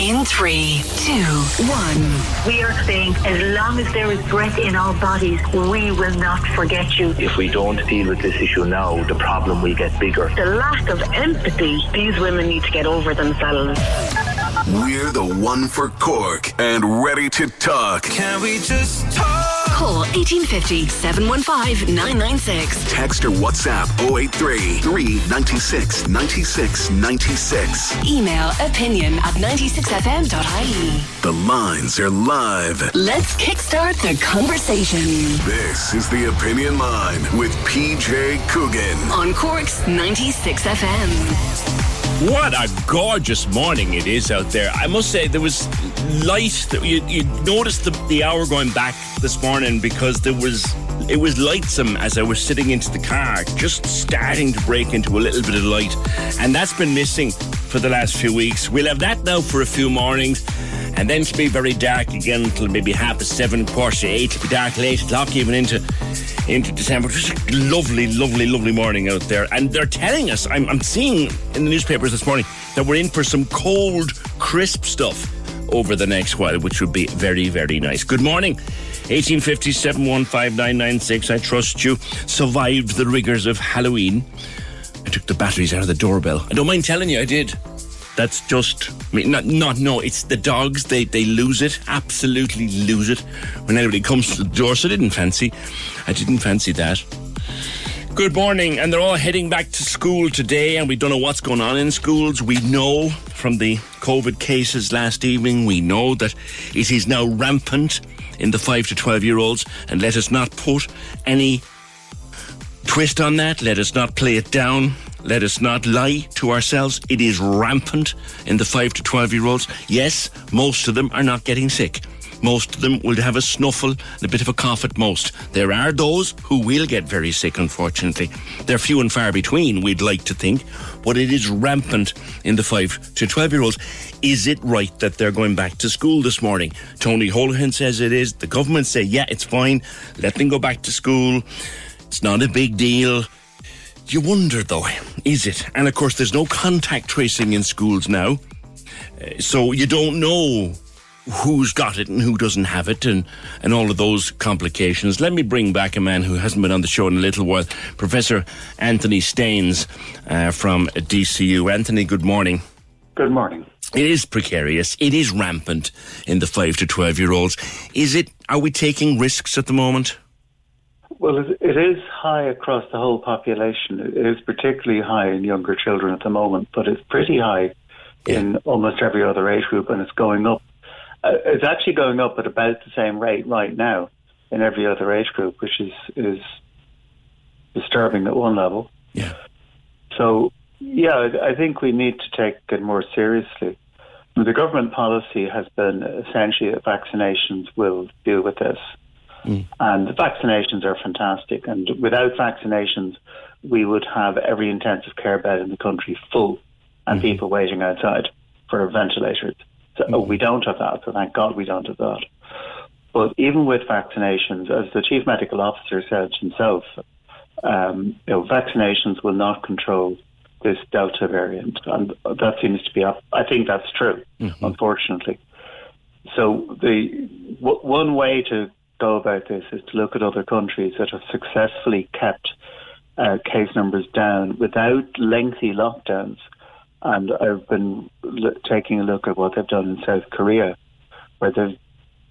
In three, two, one. We are saying as long as there is breath in our bodies, we will not forget you. If we don't deal with this issue now, the problem will get bigger. The lack of empathy, these women need to get over themselves. We're the one for Cork and ready to talk. Can we just talk? Call 1850 715 996. Text or WhatsApp 083 396 96 96. Email opinion at 96fm.ie. The lines are live. Let's kickstart the conversation This is the Opinion Line with PJ Coogan. on Cork's 96FM. What a gorgeous morning it is out there. I must say, there was light. You, you noticed the, the hour going back this morning because there was it was lightsome as I was sitting into the car, just starting to break into a little bit of light, and that's been missing for the last few weeks. We'll have that now for a few mornings. And then it'll be very dark again until maybe half past seven, quarter to eight. It'll be dark late o'clock even into into December. Just a lovely, lovely, lovely morning out there. And they're telling us, I'm, I'm seeing in the newspapers this morning, that we're in for some cold, crisp stuff over the next while, which would be very, very nice. Good morning. 1857 I trust you survived the rigors of Halloween. I took the batteries out of the doorbell. I don't mind telling you, I did. That's just, I mean, not, not, no, it's the dogs. They, they lose it, absolutely lose it when anybody comes to the door. So I didn't fancy, I didn't fancy that. Good morning, and they're all heading back to school today, and we don't know what's going on in schools. We know from the COVID cases last evening, we know that it is now rampant in the 5 to 12 year olds, and let us not put any twist on that. Let us not play it down. Let us not lie to ourselves. It is rampant in the 5 to 12 year olds. Yes, most of them are not getting sick. Most of them will have a snuffle and a bit of a cough at most. There are those who will get very sick, unfortunately. They're few and far between, we'd like to think, but it is rampant in the 5 to 12 year olds. Is it right that they're going back to school this morning? Tony Holohan says it is. The government say, yeah, it's fine. Let them go back to school. It's not a big deal. You wonder, though, is it? And of course, there's no contact tracing in schools now. Uh, So you don't know who's got it and who doesn't have it and, and all of those complications. Let me bring back a man who hasn't been on the show in a little while, Professor Anthony Staines uh, from DCU. Anthony, good morning. Good morning. It is precarious. It is rampant in the 5 to 12 year olds. Is it, are we taking risks at the moment? Well, it it is high across the whole population. It is particularly high in younger children at the moment, but it's pretty high in almost every other age group, and it's going up. Uh, it's actually going up at about the same rate right now in every other age group, which is is disturbing at one level. Yeah. So, yeah, I I think we need to take it more seriously. The government policy has been essentially that vaccinations will deal with this. And the vaccinations are fantastic. And without vaccinations, we would have every intensive care bed in the country full and people waiting outside for ventilators. So oh, we don't have that. So thank God we don't have that. But even with vaccinations, as the chief medical officer said himself, um, you know, vaccinations will not control this Delta variant, and that seems to be. I think that's true, unfortunately. So the w- one way to go about this is to look at other countries that have successfully kept uh, case numbers down without lengthy lockdowns. And I've been l- taking a look at what they've done in South Korea, where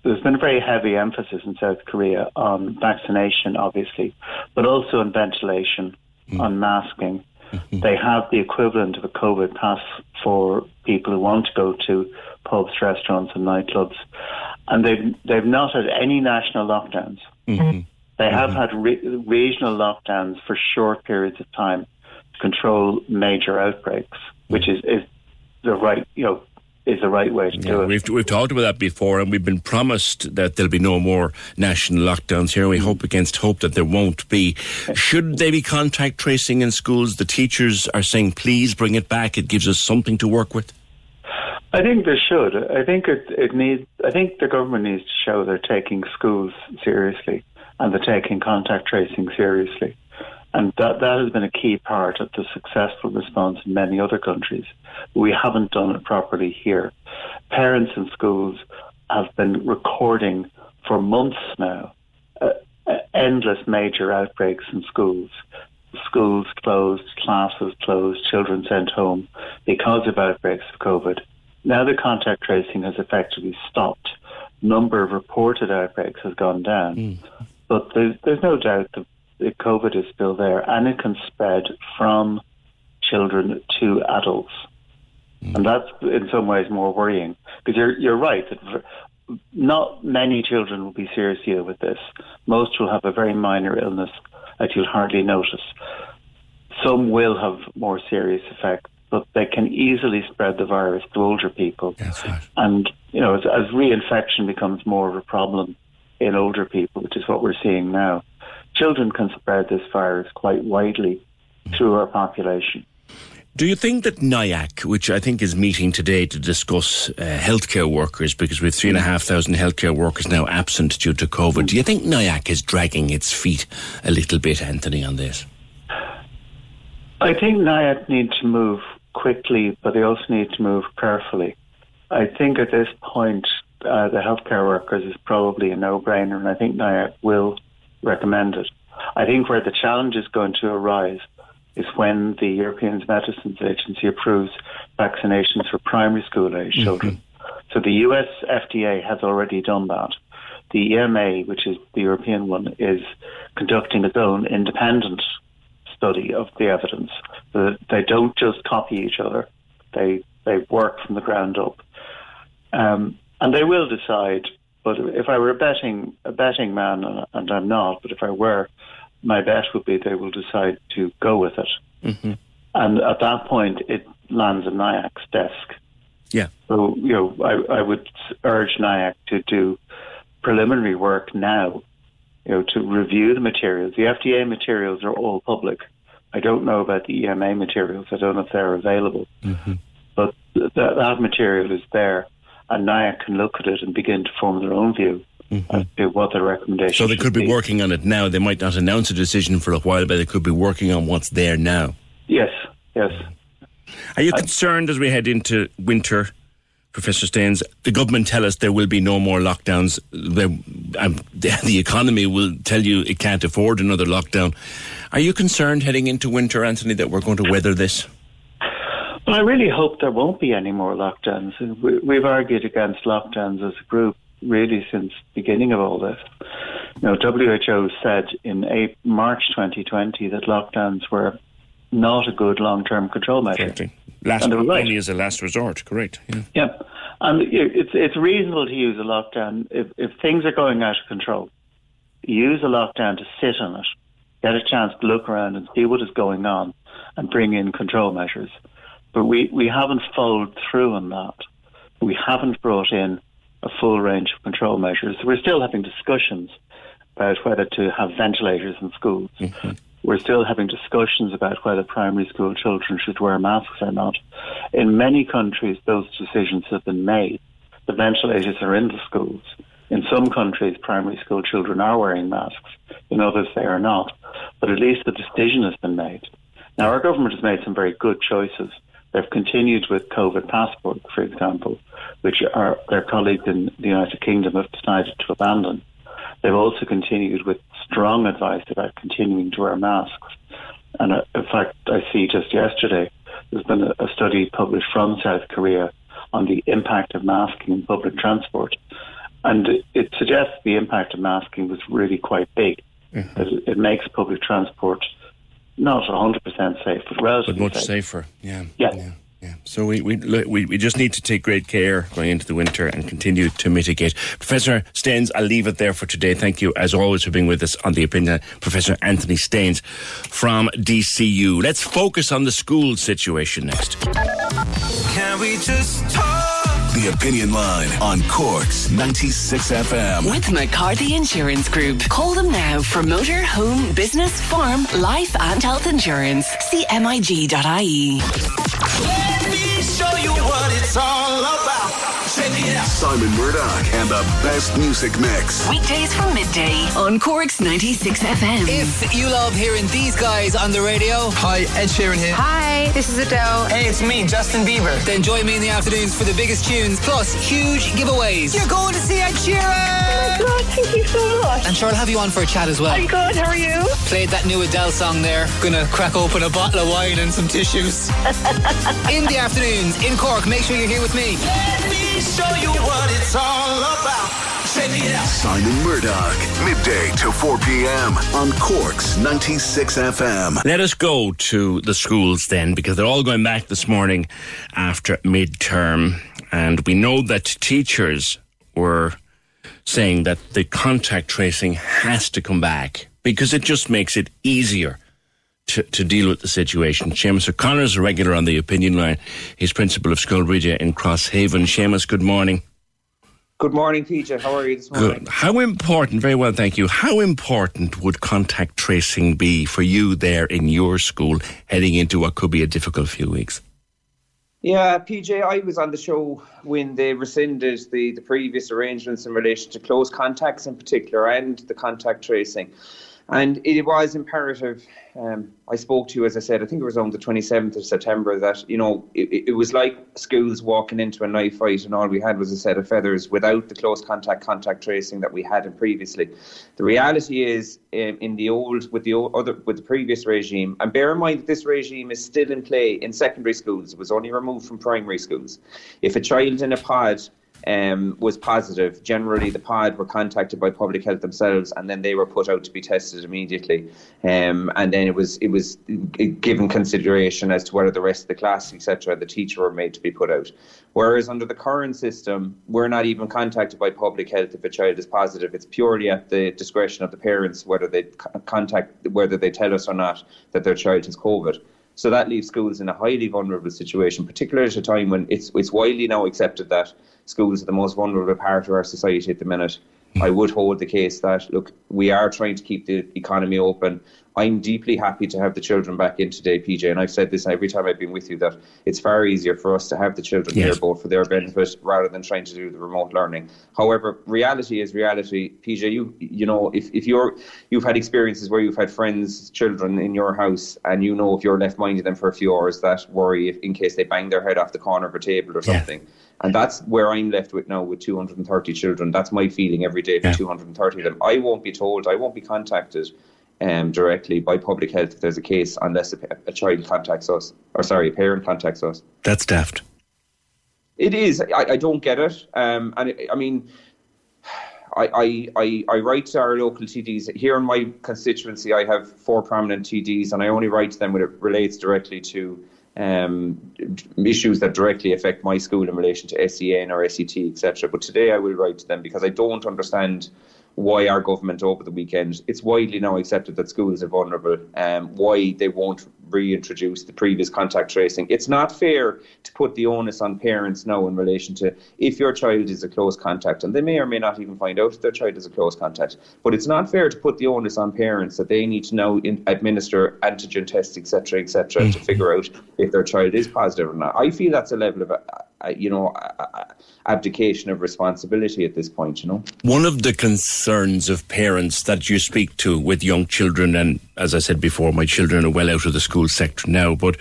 there's been a very heavy emphasis in South Korea on vaccination, obviously, but also on ventilation, hmm. on masking. Hmm. They have the equivalent of a COVID pass for people who want to go to pubs, restaurants, and nightclubs, and they've they've not had any national lockdowns. Mm-hmm. They have mm-hmm. had re- regional lockdowns for short periods of time to control major outbreaks, which is, is the right you know is the right way to do it. we've we've talked about that before, and we've been promised that there'll be no more national lockdowns here. We mm. hope against hope that there won't be. Should there be contact tracing in schools? The teachers are saying, please bring it back. It gives us something to work with. I think they should. I think it, it needs. I think the government needs to show they're taking schools seriously and they're taking contact tracing seriously, and that that has been a key part of the successful response in many other countries. We haven't done it properly here. Parents in schools have been recording for months now uh, uh, endless major outbreaks in schools. Schools closed, classes closed, children sent home because of outbreaks of COVID. Now the contact tracing has effectively stopped. Number of reported outbreaks has gone down, but there's, there's no doubt that COVID is still there, and it can spread from children to adults, hmm. and that's in some ways more worrying because you're you're right that not many children will be seriously ill with this. Most will have a very minor illness that you'll hardly notice. Some will have more serious effects, but they can easily spread the virus to older people. Right. And, you know, as, as reinfection becomes more of a problem in older people, which is what we're seeing now, children can spread this virus quite widely through our population. Do you think that NIAC, which I think is meeting today to discuss uh, healthcare workers, because we have three and a half thousand healthcare workers now absent due to COVID, do you think NIAC is dragging its feet a little bit, Anthony, on this? I think NIAC need to move quickly, but they also need to move carefully. I think at this point, uh, the healthcare workers is probably a no-brainer, and I think NIAC will recommend it. I think where the challenge is going to arise is when the European Medicines Agency approves vaccinations for primary school age children. So the US FDA has already done that. The EMA, which is the European one, is conducting its own independent study of the evidence. The, they don't just copy each other; they they work from the ground up, um, and they will decide. But if I were a betting a betting man, and- and I'm not, but if I were, my bet would be they will decide to go with it. Mm-hmm. And at that point, it lands on NIAC's desk. Yeah. So, you know, I, I would urge NIAC to do preliminary work now, you know, to review the materials. The FDA materials are all public. I don't know about the EMA materials. I don't know if they're available. Mm-hmm. But th- that material is there, and NIAC can look at it and begin to form their own view as to what the recommendation So they could be working on it now. They might not announce a decision for a while, but they could be working on what's there now. Yes, yes. Are you concerned as we head into winter, Professor Staines? The government tell us there will be no more lockdowns. The, um, the, the economy will tell you it can't afford another lockdown. Are you concerned heading into winter, Anthony, that we're going to weather this? Well, I really hope there won't be any more lockdowns. We, we've argued against lockdowns as a group really since the beginning of all this. You know, WHO said in April, March 2020 that lockdowns were not a good long-term control measure. Last, And right. only as a last resort, correct? Yeah. Yeah, and it's it's reasonable to use a lockdown if if things are going out of control. Use a lockdown to sit on it, get a chance to look around and see what is going on, and bring in control measures. But we we haven't followed through on that. We haven't brought in a full range of control measures. We're still having discussions about whether to have ventilators in schools. Mm-hmm. We're still having discussions about whether primary school children should wear masks or not. In many countries, those decisions have been made. The ventilators are in the schools. In some countries, primary school children are wearing masks. In others, they are not. But at least the decision has been made. Now, our government has made some very good choices. They've continued with COVID passport, for example, which our, their colleagues in the United Kingdom have decided to abandon. They've also continued with strong advice about continuing to wear masks. And uh, in fact, I see just yesterday there's been a, study published from South Korea on the impact of masking in public transport. And it suggests the impact of masking was really quite big. That it, it makes public transport not 100% safe, but relatively but much safe. safer. Yeah. Yeah. yeah. Yeah. So we, we we we just need to take great care going into the winter and continue to mitigate. Professor Staines, I'll leave it there for today. Thank you, as always, for being with us on the opinion. Professor Anthony Staines from DCU. Let's focus on the school situation next. Can we just talk? The Opinion Line on Cork's 96 FM. With McCarthy Insurance Group. Call them now for motor, home, business, farm, life, and health insurance. See MIG.ie. Let me show you what it's all about. Check it out. Simon Murdoch and the best music mix. Weekdays from midday on Cork's 96 FM. If you love hearing these guys on the radio, Hi, Ed Sheeran here. Hi, this is Adele. Hey, it's me, Justin Bieber. then join me in the afternoons for the biggest tunes, plus huge giveaways. You're going to see Ed Sheeran! Oh my God, thank you so much. I'm sure I'll have you on for a chat as well. I'm good, how are you? Played that new Adele song there. Gonna crack open a bottle of wine and some tissues. in the afternoons in Cork, make sure you're here with me. Let me show you what it's all about. Check it out. Simon Murdoch, midday to 4 p.m. on Cork's 96 FM. Let us go to the schools then, because they're all going back this morning after midterm. And we know that teachers were saying that the contact tracing has to come back because it just makes it easier to, to deal with the situation. Seamus O'Connor is a regular on the opinion line. He's principal of Scoil Bhríde in Crosshaven. Seamus, good morning. Good morning, PJ. How are you this morning? Good. How important, very well, thank you. How important would contact tracing be for you there in your school heading into what could be a difficult few weeks? Yeah, PJ, I was on the show when they rescinded the, the previous arrangements in relation to close contacts in particular and the contact tracing. And it was imperative. Um, I spoke to you, as I said, I think it was on the 27th of September, that, you know, it, it was like schools walking into a knife fight and all we had was a set of feathers without the close contact contact tracing that we had previously. The reality is, um, in the old, with the old, other, with the previous regime, and bear in mind that this regime is still in play in secondary schools, it was only removed from primary schools. If a child in a pod um, was positive. Generally, the pod were contacted by public health themselves, and then they were put out to be tested immediately. Um, and then it was it was given consideration as to whether the rest of the class, etc., the teacher were made to be put out. Whereas under the current system, we're not even contacted by public health if a child is positive. It's purely at the discretion of the parents whether they contact whether they tell us or not that their child has COVID. So that leaves schools in a highly vulnerable situation, particularly at a time when it's it's widely now accepted that schools are the most vulnerable part of our society at the minute. Mm. I would hold the case that look, we are trying to keep the economy open. I'm deeply happy to have the children back in today, PJ, and I've said this every time I've been with you that it's far easier for us to have the children Yes. here both for their benefit rather than trying to do the remote learning. However, reality is reality. PJ, you you know if, if you're you've had experiences where you've had friends, children in your house, and you know if you're left minding them for a few hours, that worry if, in case they bang their head off the corner of a table or Yeah. And that's where I'm left with now with 230 children. That's my feeling every day for Yeah. 230 of them. I won't be told, I won't be contacted um, directly by public health if there's a case unless a, a child contacts us, or sorry, a parent contacts us. That's daft. It is. I, I don't get it. Um, and I, I mean, I, I, I, I write to our local TDs. Here in my constituency, I have four prominent TDs, and I only write to them when it relates directly to um, issues that directly affect my school in relation to SEN or SET, etc. But today I will write to them because I don't understand why our government over the weekend, it's widely now accepted that schools are vulnerable, um, why they won't reintroduce the previous contact tracing. It's not fair to put the onus on parents now in relation to if your child is a close contact, and they may or may not even find out if their child is a close contact. But it's not fair to put the onus on parents that they need to now in, administer antigen tests, etc., etc., to figure out if their child is positive or not. I feel that's a level of, you know, abdication of responsibility at this point. You know. One of the concerns of parents that you speak to with young children, and as I said before, my children are well out of the school sector now, but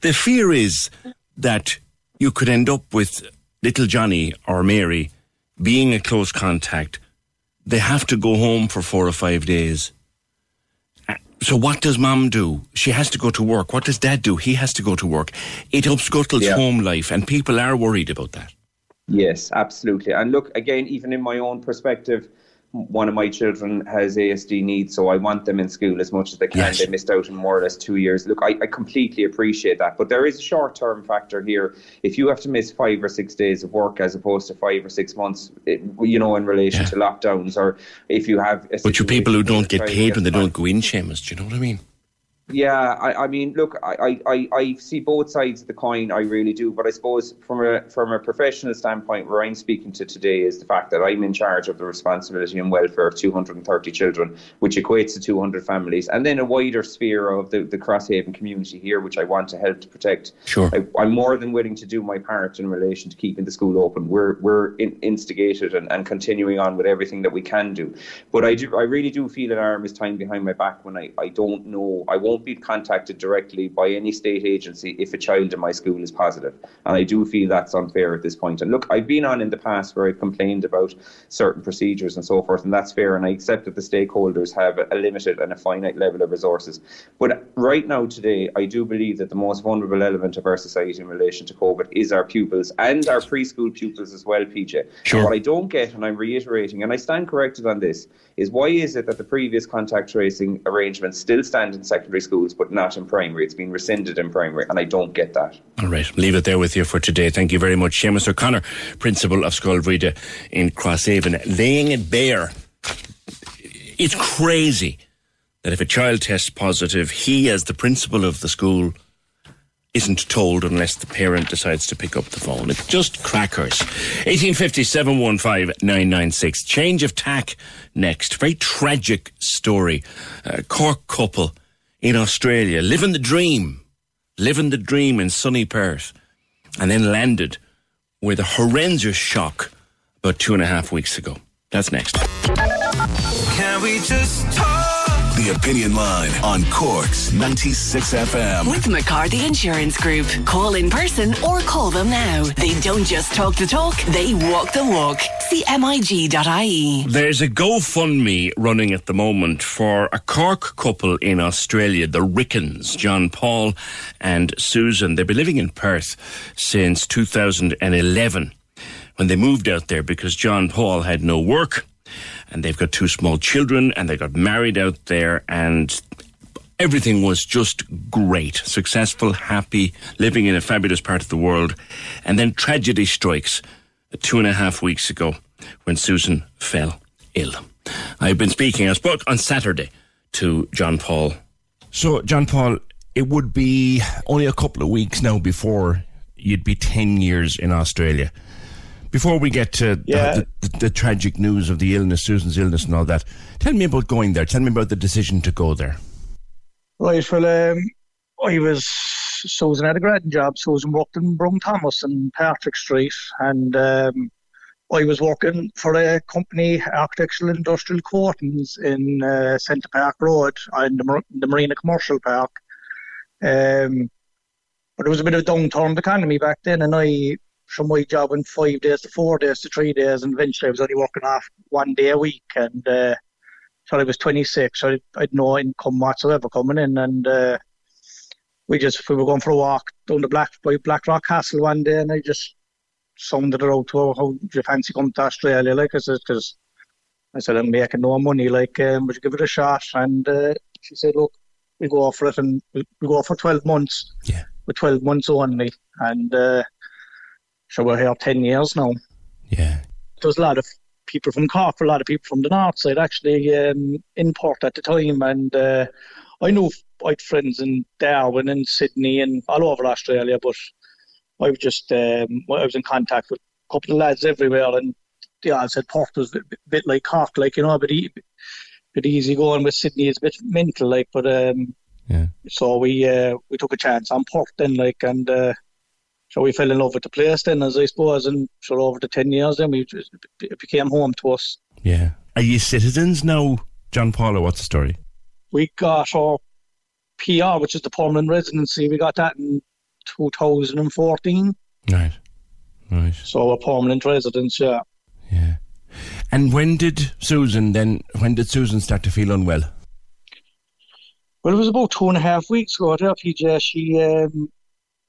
the fear is that you could end up with little Johnny or Mary being a close contact. They have to go home for four or five days. So what does mom do? She has to go to work. What does dad do? He has to go to work. It upscuttles Yeah. home life, and people are worried about that. Yes, absolutely. And look, again, even in my own perspective, one of my children has ASD needs, so I want them in school as much as they can. Yes. They missed out in more or less two years. Look, I, I completely appreciate that, but there is a short term factor here. If you have to miss five or six days of work as opposed to five or six months, it, you know, in relation Yeah. to lockdowns, or if you have. A But you people who don't get you're trying to paid when they don't go in, Seamus, do you know what I mean? Yeah, I, I mean, look, I, I, I- see both sides of the coin. I really do. But I suppose from a from a professional standpoint, where I'm speaking to today is the fact that I'm in charge of the responsibility and welfare of 230 children, which equates to 200 families, and then a wider sphere of the, the Crosshaven community here, which I want to help to protect. Sure. I, I'm more than willing to do my part in relation to keeping the school open. We're we're in, instigated and, and continuing on with everything that we can do. But I do I really do feel an arm is tying behind my back when I, I don't know I won't be contacted directly by any state agency if a child in my school is positive. And I do feel that's unfair at this point. And look, I've been on in the past where I've complained about certain procedures and so forth, and that's fair. And I accept that the stakeholders have a limited and a finite level of resources. But right now, today, I do believe that the most vulnerable element of our society in relation to COVID is our pupils and our preschool pupils as well, PJ. Sure. What I don't get, and I'm reiterating, and I stand corrected on this, is why is it that the previous contact tracing arrangements still stand in secondary schools but not in primary? It's been rescinded in primary, and I don't get that. All right, leave it there with you for today. Thank you very much, Seamus O'Connor, Principal of Scoil Bhríde in Crosshaven, laying it bare. It's crazy that if a child tests positive, he, as the principal of the school, isn't told unless the parent decides to pick up the phone. It's just crackers. 1850 715 996. Change of tack next. Very tragic story. Cork couple in Australia living the dream living the dream in sunny Perth, and then landed with a horrendous shock about two and a half weeks ago. That's next. Can we just talk? The Opinion Line on Cork's 96 FM. With McCarthy Insurance Group. Call in person or call them now. They don't just talk the talk, they walk the walk. CMIG.ie. There's a GoFundMe running at the moment for a Cork couple in Australia, the Rickens, John Paul and Susan. They've been living in Perth since 2011 when they moved out there because John Paul had no work and they've got two small children and they got married out there and everything was just great, successful, happy, living in a fabulous part of the world. And then tragedy strikes two and a half weeks ago when Susan fell ill. I've been speaking, I spoke on Saturday to John Paul. So, John Paul, it would be only a couple of weeks now before you'd be 10 years in Australia. Before we get to Yeah. the, the, the tragic news of the illness, Susan's illness, and all that, tell me about going there. Tell me about the decision to go there. Right, well, um, I was Susan had a grad job. Susan worked in Brown Thomas in Patrick Street, and um, I was working for a company, Architectural Industrial Coatings, in uh, Centre Park Road, in the, Mar- the Marina Commercial Park. Um, but it was a bit of a downturn economy back then, and I, from my job, in five days to four days to three days, and eventually I was only working off one day a week, and. Uh, so I was 26. So I I'd no income whatsoever coming in, and uh, we just we were going for a walk down the Black by Blackrock Castle one day, and I just sounded it out to her, how do you fancy coming to Australia? Like I said, because I said I'm making no money. Like, um, would you give it a shot? And uh, she said, look, we go for it, and we we go for 12 months. Yeah. With 12 months only, and uh, so we're here 10 years now. Yeah. There's a lot of people from Cork, a lot of people from the north side actually um, in Perth at the time, and uh, I knew I had friends in Darwin and Sydney and all over Australia, but I was just um, I was in contact with a couple of lads everywhere, and they all said Perth was a bit, like Cork, like you know, a bit, e- bit easy going with Sydney is a bit mental, like, but um, Yeah. so we uh, we took a chance on Perth then, like, and. Uh, so we fell in love with the place then, as I suppose, and so over the 10 years then we just, it became home to us. Yeah. Are you citizens now, John Paul, or what's the story? We got our PR, which is the permanent residency, we got that in 2014. Right. Right. So a permanent residence, yeah. Yeah. And when did Susan then, when did Susan start to feel unwell? Well, it was about two and a half weeks ago there, PJ. She, um,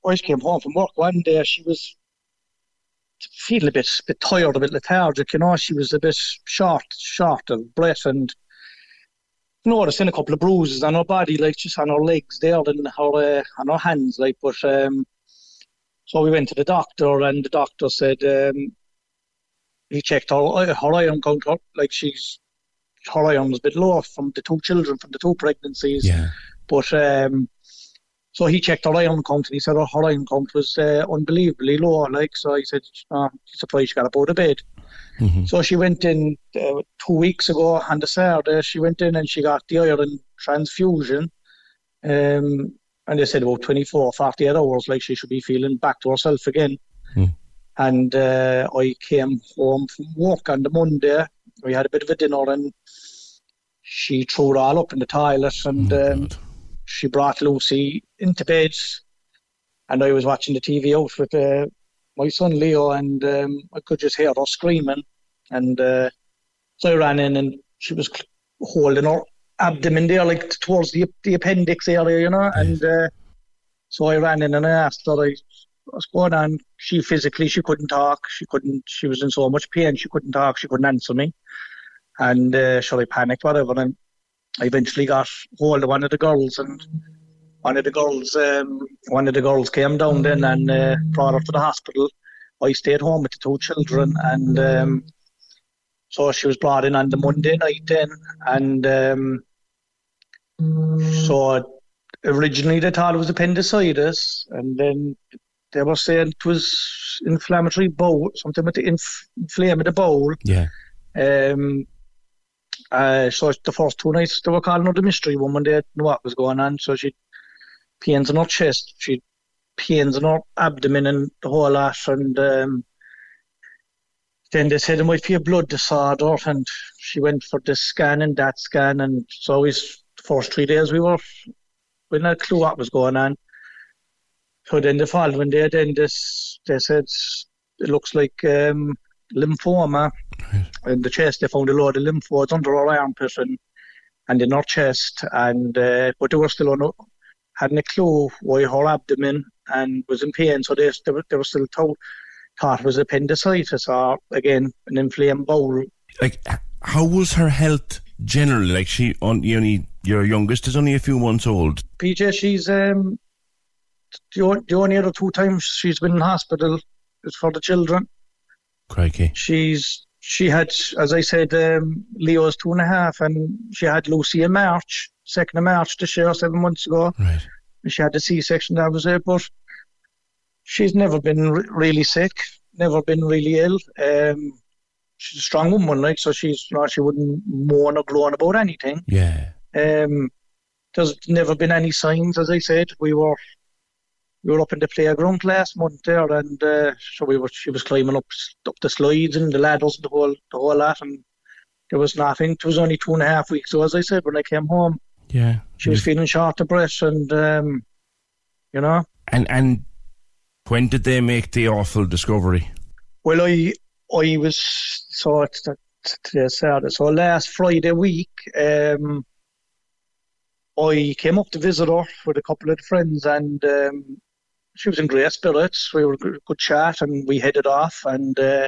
I just came home from work one day. She was feeling a bit bit tired, a bit lethargic. You know, she was a bit short, short of breath, and you know, there's been a couple of bruises on her body, like just on her legs there, and her uh, on her hands, like. But um, so we went to the doctor, and the doctor said um, he checked her her iron count, like she's her iron was a bit low from the two children from the two pregnancies. Yeah. But um, so he checked her iron count and he said her, her iron count was uh, unbelievably low. Like so, he said, oh, surprised she got up out of bed. Mm-hmm. So she went in uh, two weeks ago on the Saturday. She went in and she got the iron transfusion. Um, and they said about 24, 48 hours, like she should be feeling back to herself again. Mm. And uh, I came home from work on the Monday. We had a bit of a dinner and she threw it all up in the toilet and um, she brought Lucy into bed. And I was watching the TV out with uh, my son Leo, and um, I could just hear her screaming. And uh, so I ran in, and she was holding her abdomen there, like towards the the appendix area, you know. And uh, so I ran in and I asked her, I, "What's going on?" She physically, she couldn't talk. She couldn't. She was in so much pain. She couldn't talk. She couldn't answer me. And uh, so I panicked, whatever. And I eventually got hold of one of the girls and one of the girls, um, one of the girls came down then and uh, brought her to the hospital. I stayed home with the two children, and um, so she was brought in on the Monday night then, and um, so originally they thought it was appendicitis, and then they were saying it was inflammatory bowel, something with the inf- inflame of the bowel. Yeah. Um, uh, so the first two nights they were calling her the mystery woman. They didn't know what was going on. So she pains in her chest, she pains in her abdomen and the whole lot. And um, then they said it might be a blood disorder. And she went for this scan and that scan. And so we, the first three days we were, we had no clue what was going on. So then the following day, then this, they said it looks like um, lymphoma in the chest. They found a load of lymphoids under her armpit and, and in her chest. And uh, but they were still on, hadn't a clue why her abdomen and was in pain. So they they were, they were still told thought it was appendicitis or again an inflamed bowel. Like, how was her health generally? Like, she on you only your youngest is only a few months old. PJ, she's um the, the only other two times she's been in hospital is for the children. Crikey. She's she had, as I said, um, Leo's two and a half, and she had Lucy in March, second of March this year, seven months ago. Right. And she had the C-section. That was it, but she's never been re- really sick, never been really ill. Um, she's a strong woman, like so. She's you know, she wouldn't moan or groan about anything. Yeah. Um, there's never been any signs, as I said. We were we were up in the playground last month there, and uh, so we were. She was climbing up up the slides and the ladders and the whole the whole lot, and there was nothing. It was only two and a half weeks. So as I said, when I came home, Yeah. she was feeling short of breath, and um, you know. And and when did they make the awful discovery? Well, I I was so it's the- today's Saturday. So last Friday week, um, I came up to visit her with a couple of friends, and um, she was in great spirits. We were good, good chat, and we headed off. And uh,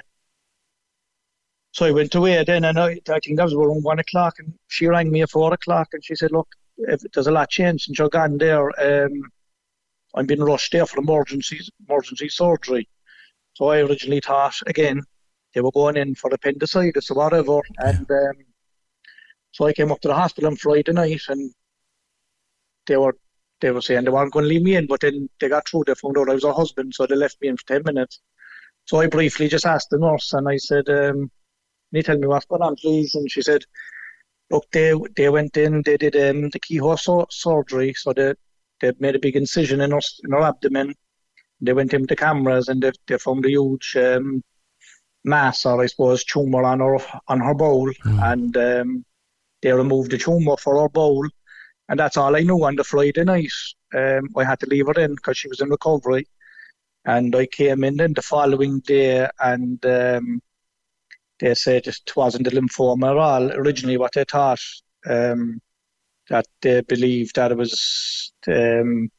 so I went away then, and I, I think that was around one o'clock. And she rang me at four o'clock, and she said, "Look, if there's a lot changed since you're gone there. Um, I'm being rushed there for emergency emergency surgery." So I originally thought again they were going in for appendicitis or whatever, and um, so I came up to the hospital on Friday night, and they were they were saying they weren't going to leave me in, but then they got through. They found out I was a husband, so they left me in for ten minutes. So I briefly just asked the nurse, and I said, um, "Can you tell me what's going on, please?" And she said, "Look, they they went in, they did um, the keyhole sur- surgery, so they they made a big incision in her in her abdomen. They went in with the cameras, and they they found a huge um, mass, or I suppose, tumor on her on her bowel, and um, they removed the tumor for her bowel, and that's all I knew on the Friday night. Um, I had to leave her in because she was in recovery, and I came in then the following day, and um, they said it wasn't a lymphoma at all. Originally, what they thought um, that they believed that it was um,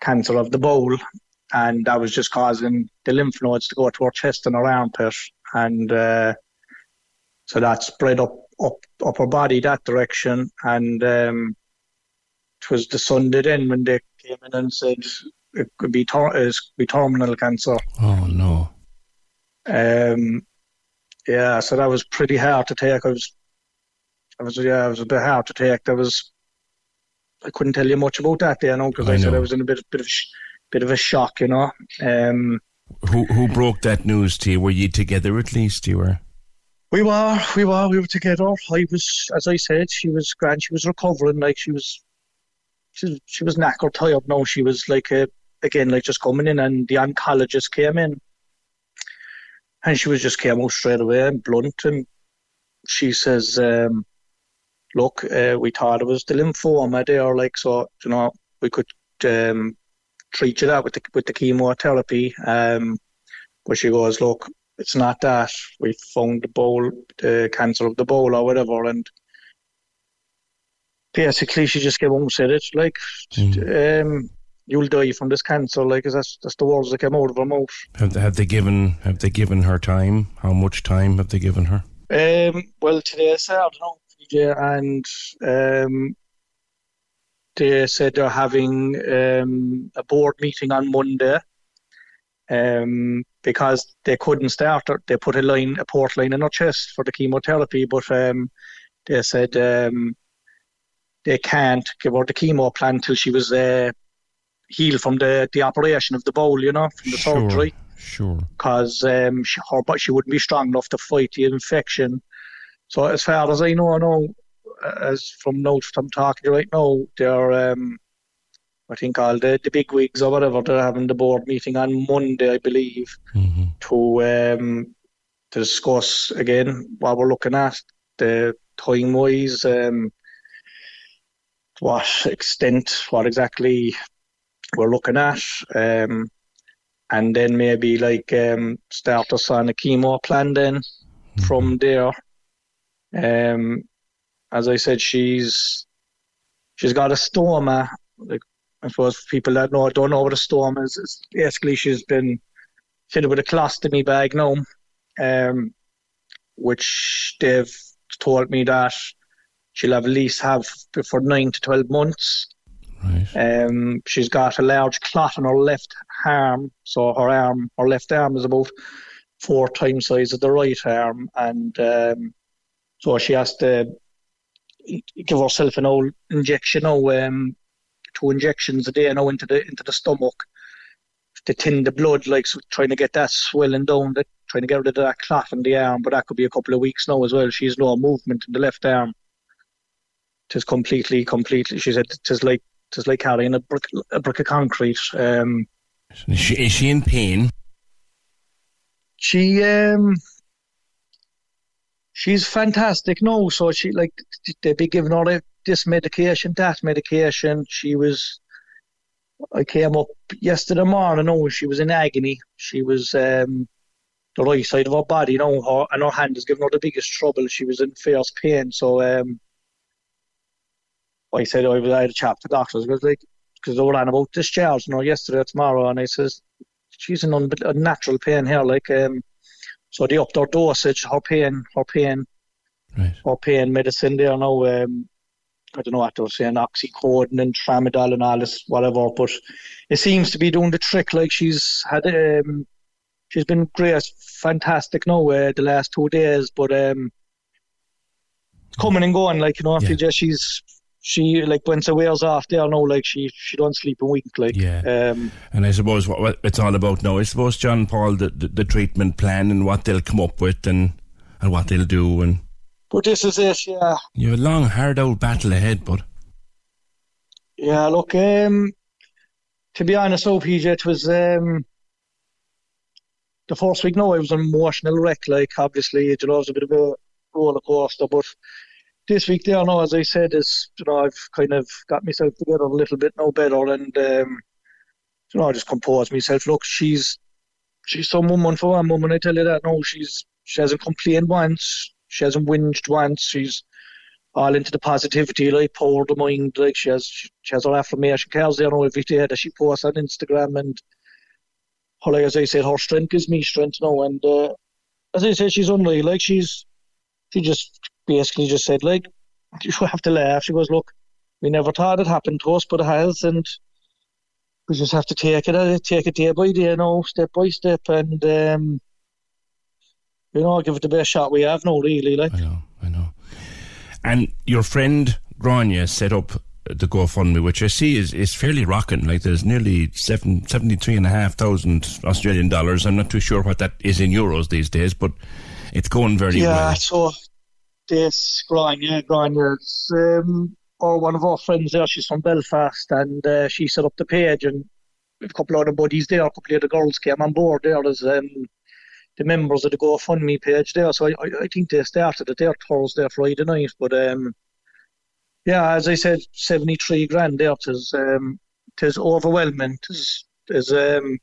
cancer of the bowel, and that was just causing the lymph nodes to go to her chest and her armpit, and uh, so that spread up up up her body that direction, and um, was the Sunday then when they came in and said it could be ter- it could be terminal cancer. Oh no. Um, yeah, so that was pretty hard to take. I was, I was, yeah, it was a bit hard to take. That was, I couldn't tell you much about that, you know, because I I, said. I was in a bit, bit of, sh- bit of a shock, you know. Um, Who who broke that news to you? Were you together at least? You were. we were, we were, we were together. I was, as I said, she was grand. She was recovering, like she was, she, she was knackered, tired. No, she was like, uh, again, like just coming in, and the oncologist came in, and she was just came out straight away and blunt, and she says, um, "Look, uh, we thought it was the lymphoma there, like so, you know, we could um, treat you that with the with the chemotherapy." Um, but she goes, "Look, it's not that. We found the bowel, the cancer of the bowel or whatever, and." Basically, she just came home and said it like, um, "You'll die from this cancer." Like, 'cause that's that's the words that came out of her mouth. Have they, have they given have they given her time? How much time have they given her? Um, well, today is Saturday, no, PJ, and um, they said they're having um, a board meeting on Monday um, because they couldn't start. They put a line, a port line in her chest for the chemotherapy, but um, they said um, they can't give her the chemo plan till she was uh, healed from the, the operation of the bowel, you know, from the surgery Sure. because um, she, her, but she wouldn't be strong enough to fight the infection. So as far as I know, I know as from notes I'm talking to right now, they're um, I think all the, the big wigs or whatever they're having the board meeting on Monday, I believe, to um, to discuss again what we're looking at, the time wise, um, what extent, what exactly we're looking at. Um, and then maybe like um, start us on a chemo plan then from there. Um, as I said, she's she's got a stoma. Like I suppose people that know don't know what a stoma is. It's basically she's been fitted with a colostomy bag now, um, which they've told me that she'll have at least have for nine to twelve months. Um, she's got a large clot on her left arm, so her arm, her left arm is about four times size of the right arm, and um, so she has to give herself an old injection, now, um, two injections a day now into the into the stomach to thin the blood, like so trying to get that swelling down, that trying to get rid of that clot in the arm, but that could be a couple of weeks now as well. She's no movement in the left arm. It's completely, completely. She said it's like it's like carrying a brick, a brick of concrete. Um, Is she, is she in pain? she um, she's fantastic. No, so she like they be giving her this medication, that medication. She was. I came up yesterday morning. No, she was in agony. She was um, the right side of her body. You know, her, and her hand is giving her the biggest trouble. She was in fierce pain. So um, I said I was I had a chat to doctors because like because they were on about discharge, you know, yesterday or tomorrow, and I says she's in un- natural pain here, like um, so they upped her dosage, her pain, her pain, her pain medicine there now. Um, I don't know what they were saying, oxycodone and tramadol and all this, whatever, but it seems to be doing the trick. Like she's had, um, she's been great, fantastic now uh, the last two days, but um, coming and going, like you know, if you just she's she like when she wears off there now, like she she don't sleep a week, like Yeah. um, And I suppose what, what it's all about now, I suppose, John Paul, the, the, the treatment plan and what they'll come up with and, and what they'll do. And but this is it, yeah. you have a long, hard old battle ahead, but Yeah, look, um, to be honest, oh, PJ, it was um, the first week. No, it was an emotional wreck. Like, obviously, you know, it was a bit of a roller coaster. But this week, there, no, as I said, is you know, I've kind of got myself together a little bit now better, and um, you know, I just composed myself. Look, she's she's some woman for one woman. I tell you that. No, she's she hasn't complained once. She hasn't whinged once. She's all into the positivity, like power the mind. Like she has, she has her affirmation cards there now every day that she posts on Instagram, and her, like as I said, her strength gives me strength now. And uh, as I said, she's unreal. Like she's, she just basically just said like, you have to laugh. She goes, look, we never thought it happened to us, but it has, and we just have to take it, uh, take it day by day, now, step by step, and um, you know, give it the best shot we have now, really. Like, I know, I know. And your friend Grania set up the GoFundMe, which I see is, is fairly rocking. Like there's nearly seven, 73,500 Australian dollars. I'm not too sure what that is in euros these days, but it's going very yeah, well. so this Grania, Grania's um, or one of our friends there, she's from Belfast, and uh, she set up the page, and a couple of other buddies there, a couple of the girls came on board there as um, the members of the GoFundMe page there. So I, I, think they started it there Thursday, Friday night, but um, yeah, as I said, 73 grand there. It is, um, it is overwhelming. It is, it is, um,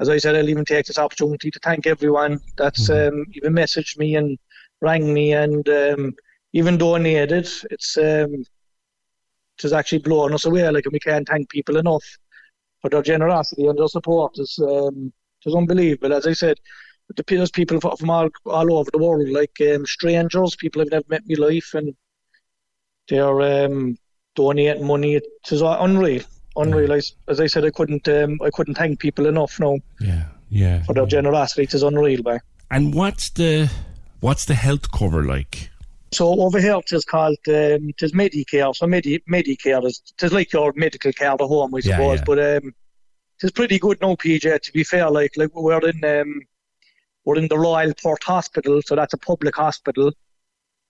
as I said, I'll even take this opportunity to thank everyone that's um, even messaged me and rang me and um, even donated. It's um, it has actually blown us away. Like, and we can't thank people enough for their generosity and their support. It's, um, it's unbelievable. As I said, there's people from all, all over the world, like um, strangers, people I've never met me in my life, and they're um, donating money. It's unreal, unreal. As, as I said, I couldn't, um, I couldn't thank people enough now. Yeah, yeah. For their generosity, it is unreal, man. And what's the what's the health cover like? So over here it is called um, it is Medicare. So Medi- Medicare is it is like your medical care at home, I Yeah, suppose. yeah. But um, it is pretty good now, PJ. To be fair, like like we're in um, we're in the Royal Perth Hospital, so that's a public hospital.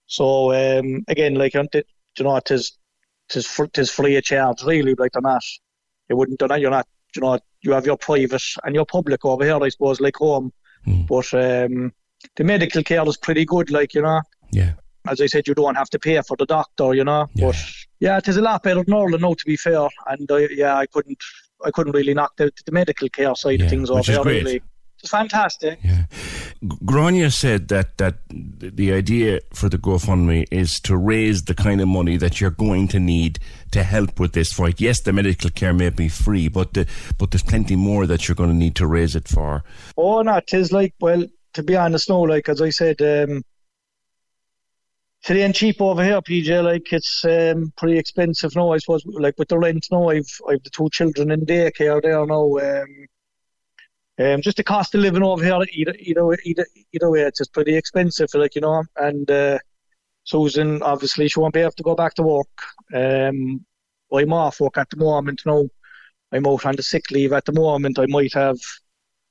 So um, again, like you know, it is it is it is free of charge, really. Like they're not, you wouldn't, they're not, you're not, you know, you have your private and your public over here, I suppose, like home. But um, the medical care is pretty good, like you know. Yeah. As I said, you don't have to pay for the doctor, you know. Yeah. But yeah, it is a lot better than Ireland now, to be fair. And uh, yeah, I couldn't, I couldn't really knock the, the medical care side Yeah, of things over which is great. Really, it's fantastic. Yeah. Grania said that that the idea for the GoFundMe is to raise the kind of money that you're going to need to help with this fight. Yes, the medical care may be free, but the, but there's plenty more that you're going to need to raise it for. Oh, no, it is like, well, to be honest, no, like, as I said, um, it ain't cheap over here, PJ. Like, it's um, pretty expensive now, I suppose. Like, with the rent now, I've, I've the two children in daycare there now. Um, um, just the cost of living over here, either, either, either way, it's just pretty expensive, like, you know. And uh, Susan, obviously, she won't be able to go back to work. Um, I'm off work at the moment now. I'm out on the sick leave at the moment. I might have,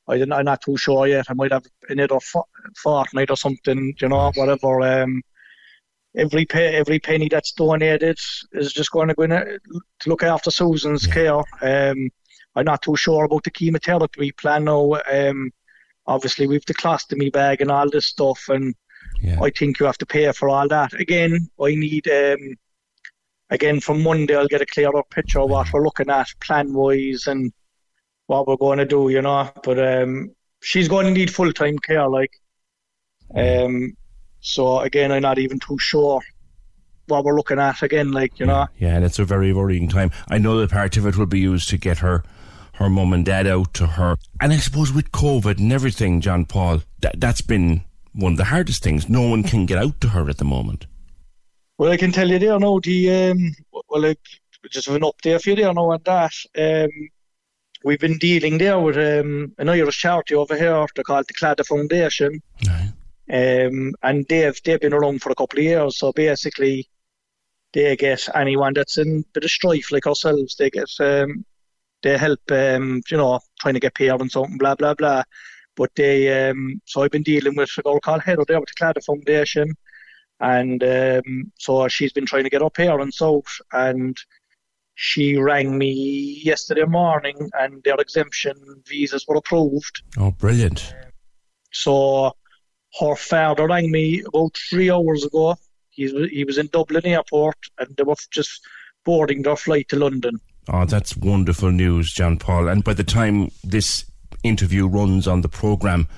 I don't, I'm not too sure yet. I might have another fo- fortnight or something, you know, whatever. Um, every pay, every penny that's donated is just going to go in to look after Susan's care. Um, I'm not too sure about the chemotherapy plan now. Um, obviously, we've the colostomy bag and all this stuff, and I think you have to pay for all that. Again, I need. Um, again, from Monday, I'll get a clearer picture of what we're looking at plan wise and what we're going to do, you know. But um, she's going to need full time care, like. Um, so again, I'm not even too sure what we're looking at again, like you know. Yeah, and it's a very worrying time. I know that part of it will be used to get her her mum and dad out to her. And I suppose with COVID and everything, John Paul, that that's been one of the hardest things. No one can get out to her at the moment. Well, I can tell you there now, the um, well, I just an update for you there now on that. Um, we've been dealing there with um, an Irish charity over here. They're called the Claddagh Foundation. Um, and they've they've been around for a couple of years. So basically, they get anyone that's in a bit of strife like ourselves. They get um, they help um, you know trying to get paid and something blah blah blah. But they um, so I've been dealing with a girl called Heather there with the Claddagh Foundation, and um, so she's been trying to get up here and south and. She rang me yesterday morning, and their exemption visas were approved. Oh, brilliant. So her father rang me about three hours ago. He was, he was in Dublin airport and they were just boarding their flight to London. Oh, that's wonderful news, John Paul. And by the time this interview runs on the programme,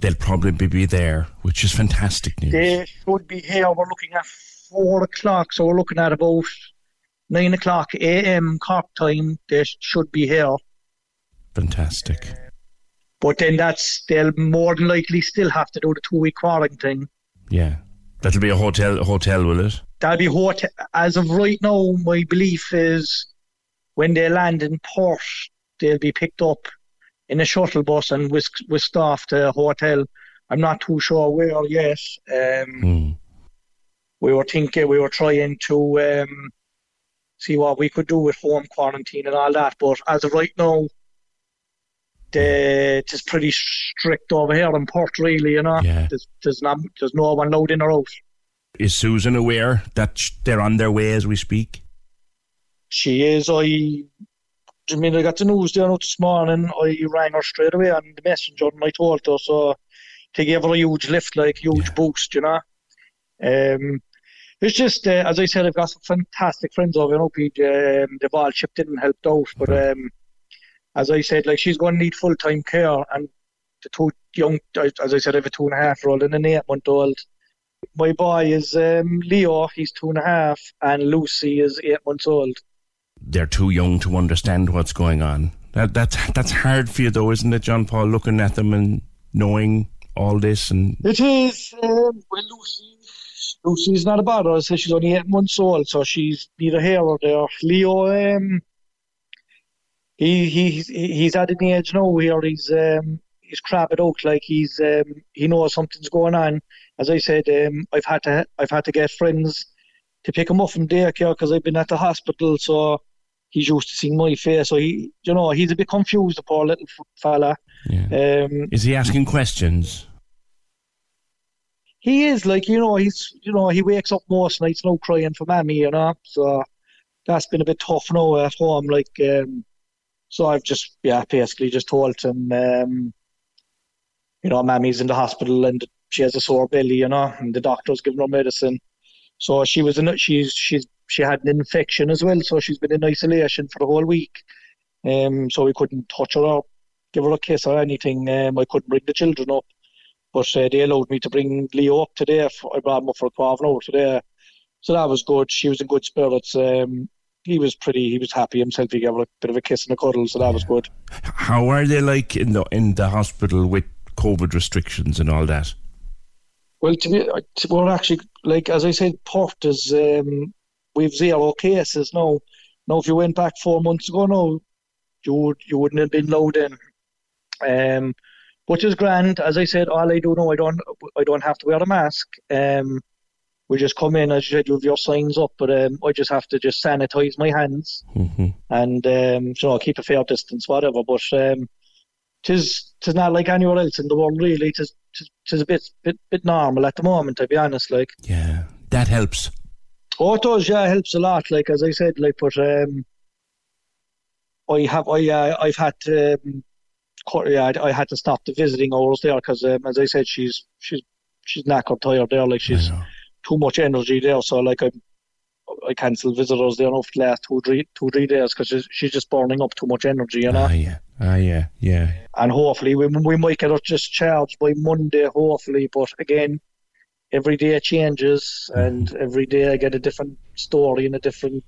they'll probably be there, which is fantastic news. They should be here. We're looking at four o'clock, so we're looking at about nine o'clock a.m. Cork time. They should be here. Fantastic. But then that's they'll more than likely still have to do the two week quarantine. Yeah. That'll be a hotel, hotel, will it? That'll be hotel. As of right now, my belief is when they land in Perth, they'll be picked up in a shuttle bus and whisked, whisked off to a hotel. I'm not too sure where yet. Um, Hmm. We were thinking, we were trying to um, see what we could do with home quarantine and all that. But as of right now, the, it is pretty strict over here in Perth, really. You know, Yeah. there's, there's not there's no one allowed in or out. Is Susan aware that they're on their way as we speak? She is. I. I mean, I got the news there out this morning. I rang her straight away on the messenger and I told her. So to give her a huge lift, like huge boost, you know. Um, it's just uh, as I said, I've got some fantastic friends over in OPG. Um, they've all chipped in and helped out. But um, as I said, like she's going to need full time care, and the two young, as I said, I have a two and a half year old and an eight month old. My boy is um, Leo. He's two and a half, and Lucy is eight months old. They're too young to understand what's going on. That that's that's hard for you though, isn't it, John Paul? Looking at them and knowing all this and It is. Um, well, Lucy, Lucy's not a bother. I say she's only eight months old, so she's neither here or there. Leo, um, he he's he's at an age now where he's um he's crabbed out like he's um he knows something's going on. As I said, um, I've had to I've had to get friends to pick him up from daycare because I've been at the hospital, so he's used to seeing my face. So he, you know, he's a bit confused, the poor little fella. Um, is he asking questions? He is like you know he's you know he wakes up most nights now crying for mammy you know so that's been a bit tough now at home like um so I've just yeah basically just told him um you know mammy's in the hospital and she has a sore belly you know and the doctor's giving her medicine. So she was in she's she's she had an infection as well so she's been in isolation for the whole week. Um so we couldn't touch her or give her a kiss or anything um I couldn't bring the children up but uh, they allowed me to bring Leo up today. I brought him up for a half an hour today, so that was good. She was in good spirits. Um, he was pretty. He was happy himself. He gave her a bit of a kiss and a cuddle, so that was good. How are they like in the in the hospital with COVID restrictions and all that? Well, to be, we're actually like as I said, Perth is um, we've zero cases now. Now, if you went back four months ago, no, you would you wouldn't have been allowed in. Um, which is grand. As I said, all I do now, I don't I don't have to wear a mask. Um, we just come in as you said, you have your signs up, but um, I just have to just sanitize my hands Mm-hmm. and um, you know keep a fair distance, whatever. But um, tis tis not like anywhere else in the world, really. Tis tis, tis a bit bit bit normal at the moment. To be honest, like. Yeah, that helps. Oh, it does. Yeah, it helps a lot. Like as I said, like but um, I have I uh, I've had um, yeah, I, I had to stop the visiting hours there because um, as I said, she's she's she's knackered tired there. Like she's too much energy there. So like I I cancelled visitors there now for the last two three two three days because she's, she's just burning up too much energy, you know. Ah, yeah, ah, yeah, yeah. And hopefully we we might get her discharged by Monday, hopefully. But again, every day changes, and every day I get a different story and a different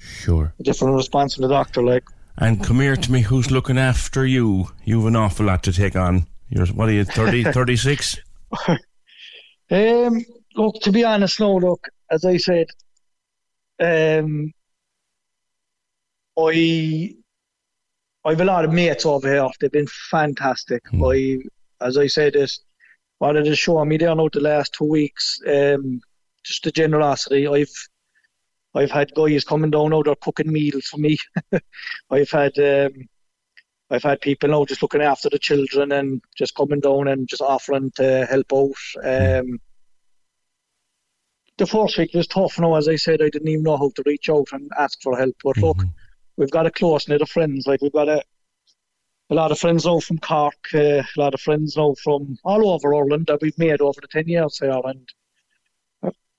Sure. a different response from the doctor. Like, And come here to me. Who's looking after you? You've an awful lot to take on. You're what are you? 30, 36? um, look, to be honest, no, look, as I said, um, I I've a lot of mates over here. They've been fantastic. I, as I said, it what it has shown me there now the last two weeks, um, just the generosity. I've I've had guys coming down now, they're cooking meals for me. I've had um, I've had people now just looking after the children and just coming down and just offering to help out. Um, the first week was tough now, as I said, I didn't even know how to reach out and ask for help. But look, we've got a close knit of friends. Like we've got a a lot of friends now from Cork, uh, a lot of friends now from all over Ireland that we've made over the ten years here, and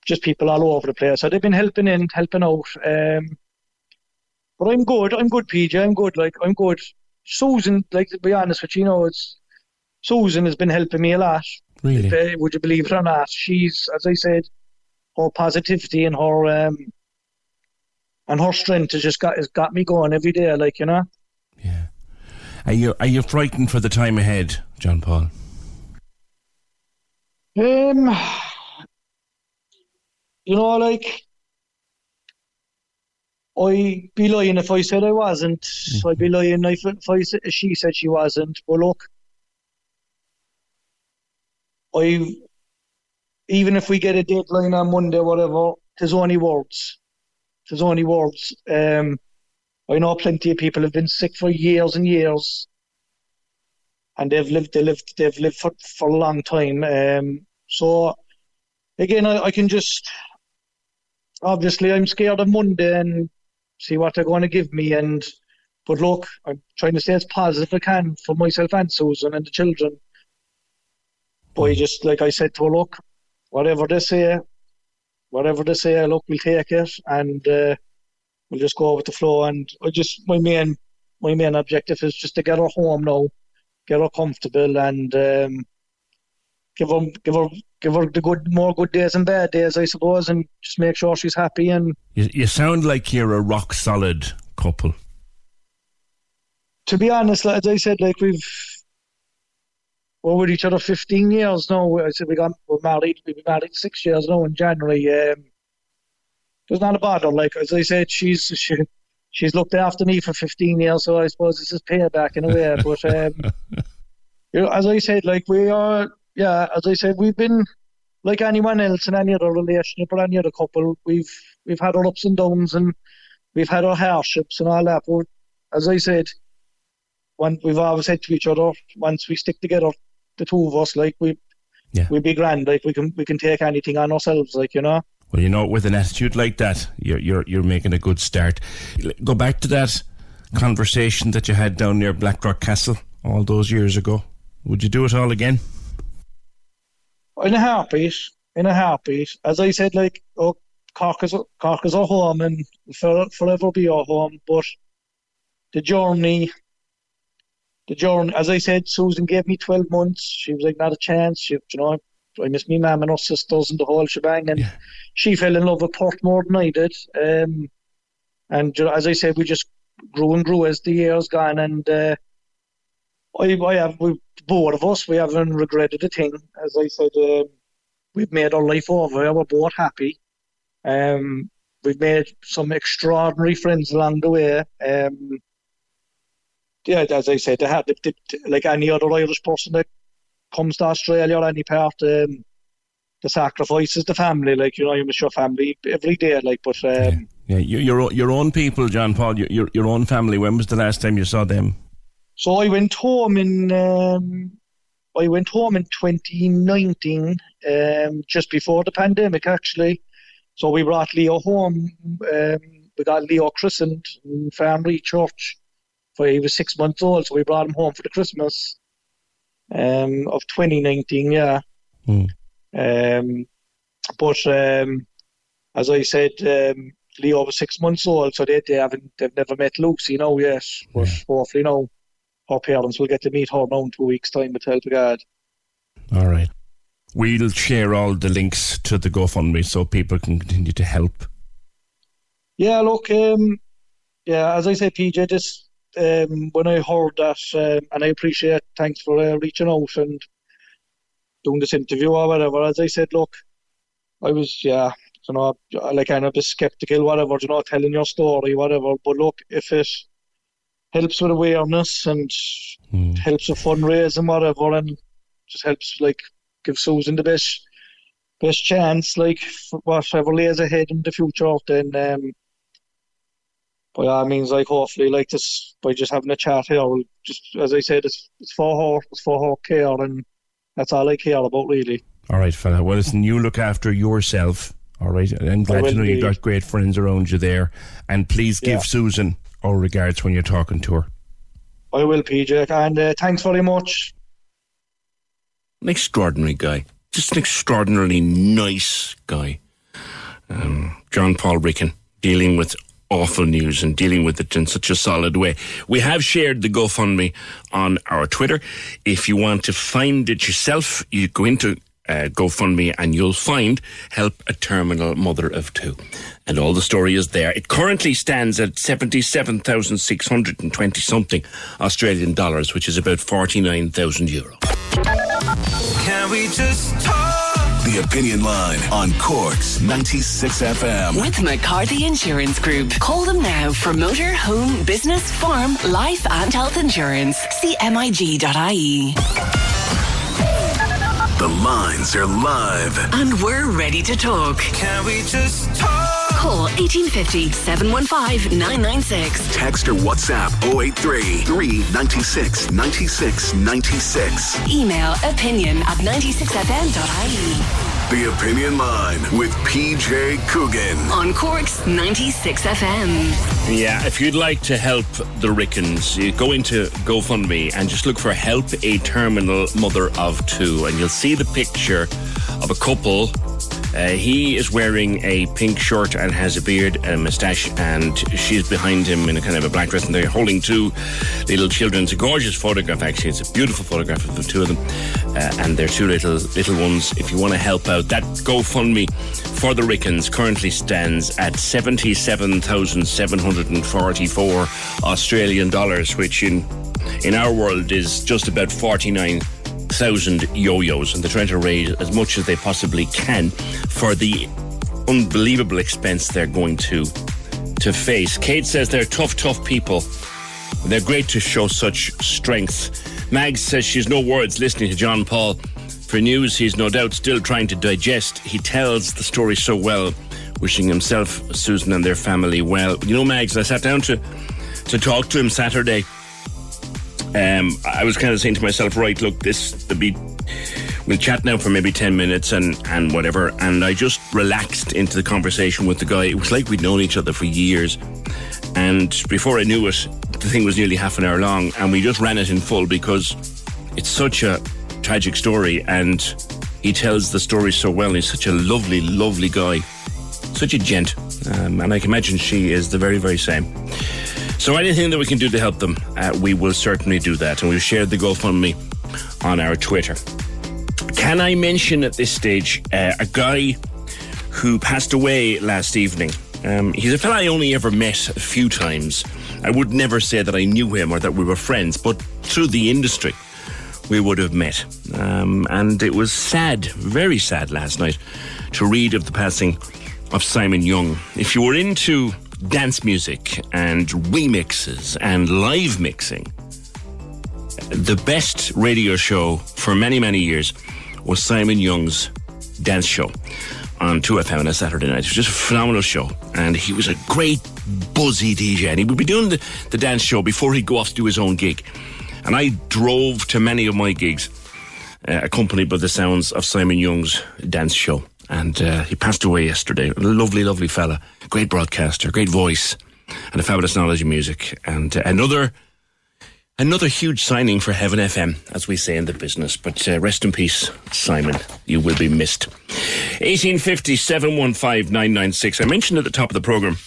just people all over the place. So they've been helping in, helping out. Um, but I'm good. I'm good, PJ. I'm good. Like I'm good. Susan, like to be honest with you, you know, it's Susan has been helping me a lot. Really? Uh, would you believe it or not? She's, as I said, her positivity and her um, and her strength has just got has got me going every day. Like you know. Yeah. Are you are you frightened for the time ahead, John Paul? Um, you know, like I'd be lying if I said I wasn't. Mm-hmm. I'd be lying if, if I said, she said she wasn't. But look, I even if we get a deadline on Monday, whatever, there's only words. There's only words. Um, I know plenty of people have been sick for years and years, and they've lived, they lived, they've lived for, for a long time. Um, so again, I, I can just obviously I'm scared of Monday and see what they're going to give me. And but look, I'm trying to stay as positive as I can for myself and Susan and the children. But I just like I said to her, look, whatever they say, whatever they say, look, we'll take it and uh, we'll just go with the flow. And I just my main my main objective is just to get her home now, get her comfortable, and um, give her give her give her the good more good days and bad days, I suppose, and just make sure she's happy. And You, you sound like you're a rock solid couple. to be honest, like, as I said, like we've we're with each other 15 years now. I said we got we're married. We've been married six years now in January. Um, there's not a bother. Like as I said, she's she, she's looked after me for 15 years, so I suppose this is payback in a way. But um, you know, as I said, like we are, yeah, as I said, we've been like anyone else in any other relationship or any other couple. We've we've had our ups and downs and we've had our hardships and all that. But as I said, when we've always said to each other, once we stick together, the two of us, like we, Yeah. we be grand. Like we can we can take anything on ourselves. Like you know. Well, you know, with an attitude like that, you're you're you're making a good start. Go back to that conversation that you had down near Blackrock Castle all those years ago. Would you do it all again? In a heartbeat, in a heartbeat. As I said, like, oh, Cork is, Cork is our home and will forever be our home. But the journey, the journey, as I said, Susan gave me 12 months. She was like, not a chance. She, you know, I miss me mum and her sisters and the whole shebang. And she fell in love with Perth more than I did. Um, and you know, as I said, we just grew and grew as the years gone. And uh, I, I have, we, both of us, we haven't regretted a thing. As I said, um, we've made our life over. We're both happy. Um, we've made some extraordinary friends along the way. Um, yeah, as I said, they they, like any other Irish person that comes to Australia or any part, um, the sacrifice is the family. Like you know, you miss your family every day. Like, but um, Yeah, you, your o- your own people, John Paul, your, your your own family. When was the last time you saw them? So I went home in um, I went home in 2019, um, just before the pandemic actually. So we brought Leo home. Um, we got Leo christened in family Church. For he was six months old, so we brought him home for the Christmas um, of 2019. Yeah. Um, but um, as I said, um, Leo was six months old, so they, they haven't they've never met Lucy you now yet. But hopefully now her parents will get to meet her now in two weeks' time with help of God. All right. We'll share all the links to the GoFundMe so people can continue to help. Yeah, look, um, yeah, as I say, PJ, just um, when I heard that, um, and I appreciate, thanks for uh, reaching out and doing this interview or whatever. As I said, look, I was, yeah, you know, like kind of a bit skeptical, whatever, you know, telling your story, whatever. But look, if it helps with awareness and helps with fundraising, whatever, and just helps like give Susan the best best chance, like for whatever lays ahead in the future, then um, by all means, like hopefully, like this by just having a chat here, we'll just as I said, it's it's for her, it's for her care, and that's all I care about really. All right, fella. Well, listen, you look after yourself. All right. I'm glad to know you've got great friends around you there. And please give Yeah. Susan our regards when you're talking to her. I will, PJ, and uh, thanks very much. An extraordinary guy. Just an extraordinarily nice guy. Um, John Paul Ricken dealing with awful news and dealing with it in such a solid way. We have shared the GoFundMe on our Twitter. If you want to find it yourself, you go into uh, GoFundMe and you'll find Help a Terminal Mother of Two. And all the story is there. It currently stands at 77,620 something Australian dollars, which is about 49,000 euro. Can we just talk? The Opinion Line on Cork's 96 FM. With McCarthy Insurance Group. Call them now for motor, home, business, farm, life and health insurance. CMIG.ie. The lines are live. And we're ready to talk. Can we just talk? Call 1850 715 996. Text or WhatsApp 083 396 96 96. Email opinion at 96fm.ie. The Opinion Line with PJ Coogan. On Cork's 96 FM. Yeah, if you'd like to help the Rickens, you go into GoFundMe and just look for Help a Terminal Mother of Two, and you'll see the picture of a couple. Uh, he is wearing a pink shirt and has a beard and a moustache, and she's behind him in a kind of a black dress, and they're holding two little children. It's a gorgeous photograph, actually. It's a beautiful photograph of the two of them, uh, and they're two little little ones. If you want to help out, that GoFundMe for the Rickens currently stands at seventy-seven thousand seven hundred and forty-four Australian dollars, which in in our world is just about forty-nine thousand yo-yos, and they're trying to raise as much as they possibly can for the unbelievable expense they're going to to face. Kate says they're tough, tough people. They're great to show such strength. Mag says she's no words listening to John Paul. For news he's no doubt still trying to digest. He tells the story so well, wishing himself, Susan, and their family well. You know, Mags, I sat down to to talk to him Saturday. Um, I was kind of saying to myself, right, look, this the be we'll chat now for maybe 10 minutes and, and whatever. And I just relaxed into the conversation with the guy. It was like we'd known each other for years. And before I knew it, the thing was nearly half an hour long. And we just ran it in full because it's such a tragic story. And he tells the story so well. He's such a lovely, lovely guy. Such a gent. Um, and I can imagine she is the very, very same. So anything that we can do to help them, uh, we will certainly do that. And we've shared the GoFundMe on our Twitter. Can I mention at this stage uh, a guy who passed away last evening? Um, he's a fellow I only ever met a few times. I would never say that I knew him or that we were friends, but through the industry we would have met. Um, and it was sad, very sad last night to read of the passing of Simon Young. If you were into dance music and remixes and live mixing, the best radio show for many, many years was Simon Young's dance show on 2FM on a Saturday night. It was just a phenomenal show. And he was a great buzzy DJ. And he would be doing the, the dance show before he'd go off to do his own gig. And I drove to many of my gigs, uh, accompanied by the sounds of Simon Young's dance show. And uh, he passed away yesterday. Lovely, lovely fella. Great broadcaster, great voice, and a fabulous knowledge of music. And uh, another another huge signing for Heaven FM, as we say in the business. But uh, rest in peace, Simon. You will be missed. 1850 715 996. I mentioned at the top of the programme,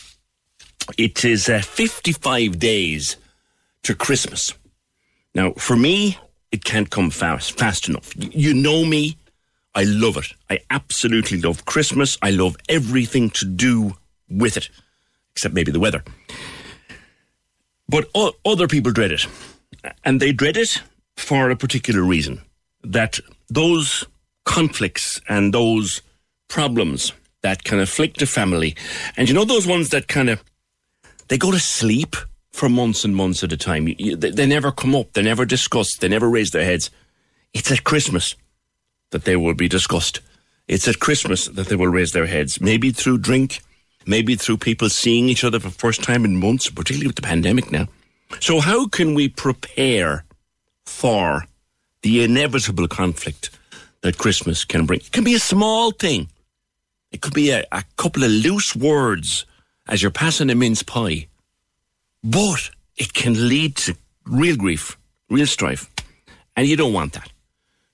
it is uh, 55 days to Christmas. Now, for me, it can't come fast, fast enough. You know me. I love it. I absolutely love Christmas. I love everything to do with it, except maybe the weather. But o- other people dread it. And they dread it for a particular reason that those conflicts and those problems that can afflict a family, and you know, those ones that kind of they go to sleep for months and months at a time. You, you, they, they never come up, they never discuss, they never raise their heads. It's at Christmas that they will be discussed. It's at Christmas that they will raise their heads, maybe through drink, maybe through people seeing each other for the first time in months, particularly with the pandemic now. So, how can we prepare for the inevitable conflict that Christmas can bring? It can be a small thing, it could be a, a couple of loose words as you're passing a mince pie, but it can lead to real grief, real strife, and you don't want that.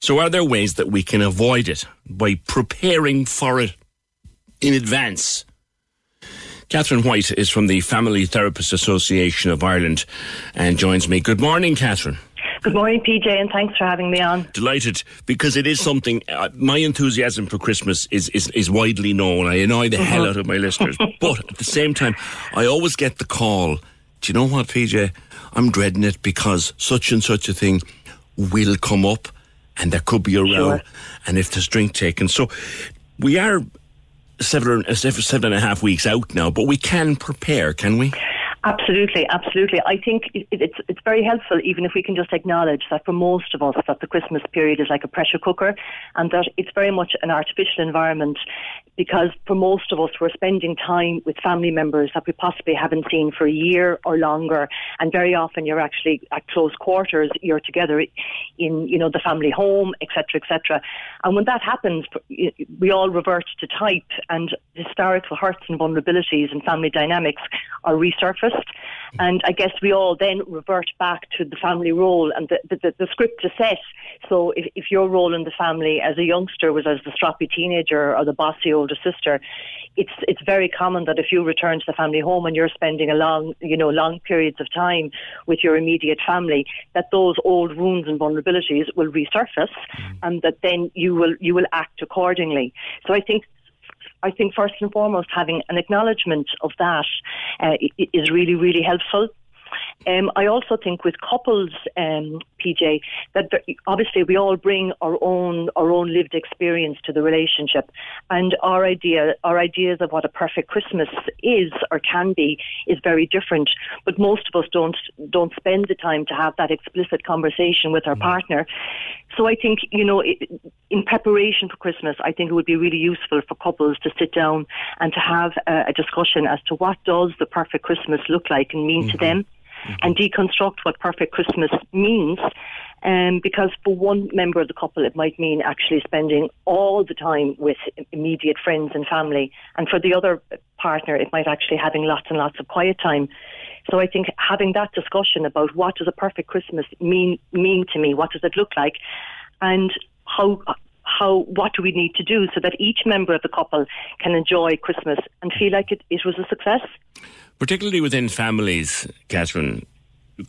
So, are there ways that we can avoid it by preparing for it in advance? Catherine White is from the Family Therapist Association of Ireland and joins me. Good morning, Catherine. Good morning, PJ, and thanks for having me on. Delighted because it is something. Uh, my enthusiasm for Christmas is, is, is widely known. I annoy the hell out of my listeners, but at the same time, I always get the call. Do you know what, PJ? I'm dreading it because such and such a thing will come up, and there could be a row, Sure. and if there's drink taken, so we are seven, uh, seven seven and a half weeks out now, but we can prepare, can we? Absolutely, absolutely. I think it, it- it's it's very helpful, even if we can just acknowledge that for most of us, that the Christmas period is like a pressure cooker, and that it's very much an artificial environment. Because for most of us, we're spending time with family members that we possibly haven't seen for a year or longer, and very often you're actually at close quarters. You're together in you know the family home, etc., etc. And when that happens, we all revert to type, and historical hurts and vulnerabilities and family dynamics are resurfaced. And I guess we all then revert back to the family role, and the, the, the, script is set. So if, if your role in the family as a youngster was as the stroppy teenager or the bossy older sister, it's it's very common that if you return to the family home and you're spending a long, you know, long periods of time with your immediate family, that those old wounds and vulnerabilities will resurface, and that then you will you will act accordingly. So I think I think first and foremost, having an acknowledgement of that uh, is really, really helpful. Um, I also think with couples, um, PJ, that obviously we all bring our own our own lived experience to the relationship, and our idea our ideas of what a perfect Christmas is or can be is very different. But most of us don't don't spend the time to have that explicit conversation with our mm. partner. So I think you know, in preparation for Christmas, I think it would be really useful for couples to sit down and to have a, a discussion as to what does the perfect Christmas look like and mean to mm-hmm. them and deconstruct what perfect Christmas means. Um, because for one member of the couple, it might mean actually spending all the time with immediate friends and family. And for the other partner, it might actually having lots and lots of quiet time. So I think having that discussion about what does a perfect Christmas mean mean to me, what does it look like, and how how what do we need to do so that each member of the couple can enjoy Christmas and feel like it, it was a success. Particularly within families, Catherine,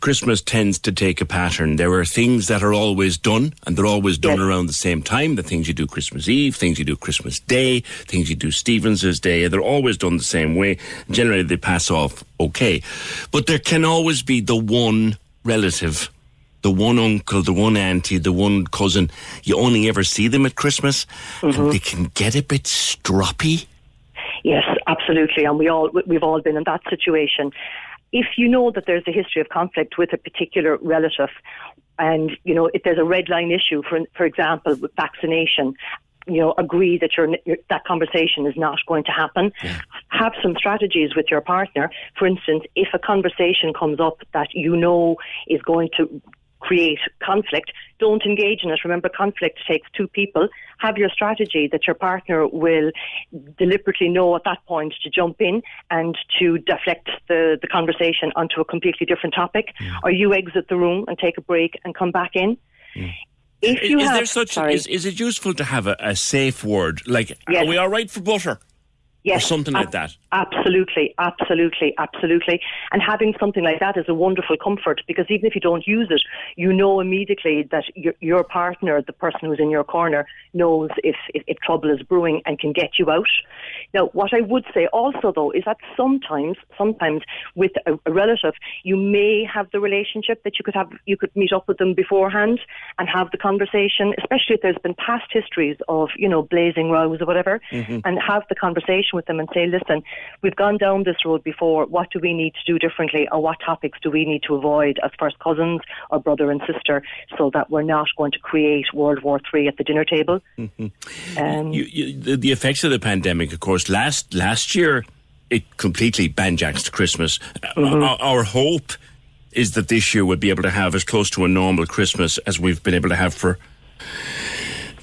Christmas tends to take a pattern. There are things that are always done, and they're always done around the same time. The things you do Christmas Eve, things you do Christmas Day, things you do Stevens's Day, they're always done the same way. Generally, they pass off okay. But there can always be the one relative, the one uncle, the one auntie, the one cousin. You only ever see them at Christmas, and mm-hmm. they can get a bit stroppy. Yes, absolutely, and we all we've all been in that situation. If you know that there's a history of conflict with a particular relative, and you know if there's a red line issue, for for example, with vaccination, you know, agree that your that conversation is not going to happen. Have some strategies with your partner. For instance, if a conversation comes up that you know is going to create conflict, don't engage in it. Remember, conflict takes two people. Have your strategy that your partner will deliberately know at that point to jump in and to deflect the, the conversation onto a completely different topic, or you exit the room and take a break and come back in. If Is, you is have, there such? sorry. Is, is it useful to have a, a safe word like Yes. "Are we all right for butter?" Or something like that? Absolutely, absolutely, absolutely. And having something like that is a wonderful comfort because even if you don't use it, you know immediately that your, your partner, the person who's in your corner, knows if, if, if trouble is brewing and can get you out. Now, what I would say also though is that sometimes, sometimes with a, a relative, you may have the relationship that you could have, you could meet up with them beforehand and have the conversation, especially if there's been past histories of, you know, blazing rows or whatever, Mhm. and have the conversation with them and say, listen, we've gone down this road before. What do we need to do differently, or what topics do we need to avoid as first cousins or brother and sister, so that we're not going to create World War Three at the dinner table? Um, You, you, the, the effects of the pandemic, of course, last last year it completely banjaxed Christmas. Mm-hmm. Our, our hope is that this year we'll be able to have as close to a normal Christmas as we've been able to have for.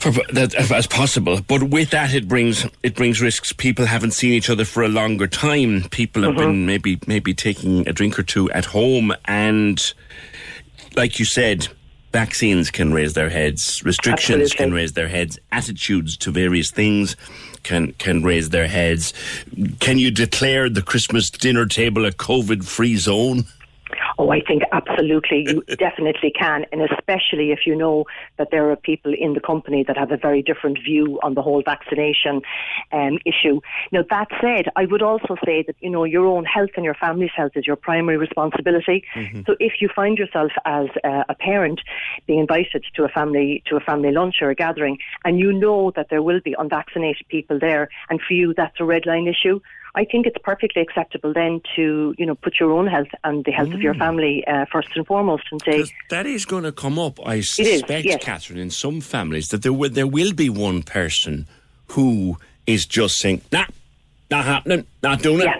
For that as possible, but with that it brings it brings risks. People haven't seen each other for a longer time. People have Mm-hmm. been maybe maybe taking a drink or two at home, and like you said, vaccines can raise their heads, restrictions Absolutely. can raise their heads, attitudes to various things can can raise their heads. Can you declare the Christmas dinner table a COVID free zone? Oh, I think absolutely you definitely can, and especially if you know that there are people in the company that have a very different view on the whole vaccination um, issue. Now, that said, I would also say that you know your own health and your family's health is your primary responsibility. Mm-hmm. So, if you find yourself as a, a parent being invited to a family to a family lunch or a gathering, and you know that there will be unvaccinated people there, and for you that's a red line issue. I think it's perfectly acceptable then to, you know, put your own health and the health of your Mm. family uh, first and foremost, and say That is going to come up, I is, suspect, yes. Catherine, in some families that there will there will be one person who is just saying, "Nah, not happening, not doing it." Yeah.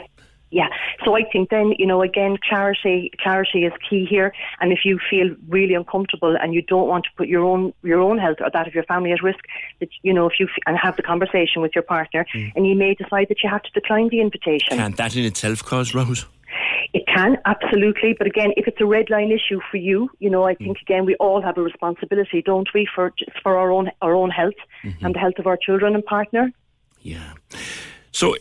Yeah, so I think then you know again clarity clarity is key here, and if you feel really uncomfortable and you don't want to put your own your own health or that of your family at risk, that you know if you f- and have the conversation with your partner, mm. and you may decide that you have to decline the invitation. Can't that in itself cause rows? It can absolutely, but again, if it's a red line issue for you, you know, I mm. think again we all have a responsibility, don't we, for for our own our own health mm-hmm. and the health of our children and partner. Yeah. So,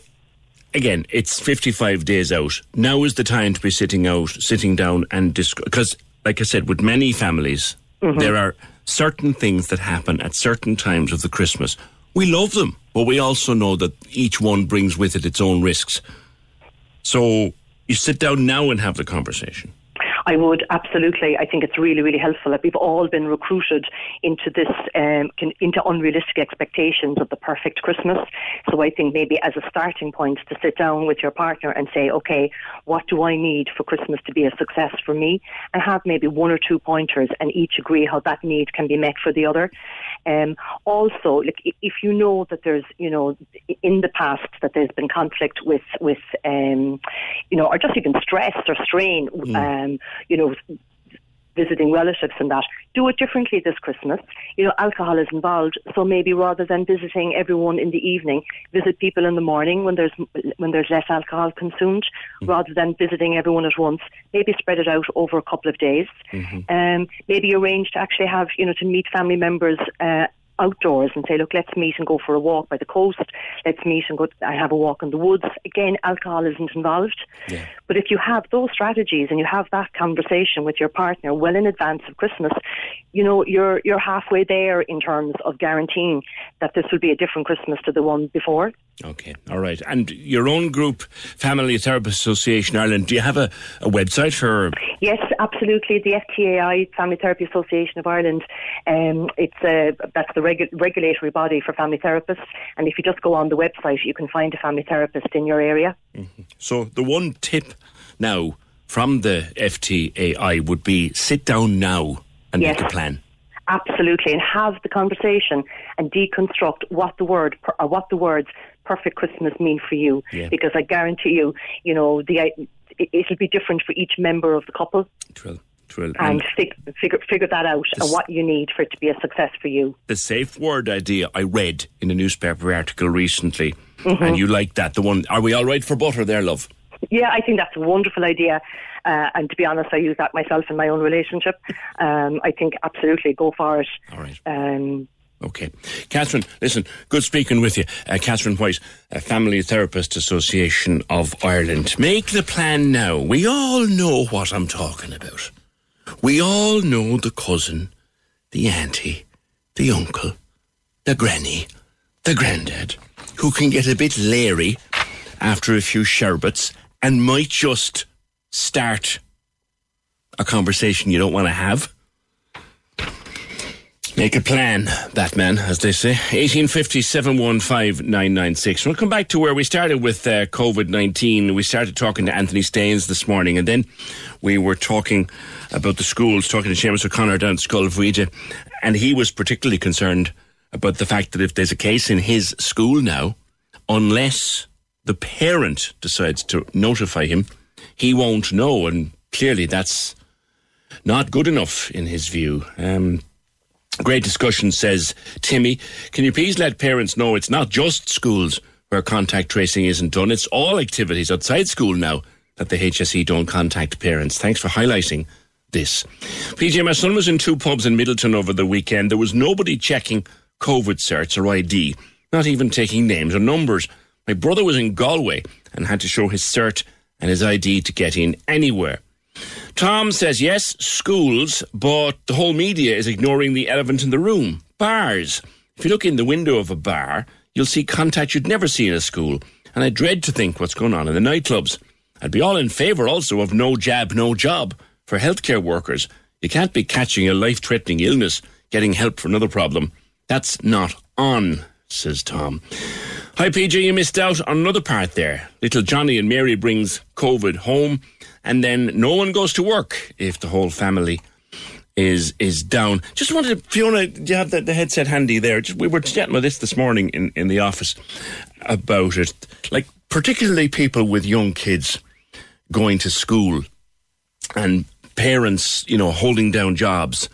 again, it's 55 days out. Now is the time to be sitting out, sitting down and discuss. Because, like I said, with many families, Mhm. there are certain things that happen at certain times of the Christmas. We love them, but we also know that each one brings with it its own risks. So, you sit down now and have the conversation. I would absolutely. I think it's really, really helpful that we've all been recruited into this, um, into unrealistic expectations of the perfect Christmas. So I think maybe as a starting point to sit down with your partner and say, okay, what do I need for Christmas to be a success for me? And have maybe one or two pointers and each agree how that need can be met for the other. Um, also, like, if you know that there's, you know, in the past that there's been conflict with, with, um, you know, or just even stress or strain, um, you know, visiting relatives and that, do it differently this Christmas. You know, alcohol is involved, so maybe rather than visiting everyone in the evening, visit people in the morning when there's when there's less alcohol consumed, rather than visiting everyone at once. Maybe spread it out over a couple of days. Um, maybe arrange to actually have you know to meet family members. Uh, outdoors and say, look, let's meet and go for a walk by the coast. Let's meet and go and have a walk in the woods. Again, alcohol isn't involved. But if you have those strategies and you have that conversation with your partner well in advance of Christmas, you know, you're you're halfway there in terms of guaranteeing that this will be a different Christmas to the one before. Okay, all right. And your own group, Family Therapist Association Ireland, do you have a, a website for Yes, absolutely. The FTAI, Family Therapy Association of Ireland, um, it's a, that's the regu- regulatory body for family therapists. And if you just go on the website, you can find a family therapist in your area. So the one tip now from the FTAI would be sit down now and Yes. make a plan. Absolutely, and have the conversation and deconstruct what the word or what the words "perfect Christmas" mean for you. Yeah. Because I guarantee you, you know, the it, it'll be different for each member of the couple, Trill, trill. and fig, figure figure that out and what you need for it to be a success for you. the safe word idea I read in a newspaper article recently, Mhm. and you like that. The one, are we all right for butter there, love? Yeah, I think that's a wonderful idea. Uh, and to be honest, I use that myself in my own relationship. Um, I think absolutely go for it. All right. Um, Okay. Catherine, listen, good speaking with you. Uh, Catherine White, uh, Family Therapist Association of Ireland. Make the plan now. We all know what I'm talking about. We all know the cousin, the auntie, the uncle, the granny, the granddad, who can get a bit leery after a few sherbets and might just start a conversation you don't want to have. Make a plan, Batman, as they say. 1850 715 We'll come back to where we started with uh, COVID 19. We started talking to Anthony Staines this morning, and then we were talking about the schools, talking to Seamus O'Connor down at Schull and he was particularly concerned about the fact that if there's a case in his school now, unless the parent decides to notify him, he won't know, and clearly that's not good enough in his view. Um, Great discussion, says Timmy. Can you please let parents know it's not just schools where contact tracing isn't done, it's all activities outside school now that the HSE don't contact parents. Thanks for highlighting this. PJ, my son was in two pubs in Midleton over the weekend. There was nobody checking COVID certs or ID, not even taking names or numbers. My brother was in Galway and had to show his cert and his ID to get in anywhere. Tom says, yes, schools, but the whole media is ignoring the elephant in the room bars. If you look in the window of a bar, you'll see contact you'd never see in a school. And I dread to think what's going on in the nightclubs. I'd be all in favour also of no jab, no job for healthcare workers. You can't be catching a life threatening illness, getting help for another problem. That's not on, says Tom. Hi, PJ, you missed out on another part there. Little Johnny and Mary brings COVID home, and then no one goes to work if the whole family is is down. Just wanted to, Fiona, do you have the, the headset handy there? Just, we were chatting about this this morning in, in the office about it. Like, particularly people with young kids going to school and parents, you know, holding down jobs.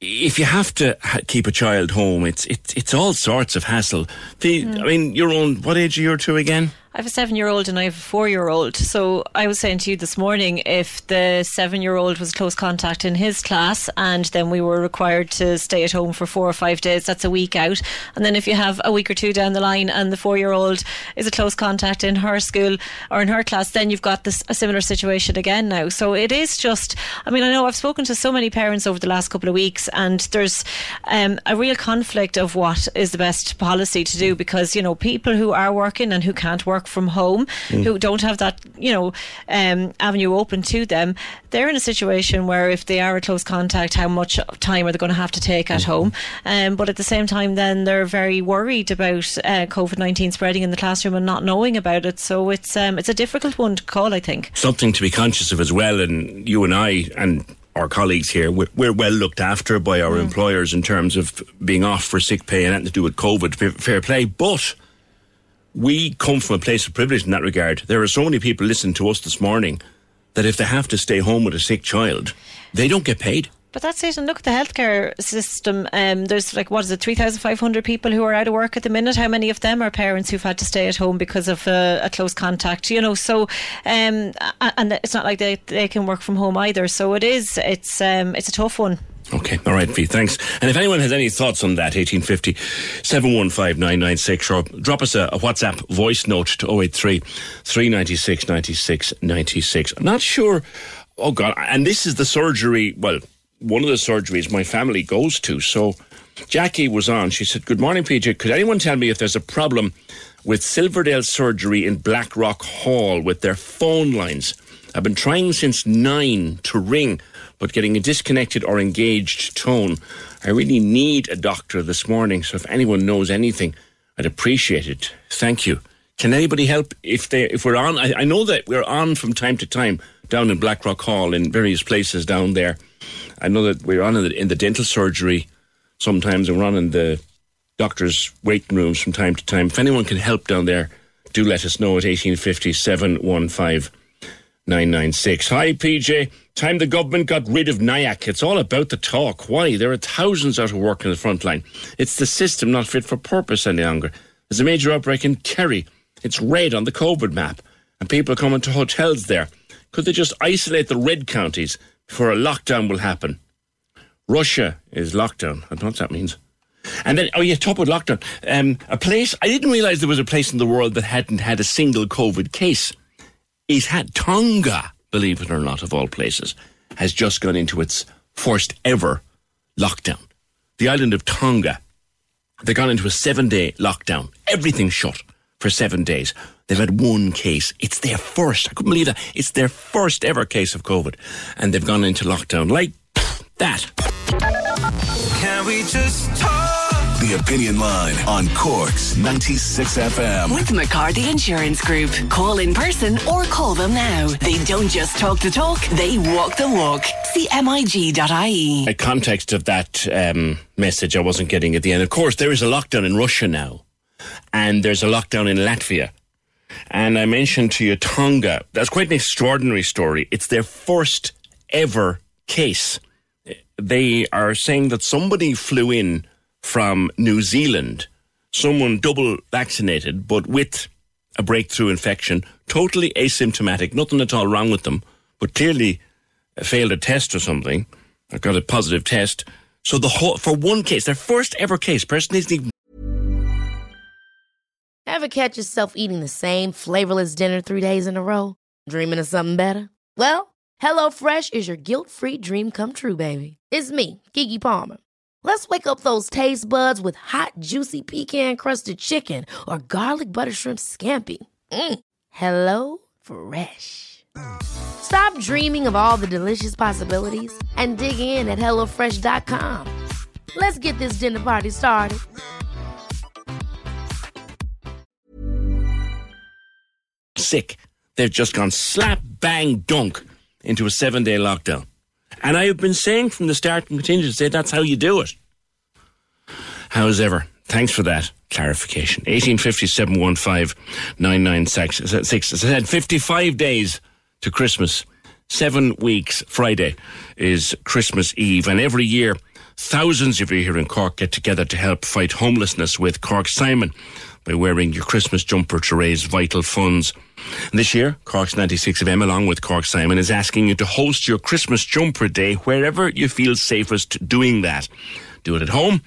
If you have to ha- keep a child home, it's it's it's all sorts of hassle. The, hmm. I mean, your own. What age are you two again? I have a seven year old and I have a four year old. So I was saying to you this morning if the seven year old was close contact in his class and then we were required to stay at home for four or five days, that's a week out. And then if you have a week or two down the line and the four year old is a close contact in her school or in her class, then you've got this a similar situation again now. So it is just, I mean, I know I've spoken to so many parents over the last couple of weeks and there's um, a real conflict of what is the best policy to do because, you know, people who are working and who can't work from home, Mm. who don't have that, you know, um, avenue open to them, they're in a situation where if they are a close contact, how much time are they going to have to take at home? Um, but at the same time, then they're very worried about uh, COVID nineteen spreading in the classroom and not knowing about it. So it's um, it's a difficult one to call, I think. something to be conscious of as well. And you and I and our colleagues here, we're, we're well looked after by our employers in terms of being off for sick pay and nothing to do with COVID. Fair play, but we come from a place of privilege in that regard. There are so many people listening to us this morning that if they have to stay home with a sick child, they don't get paid. But that's it. And look at the healthcare system. Um, there's like, what is it, 3,500 people who are out of work at the minute. How many of them are parents who've had to stay at home because of uh, a close contact, you know? So, um, and it's not like they, they can work from home either. So it is, it's, um, it's a tough one. Okay, all right, Pete, thanks. And if anyone has any thoughts on that, 1850 715 996, or drop us a, a WhatsApp voice note to 083 396 96 96. I'm not sure, oh God, and this is the surgery, well, one of the surgeries my family goes to. So Jackie was on. She said, Good morning, PJ. Could anyone tell me if there's a problem with Silverdale Surgery in Blackrock Hall with their phone lines? I've been trying since nine to ring, but getting a disconnected or engaged tone. I really need a doctor this morning, so if anyone knows anything, I'd appreciate it. Thank you. Can anybody help if they if we're on? I, I know that we're on from time to time down in Blackrock Hall in various places down there. I know that we're on in the, in the dental surgery sometimes, and we're on in the doctors' waiting rooms from time to time. If anyone can help down there, do let us know at 1850 715 996. Hi, PJ. Time the government got rid of NIAC. It's all about the talk. Why? There are thousands out of work in the front line. It's the system not fit for purpose any longer. There's a major outbreak in Kerry. It's red on the COVID map, and people are coming to hotels there. Could they just isolate the red counties before a lockdown will happen? Russia is lockdown. I don't know what that means. And then, oh yeah, top of lockdown. Um, a place, I didn't realize there was a place in the world that hadn't had a single COVID case. It had Tonga, believe it or not, of all places, has just gone into its first ever lockdown. The island of Tonga, they've gone into a seven day lockdown. Everything's shut for seven days. They've had one case. It's their first. I couldn't believe that. It's their first ever case of COVID. And they've gone into lockdown like that. Can we just talk? The Opinion Line on Cork's 96 FM. With McCarthy Insurance Group. Call in person or call them now. They don't just talk the talk, they walk the walk. CMIG.ie. A context of that um, message I wasn't getting at the end. Of course, there is a lockdown in Russia now, and there's a lockdown in Latvia. And I mentioned to you Tonga. That's quite an extraordinary story. It's their first ever case. They are saying that somebody flew in from New Zealand, someone double vaccinated, but with a breakthrough infection, totally asymptomatic, nothing at all wrong with them, but clearly uh, failed a test or something, or got a positive test. So the whole for one case, their first ever case, person isn't even Ever catch yourself eating the same flavorless dinner three days in a row? Dreaming of something better? Well, HelloFresh is your guilt-free dream come true, baby. It's me, Keke Palmer. Let's wake up those taste buds with hot, juicy pecan-crusted chicken or garlic butter shrimp scampi. Mm. Hello Fresh. Stop dreaming of all the delicious possibilities and dig in at HelloFresh.com. Let's get this dinner party started. Sick. They've just gone slap, bang, dunk into a seven day lockdown. And I have been saying from the start and continue to say that's how you do it. How's ever. Thanks for that clarification. 1850 996. As I said, 55 days to Christmas. Seven weeks Friday is Christmas Eve. And every year, thousands of you here in Cork get together to help fight homelessness with Cork Simon by wearing your Christmas jumper to raise vital funds. This year, Cork's 96 FM, along with Cork Simon, is asking you to host your Christmas jumper day wherever you feel safest doing that. Do it at home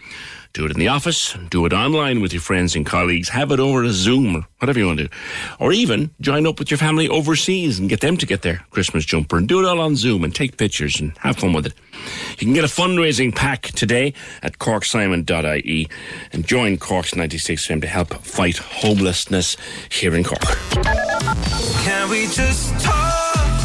do it in the office, do it online with your friends and colleagues, have it over a Zoom or whatever you want to do. Or even join up with your family overseas and get them to get their Christmas jumper and do it all on Zoom and take pictures and have fun with it. You can get a fundraising pack today at corksimon.ie and join Cork's 96 FM to help fight homelessness here in Cork. Can we just talk?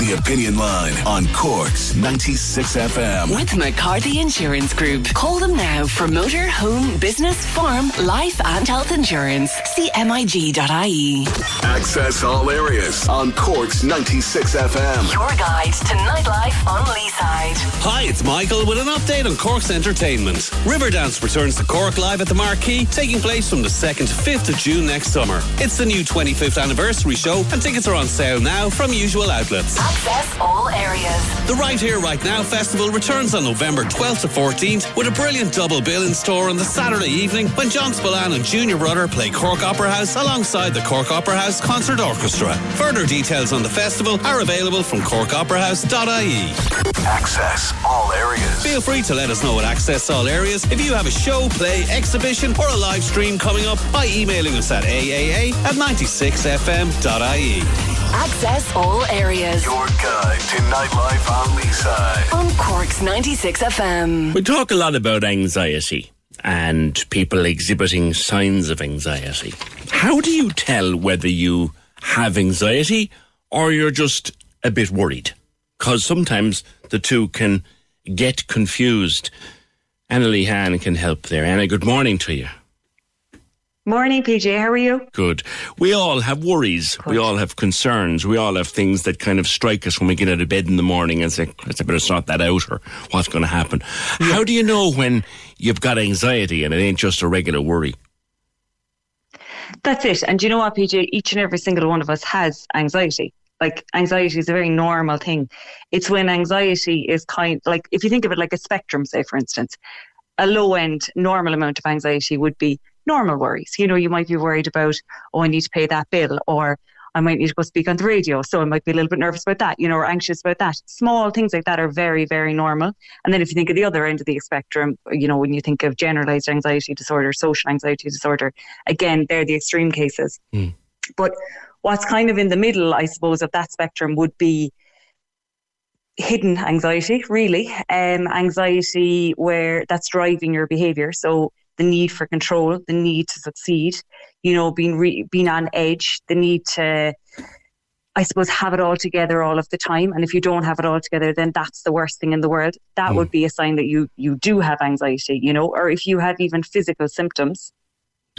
The Opinion Line on Cork's 96 FM. With McCarthy Insurance Group. Call them now for motor, home, business, farm, life, and health insurance. CMIG.ie. Access all areas on Cork's 96 FM. Your guide to nightlife on Leeside. Hi, it's Michael with an update on Cork's entertainment. Riverdance returns to Cork live at the Marquee, taking place from the 2nd to 5th of June next summer. It's the new 25th anniversary show, and tickets are on sale now from usual outlets. Access all areas. The Right Here Right Now Festival returns on November 12th to 14th with a brilliant double bill in store on the Saturday evening when John Spillane and Junior Brother play Cork Opera House alongside the Cork Opera House Concert Orchestra. Further details on the festival are available from corkoperahouse.ie. Access all areas. Feel free to let us know at Access All Areas if you have a show, play, exhibition, or a live stream coming up by emailing us at aaa at 96fm.ie. Access all areas. Your guide to nightlife on Leeside. On Cork's 96 FM. We talk a lot about anxiety and people exhibiting signs of anxiety. How do you tell whether you have anxiety or you're just a bit worried? Because sometimes the two can get confused. Anna Lehan can help there. Anna, good morning to you. Morning, PJ. How are you? Good. We all have worries. We all have concerns. We all have things that kind of strike us when we get out of bed in the morning and say, let's better sort that out or what's going to happen. How do you know when you've got anxiety and it ain't just a regular worry? That's it. And do you know what, PJ? Each and every single one of us has anxiety. Like anxiety is a very normal thing. It's when anxiety is kind like if you think of it like a spectrum, say for instance, a low end normal amount of anxiety would be normal worries. You know, you might be worried about, oh, I need to pay that bill, or I might need to go speak on the radio. So I might be a little bit nervous about that, you know, or anxious about that. Small things like that are very, very normal. And then if you think of the other end of the spectrum, you know, when you think of generalized anxiety disorder, social anxiety disorder, again, they're the extreme cases. Mm. But what's kind of in the middle, I suppose, of that spectrum would be hidden anxiety, really. Um, anxiety where that's driving your behavior. So the need for control, the need to succeed, you know, being re- being on edge, the need to, I suppose, have it all together all of the time. And if you don't have it all together, then that's the worst thing in the world. That Mm. would be a sign that you you do have anxiety, you know, or if you have even physical symptoms.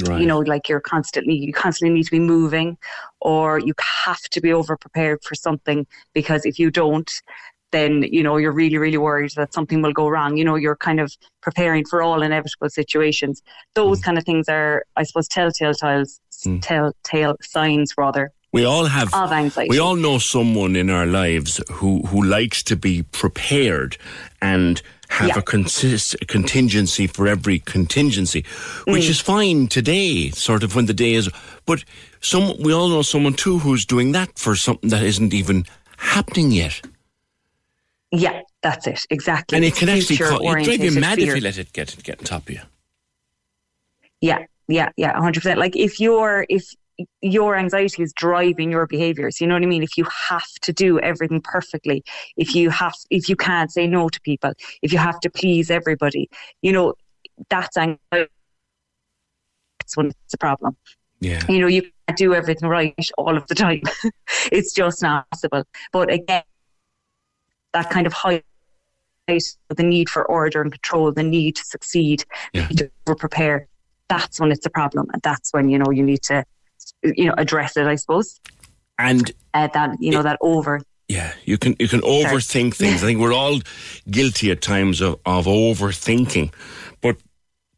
Right. You know, like you're constantly, you constantly need to be moving, or you have to be over prepared for something because if you don't, then you know you're really really worried that something will go wrong you know you're kind of preparing for all inevitable situations those kind of things are i suppose telltale tiles telltale signs rather We all have. of anxiety We all know someone in our lives who, who likes to be prepared and have Yeah. a consist, a contingency for every contingency, which Mm. is fine today, sort of when the day is. But some we all know someone too who's doing that for something that isn't even happening yet, yeah that's it exactly and it can actually co- it drive you mad if you let it get get on top of you. Yeah, yeah, yeah, hundred percent. Like if you're if your anxiety is driving your behaviors. You know what I mean? If you have to do everything perfectly, if you have, if you can't say no to people, if you have to please everybody, you know, that's anxiety. That's when it's a problem. Yeah. You know, you can't do everything right all of the time. it's just not possible. But again, that kind of high the need for order and control, the need to succeed, yeah. to prepare. That's when it's a problem, and that's when you know you need to, you know, address it. I suppose. And uh, that you know it, that over. Yeah, you can you can overthink things. I think we're all guilty at times of, of overthinking, but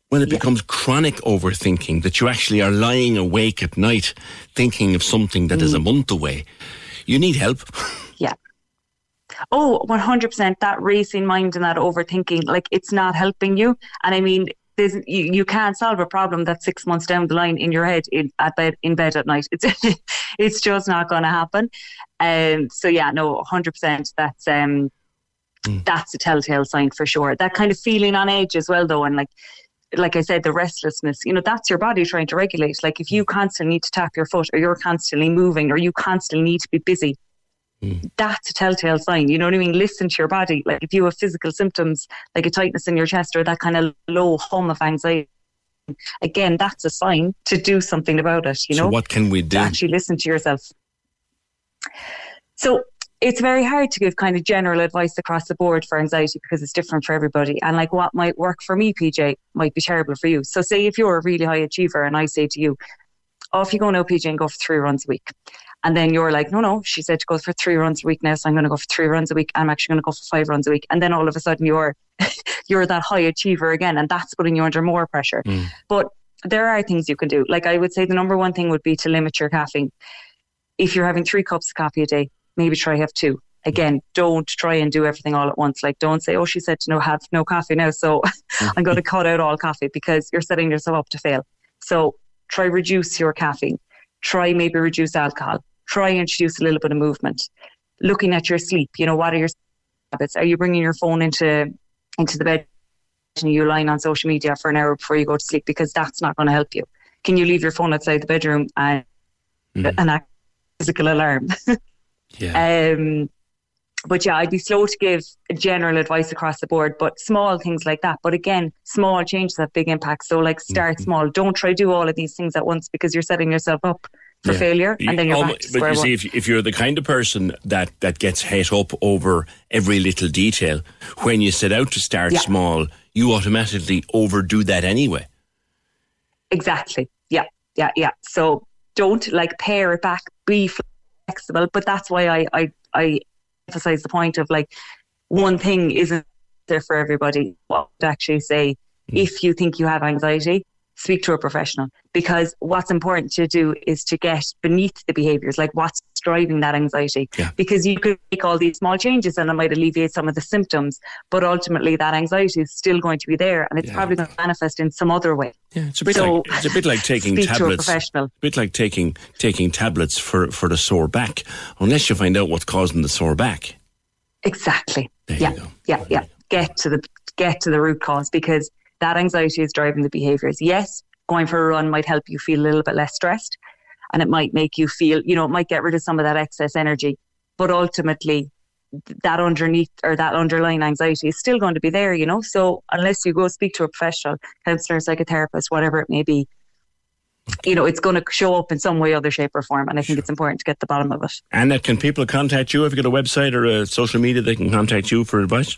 when it yeah. becomes chronic overthinking, that you actually are lying awake at night thinking of something that mm. is a month away, you need help. Yeah. Oh, 100% that racing mind and that overthinking, like it's not helping you. And I mean, there's, you, you can't solve a problem that's six months down the line in your head in, at bed, in bed at night. It's, it's just not going to happen. Um, so yeah, no, 100% that's, um, mm. that's a telltale sign for sure. That kind of feeling on edge as well, though. And like, like I said, the restlessness, you know, that's your body trying to regulate. Like if you constantly need to tap your foot or you're constantly moving or you constantly need to be busy, Mm. that's a telltale sign. You know what I mean? Listen to your body. Like if you have physical symptoms like a tightness in your chest or that kind of low hum of anxiety, again, that's a sign to do something about it. You know, what can we do? To actually listen to yourself. So it's very hard to give kind of general advice across the board for anxiety because it's different for everybody. And like what might work for me, PJ, might be terrible for you. So say if you're a really high achiever and I say to you, off you go now, PJ, and go for three runs a week. And then you're like, no, no, she said to go for three runs a week now, so I'm going to go for three runs a week. I'm actually going to go for five runs a week. And then all of a sudden you're, you're that high achiever again, and that's putting you under more pressure. Mm. But there are things you can do. Like I would say the number one thing would be to limit your caffeine. If you're having three cups of coffee a day, maybe try have two. Again, don't try and do everything all at once. Like don't say, oh, she said to no have no coffee now, so I'm going to cut out all coffee because you're setting yourself up to fail. So try reduce your caffeine. Try maybe reduce alcohol try and introduce a little bit of movement. Looking at your sleep, you know, what are your habits? Are you bringing your phone into into the bed and you lying on social media for an hour before you go to sleep? Because that's not going to help you. Can you leave your phone outside the bedroom and mm. an physical alarm? yeah. Um, but yeah, I'd be slow to give general advice across the board, but small things like that. But again, small changes have big impacts. So like start mm-hmm. small. Don't try do all of these things at once because you're setting yourself up for yeah. failure, and then you're Almost, back But you see, if, if you're the kind of person that, that gets het up over every little detail, when you set out to start Yeah. small, you automatically overdo that anyway. Exactly. Yeah, yeah, yeah. So don't like pare it back. Be flexible. But that's why I I, I emphasize the point of like one thing isn't there for everybody. What to actually say mm. if you think you have anxiety, speak to a professional because what's important to do is to get beneath the behaviors, like what's driving that anxiety. Because you could make all these small changes and it might alleviate some of the symptoms, but ultimately that anxiety is still going to be there and it's probably going to manifest in some other way. Yeah, it's a bit So, like it's a bit like taking speak to a tablets. professional. A bit like taking taking tablets for for the sore back, unless you find out what's causing the sore back. Exactly. yeah, yeah, yeah. Get to the get to the root cause because that anxiety is driving the behaviors. Yes, going for a run might help you feel a little bit less stressed, and it might make you feel, you know, it might get rid of some of that excess energy. But ultimately, that underneath or that underlying anxiety is still going to be there, you know. So unless you go speak to a professional, counselor, psychotherapist, whatever it may be, you know, it's going to show up in some way, other shape, or form. And I think it's important to get the bottom of it. And uh, can people contact you? Have you got a website or a social media they can contact you for advice?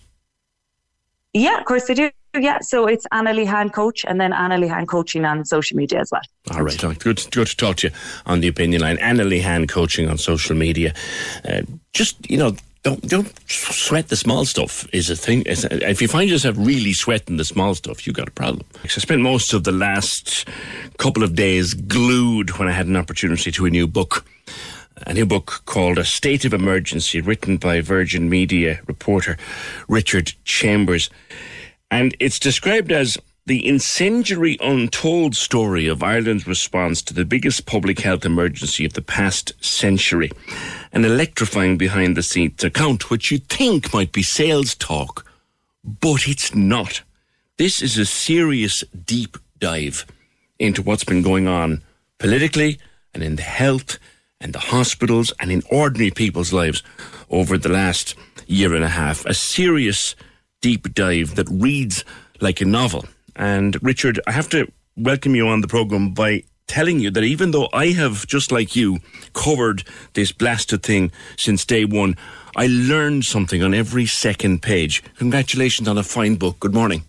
Yeah, of course they do. Yeah, so it's Anna Lehan Coach and then Anna Lehan Coaching on social media as well. All right. Good, good to talk to you on the opinion line. Anna Lehan coaching on social media. Uh, just you know, don't don't sweat the small stuff. Is a thing. If you find yourself really sweating the small stuff, you got a problem. I spent most of the last couple of days glued when I had an opportunity to a new book. A new book called A State of Emergency, written by Virgin Media reporter Richard Chambers. And it's described as the incendiary, untold story of Ireland's response to the biggest public health emergency of the past century. An electrifying behind the scenes account, which you think might be sales talk, but it's not. This is a serious deep dive into what's been going on politically and in the health and the hospitals and in ordinary people's lives over the last year and a half. A serious deep dive that reads like a novel. And Richard, I have to welcome you on the program by telling you that even though I have, just like you, covered this blasted thing since day one, I learned something on every second page. Congratulations on a fine book. Good morning.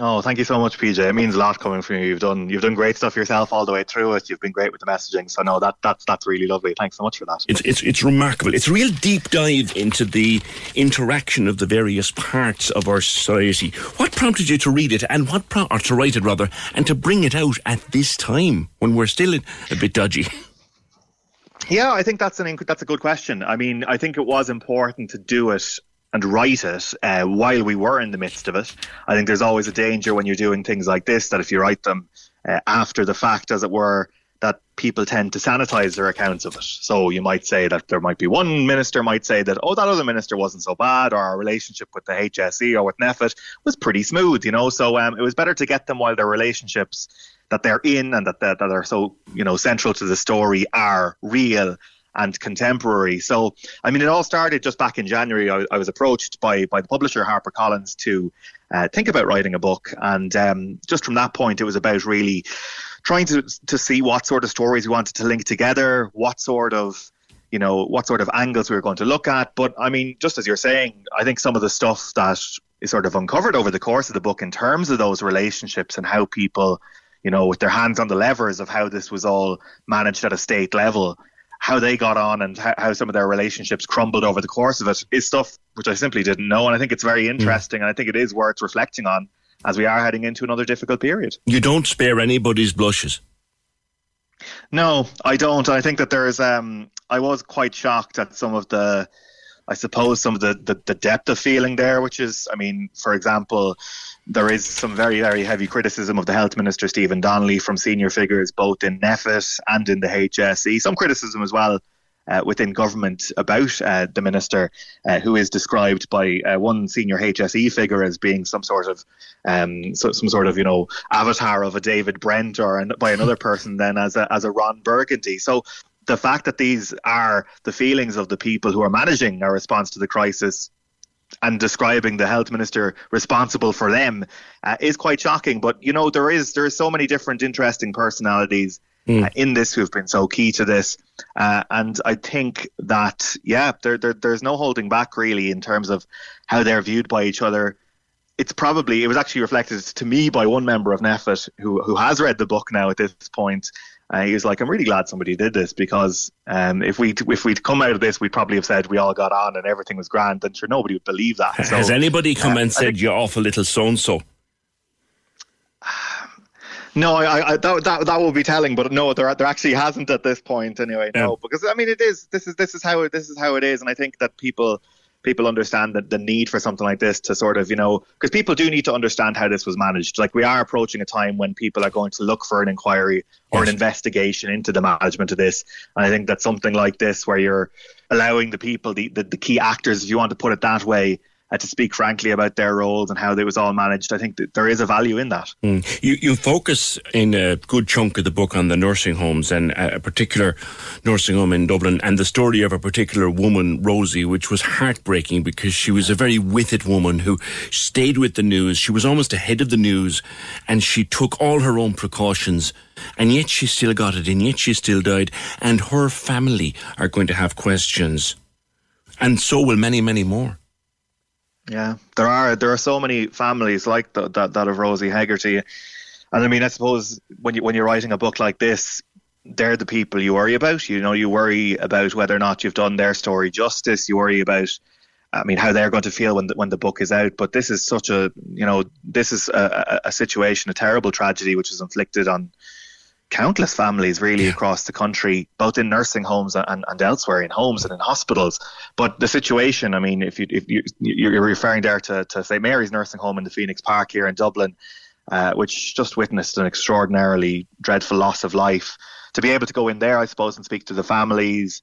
Oh, thank you so much, PJ. It means a lot coming from you. You've done you've done great stuff yourself all the way through it. You've been great with the messaging. So no, that that's that's really lovely. Thanks so much for that. It's it's it's remarkable. It's a real deep dive into the interaction of the various parts of our society. What prompted you to read it, and what pro- or to write it rather, and to bring it out at this time when we're still a bit dodgy? Yeah, I think that's an that's a good question. I mean, I think it was important to do it and write it uh, while we were in the midst of it. I think there's always a danger when you're doing things like this that if you write them uh, after the fact, as it were, that people tend to sanitize their accounts of it. So you might say that there might be one minister might say that, oh, that other minister wasn't so bad, or our relationship with the HSE or with NPHET was pretty smooth, you know. So um, it was better to get them while their relationships that they're in and that, that, that are so, you know, central to the story are real and contemporary. So, I mean, it all started just back in January. I, I was approached by by the publisher HarperCollins to uh, think about writing a book, and um, just from that point, it was about really trying to to see what sort of stories we wanted to link together, what sort of you know what sort of angles we were going to look at. But I mean, just as you're saying, I think some of the stuff that is sort of uncovered over the course of the book in terms of those relationships and how people you know, with their hands on the levers of how this was all managed at a state level, how they got on and how, how, some of their relationships crumbled over the course of it is stuff which I simply didn't know. And I think it's very hmm. interesting mm. and I think it is worth reflecting on as we are heading into another difficult period. You don't spare anybody's blushes. No, I don't. I think that there is. Um, I was quite shocked at some of the, I suppose, some of the, the, the depth of feeling there, which is, I mean, for example, there is some very, very heavy criticism of the Health Minister, Stephen Donnelly, from senior figures both in NPHET and in the HSE. Some criticism as well uh, within government about uh, the minister, uh, who is described by uh, one senior HSE figure as being some sort of um, so, some sort of you know avatar of a David Brent, or an, by another person then as a as a Ron Burgundy. So the fact that these are the feelings of the people who are managing our response to the crisis and describing the health minister responsible for them uh, is quite shocking. But you know, there is there is so many different interesting personalities mm. uh, in this who've been so key to this, uh, and I think that yeah, there, there there's no holding back really in terms of how they're viewed by each other. It's probably it was actually reflected to me by one member of NPHET who who has read the book now at this point, uh, he was like, "I'm really glad somebody did this because um, if we if we'd come out of this, we'd probably have said we all got on and everything was grand, and sure nobody would believe that." So, Has anybody come uh, and said think, you're awful little so and so? No, I, I, that, that that will be telling, but no, there there actually hasn't at this point anyway. No, yeah. because I mean, it is this is this is how it, this is how it is, and I think that people people understand that the need for something like this to sort of, you know, because people do need to understand how this was managed. Like we are approaching a time when people are going to look for an inquiry or yes. an investigation into the management of this. And I think that something like this, where you're allowing the people, the, the, the key actors, if you want to put it that way, uh, to speak frankly about their roles and how it was all managed. I think that there is a value in that. Mm. You, you focus in a good chunk of the book on the nursing homes and a particular nursing home in Dublin and the story of a particular woman, Rosie, which was heartbreaking because she was a very witted woman who stayed with the news. She was almost ahead of the news and she took all her own precautions and yet she still got it and yet she still died and her family are going to have questions and so will many, many more. Yeah, there are there are so many families like the, that that of Rosie Hegarty, and I mean, I suppose when you when you're writing a book like this, they're the people you worry about. You know, you worry about whether or not you've done their story justice. You worry about, I mean, how they're going to feel when the, when the book is out. But this is such a, you know, this is a, a situation, a terrible tragedy which is inflicted on countless families really yeah. across the country, both in nursing homes and, and elsewhere in homes and in hospitals. But the situation, I mean, if you if you you're referring there to, to St Mary's nursing home in the Phoenix Park here in Dublin, uh, which just witnessed an extraordinarily dreadful loss of life. To be able to go in there, I suppose, and speak to the families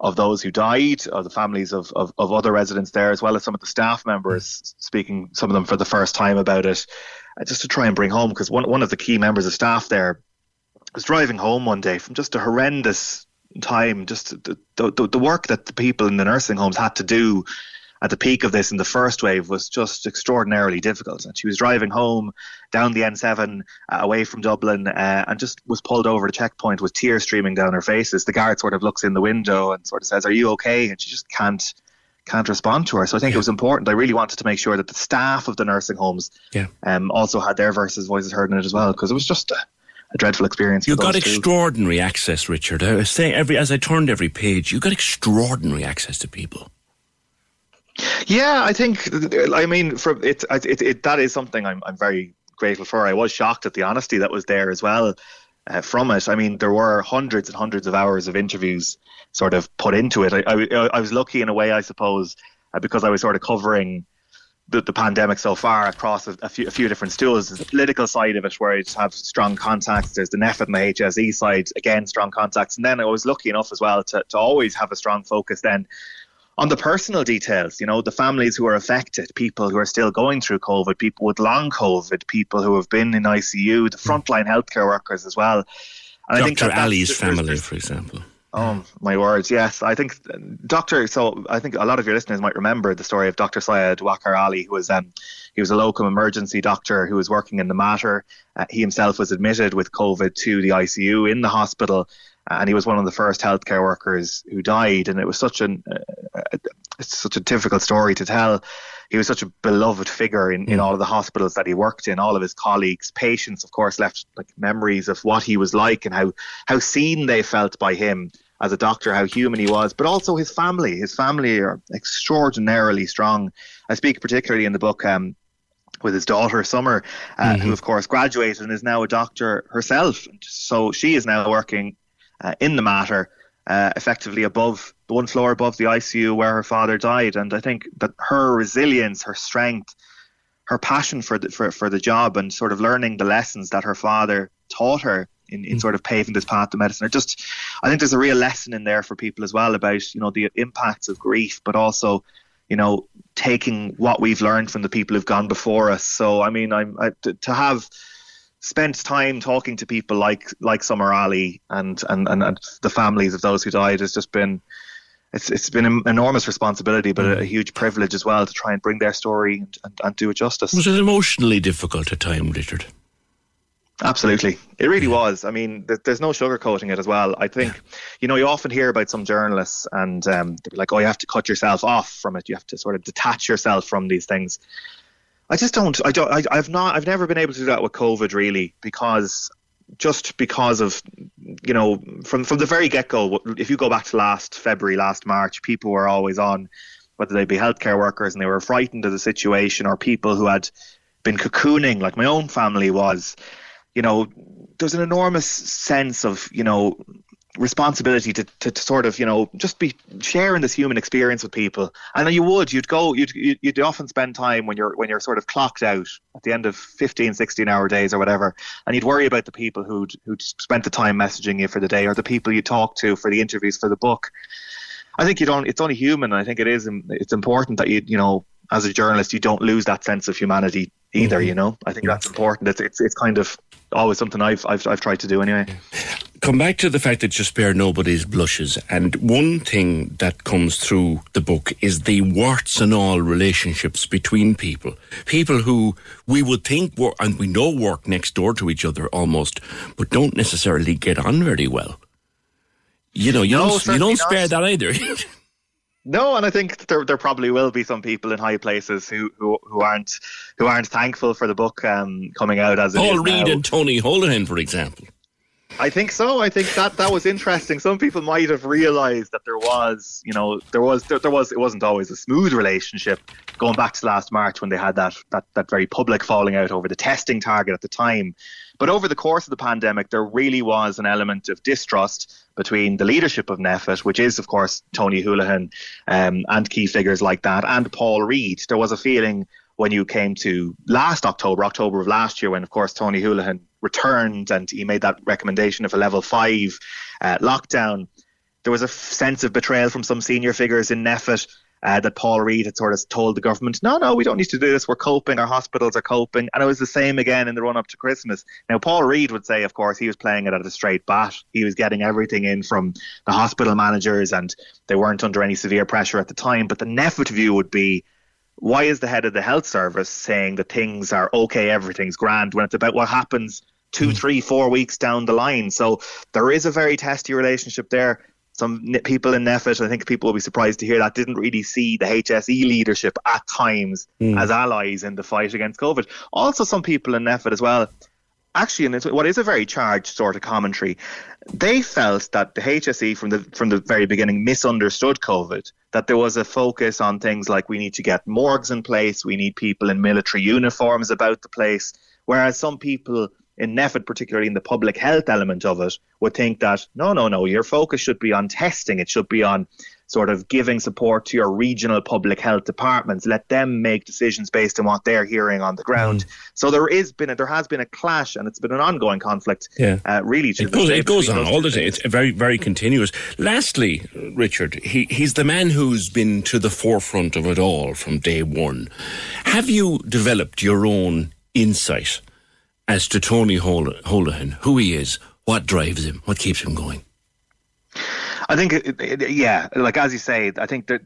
of those who died, or the families of, of, of other residents there, as well as some of the staff members, speaking some of them for the first time about it, uh, just to try and bring home, because one, one of the key members of staff there was driving home one day from just a horrendous time, just the, the, the work that the people in the nursing homes had to do at the peak of this in the first wave was just extraordinarily difficult. And she was driving home down the N7 uh, away from Dublin uh, and just was pulled over the checkpoint with tears streaming down her faces. The guard sort of looks in the window and sort of says, "Are you okay?" And she just can't can't respond to her. So I think yeah. it was important. I really wanted to make sure that the staff of the nursing homes yeah. um, also had their verses voices heard in it as well because it was just a, a dreadful experience. You got two. extraordinary access, Richard. I was saying every as I turned every page, you got extraordinary access to people. Yeah, I think. I mean, for it, it, it that is something I'm, I'm very grateful for. I was shocked at the honesty that was there as well uh, from it. I mean, there were hundreds and hundreds of hours of interviews sort of put into it. I, I, I was lucky in a way, I suppose, uh, because I was sort of covering the, the pandemic so far across a, a, few, a few different stools. There's the political side of it where you have strong contacts. There's the NPHET and the HSE side, again, strong contacts. And then I was lucky enough as well to, to always have a strong focus then on the personal details, you know, the families who are affected, people who are still going through COVID, people with long COVID, people who have been in ICU, the hmm. frontline healthcare workers as well. And Dr. I think that Ali's family, for example. Oh my words! Yes, I think Doctor. So I think a lot of your listeners might remember the story of Doctor Syed Wakar Ali, who was um, he was a local emergency doctor who was working in the Mater. Uh, he himself was admitted with COVID to the ICU in the hospital, and he was one of the first healthcare workers who died. And it was such an uh, it's such a difficult story to tell. He was such a beloved figure in, in mm. all of the hospitals that he worked in. All of his colleagues, patients, of course, left like memories of what he was like and how how seen they felt by him as a doctor, how human he was, but also his family. His family are extraordinarily strong. I speak particularly in the book um, with his daughter Summer, uh, mm-hmm. who of course graduated and is now a doctor herself. So she is now working uh, in the Mater. uh, effectively above the one floor above the ICU where her father died. And I think that her resilience, her strength, her passion for the, for, for the job and sort of learning the lessons that her father taught her in, in mm. sort of paving this path to medicine. Or just, I think there's a real lesson in there for people as well about you know the impacts of grief, but also you know taking what we've learned from the people who've gone before us. So I mean, I'm I, to have spent time talking to people like like Summer Ali and, and and and the families of those who died has just been it's it's been an enormous responsibility, but a, a, huge privilege as well to try and bring their story and, and, and do it justice. Was it emotionally difficult at time, Richard? Absolutely. It really was. I mean, th- there's no sugarcoating it as well. I think, you know, you often hear about some journalists and um, like, oh, you have to cut yourself off from it. You have to sort of detach yourself from these things. I just don't. I don't. I, I've not. I've never been able to do that with COVID really because just because of you know from from the very get go. If you go back to last February, last March, people were always on whether they be healthcare workers and they were frightened of the situation or people who had been cocooning like my own family was you know, there's an enormous sense of, you know, responsibility to, to, to, sort of you know just be sharing this human experience with people. And you would. You'd go you'd you'd often spend time when you're when you're sort of clocked out at the end of 15 16 hour days or whatever and you'd worry about the people who'd who'd spent the time messaging you for the day or the people you talk to for the interviews for the book. I think you don't it's only human i think it is it's important that you you know as a journalist you don't lose that sense of humanity either mm-hmm. you know i think that's important it's, it's it's kind of always something I've, I've I've tried to do anyway. Come back to the fact that you spare nobody's blushes, and one thing that comes through the book is the warts and all relationships between people. People who we would think were and we know work next door to each other almost, but don't necessarily get on very well. You know, you no, don't you don't spare not. that either. No, and I think there there probably will be some people in high places who who, who aren't who aren't thankful for the book um, coming out as it Paul Reid and Tony Holohan, for example. I think so. I think that that was interesting. Some people might have realised that there was, you know, there was there, there, was it wasn't always a smooth relationship going back to last March when they had that that that very public falling out over the testing target at the time. But over the course of the pandemic, there really was an element of distrust between the leadership of NPHET, which is, of course, Tony Holohan um, and key figures like that, and Paul Reid. There was a feeling when you came to last October, October of last year, when, of course, Tony Holohan returned and he made that recommendation of a level five uh, lockdown. There was a sense of betrayal from some senior figures in NPHET uh, that Paul Reid had sort of told the government, no, no, we don't need to do this. We're coping. Our hospitals are coping. And it was the same again in the run up to Christmas. Now, Paul Reid would say, of course, he was playing it at a straight bat. He was getting everything in from the hospital managers and they weren't under any severe pressure at the time. But the NPHET view would be, why is the head of the health service saying that things are okay, everything's grand, when it's about what happens two, three, four weeks down the line? So there is a very testy relationship there some people in NPHET, I think people will be surprised to hear that, didn't really see the HSE leadership at times mm. as allies in the fight against COVID. Also, some people in NPHET as well, actually, in what is a very charged sort of commentary, they felt that the HSE from the from the very beginning misunderstood COVID. That there was a focus on things like we need to get morgues in place, we need people in military uniforms about the place, whereas some people in NPHET, particularly in the public health element of it, would think that no, no, no, your focus should be on testing. It should be on sort of giving support to your regional public health departments. Let them make decisions based on what they're hearing on the ground. Mm. So there is been a, there has been a clash, and it's been an ongoing conflict. Yeah, uh, really. it goes, it goes on all the time. It's very very continuous. Lastly, Richard, he he's the man who's been to the forefront of it all from day one. Have you developed your own insight? As to Tony Holohan, who he is, what drives him, what keeps him going? I think, it, it, yeah, like as you say, I think that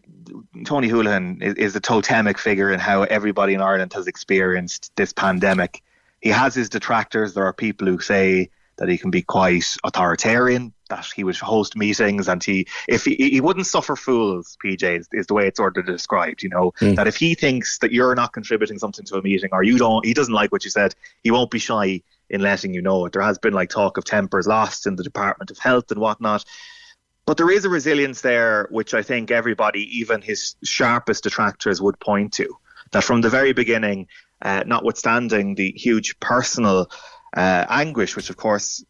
Tony Holohan is, is the totemic figure in how everybody in Ireland has experienced this pandemic. He has his detractors. There are people who say that he can be quite authoritarian, that he would host meetings and he if he, he wouldn't suffer fools, PJ is, is the way it's sort of described, you know, mm. that if he thinks that you're not contributing something to a meeting or you don't he doesn't like what you said, he won't be shy in letting you know it. There has been like talk of tempers lost in the Department of Health and whatnot. But there is a resilience there which I think everybody, even his sharpest detractors, would point to. That from the very beginning, uh, notwithstanding the huge personal uh, anguish, which of course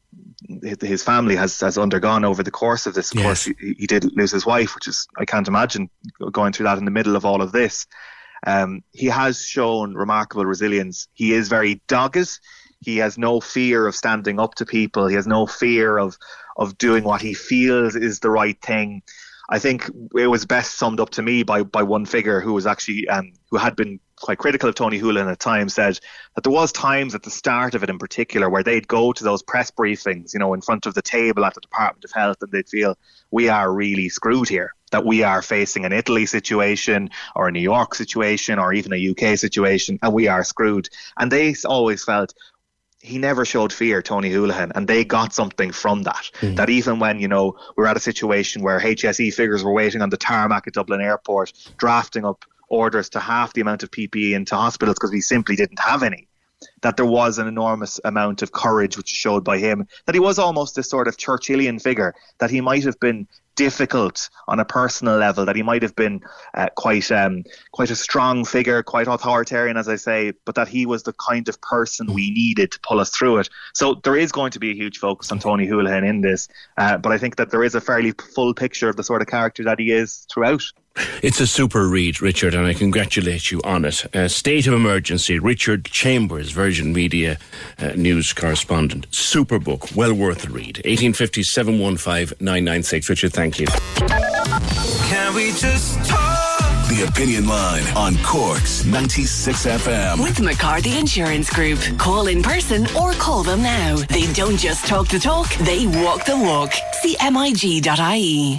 his family has has undergone over the course of this. Of yes. course, he, he, did lose his wife, which is I can't imagine going through that in the middle of all of this. Um, he has shown remarkable resilience. He is very dogged. He has no fear of standing up to people. He has no fear of of doing what he feels is the right thing. I think it was best summed up to me by by one figure who was actually um, who had been quite critical of Tony Holohan at times, said that there was times at the start of it in particular where they'd go to those press briefings, you know, in front of the table at the Department of Health, and they'd feel we are really screwed here. That we are facing an Italy situation or a New York situation or even a UK situation, and we are screwed. And they always felt he never showed fear, Tony Holohan, and they got something from that. Mm. That even when, you know, we're at a situation where HSE figures were waiting on the tarmac at Dublin Airport, drafting up orders to half the amount of PPE into hospitals because we simply didn't have any. That there was an enormous amount of courage which showed by him. That he was almost this sort of Churchillian figure. That he might have been difficult on a personal level. That he might have been uh, quite um, quite a strong figure, quite authoritarian, as I say. But that he was the kind of person we needed to pull us through it. So there is going to be a huge focus on Tony Holohan in this. Uh, but I think that there is a fairly full picture of the sort of character that he is throughout. It's a super read, Richard, and I congratulate you on it. Uh, State of Emergency, Richard Chambers, Virgin Media uh, news correspondent. Super book, well worth a read. 1850 715 996. Richard, thank you. Can we just talk? The Opinion Line on Cork's 96 FM. With McCarthy Insurance Group. Call in person or call them now. They don't just talk the talk, they walk the walk. CMIG.ie.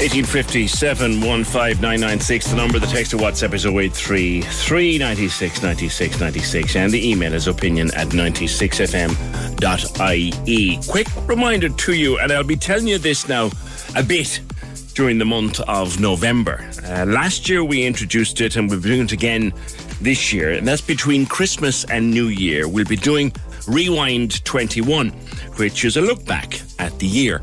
96 FM. 1850 715 The number, the text to WhatsApp is 083 396 96 96. And the email is opinion at 96fm.ie. Quick reminder to you, and I'll be telling you this now a bit during the month of November. Uh, last year we introduced it, and we're doing it again this year. And that's between Christmas and New Year. We'll be doing Rewind 21, which is a look back at the year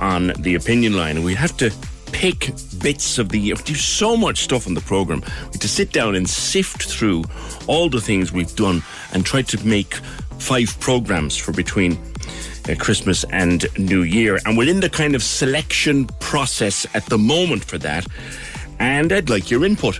on the opinion line. We have to pick bits of the year. We do so much stuff on the program. We have to sit down and sift through all the things we've done and try to make five programs for between uh, Christmas and New Year. And we're in the kind of selection process at the moment for that. And I'd like your input.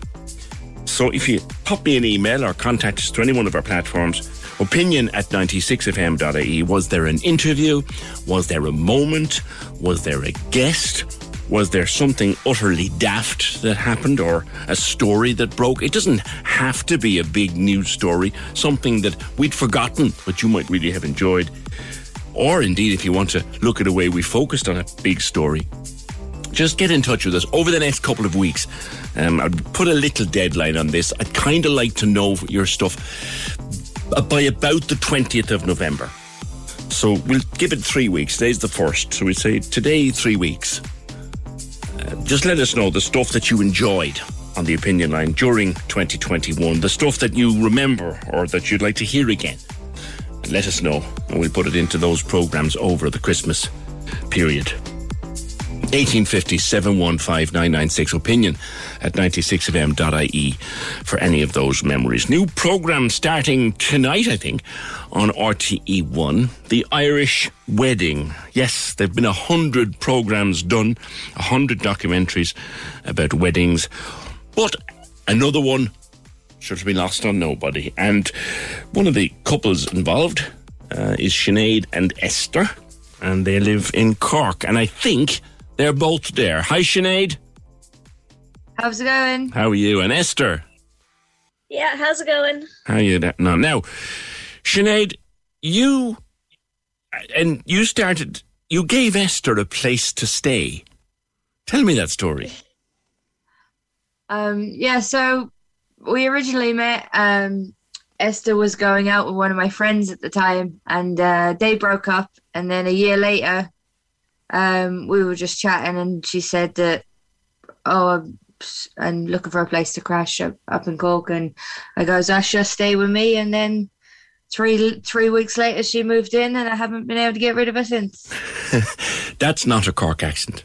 So if you pop me an email or contact us through any one of our platforms, opinion at 96fm.ie. Was there an interview? Was there a moment? Was there a guest? Was there something utterly daft that happened or a story that broke? It doesn't have to be a big news story, something that we'd forgotten, but you might really have enjoyed. Or indeed, if you want to look at a way we focused on a big story, just get in touch with us over the next couple of weeks. Um, I'd put a little deadline on this. I'd kind of like to know your stuff by about the 20th of November. So we'll give it three weeks. Today's the first. So we say today, three weeks. Just let us know the stuff that you enjoyed on the opinion line during 2021, the stuff that you remember or that you'd like to hear again. Let us know, and we'll put it into those programs over the Christmas period. 1850 715 opinion at 96fm.ie for any of those memories. New programme starting tonight, I think, on RTE1, The Irish Wedding. Yes, there have been a hundred programmes done, a hundred documentaries about weddings, but another one should be lost on nobody. And one of the couples involved uh, is Sinead and Esther, and they live in Cork. And I think they're both there. Hi, Sinead. How's it going? How are you? And Esther. Yeah, how's it going? How are you? No, now, Sinead, you and you started. You gave Esther a place to stay. Tell me that story. Um, yeah, so we originally met. Um, Esther was going out with one of my friends at the time, and uh, they broke up. And then a year later, um, we were just chatting, and she said that, "Oh, I'm, I'm looking for a place to crash up, up in Cork." And I goes, "Asha, stay with me." And then three three weeks later, she moved in, and I haven't been able to get rid of her since. That's not a Cork accent.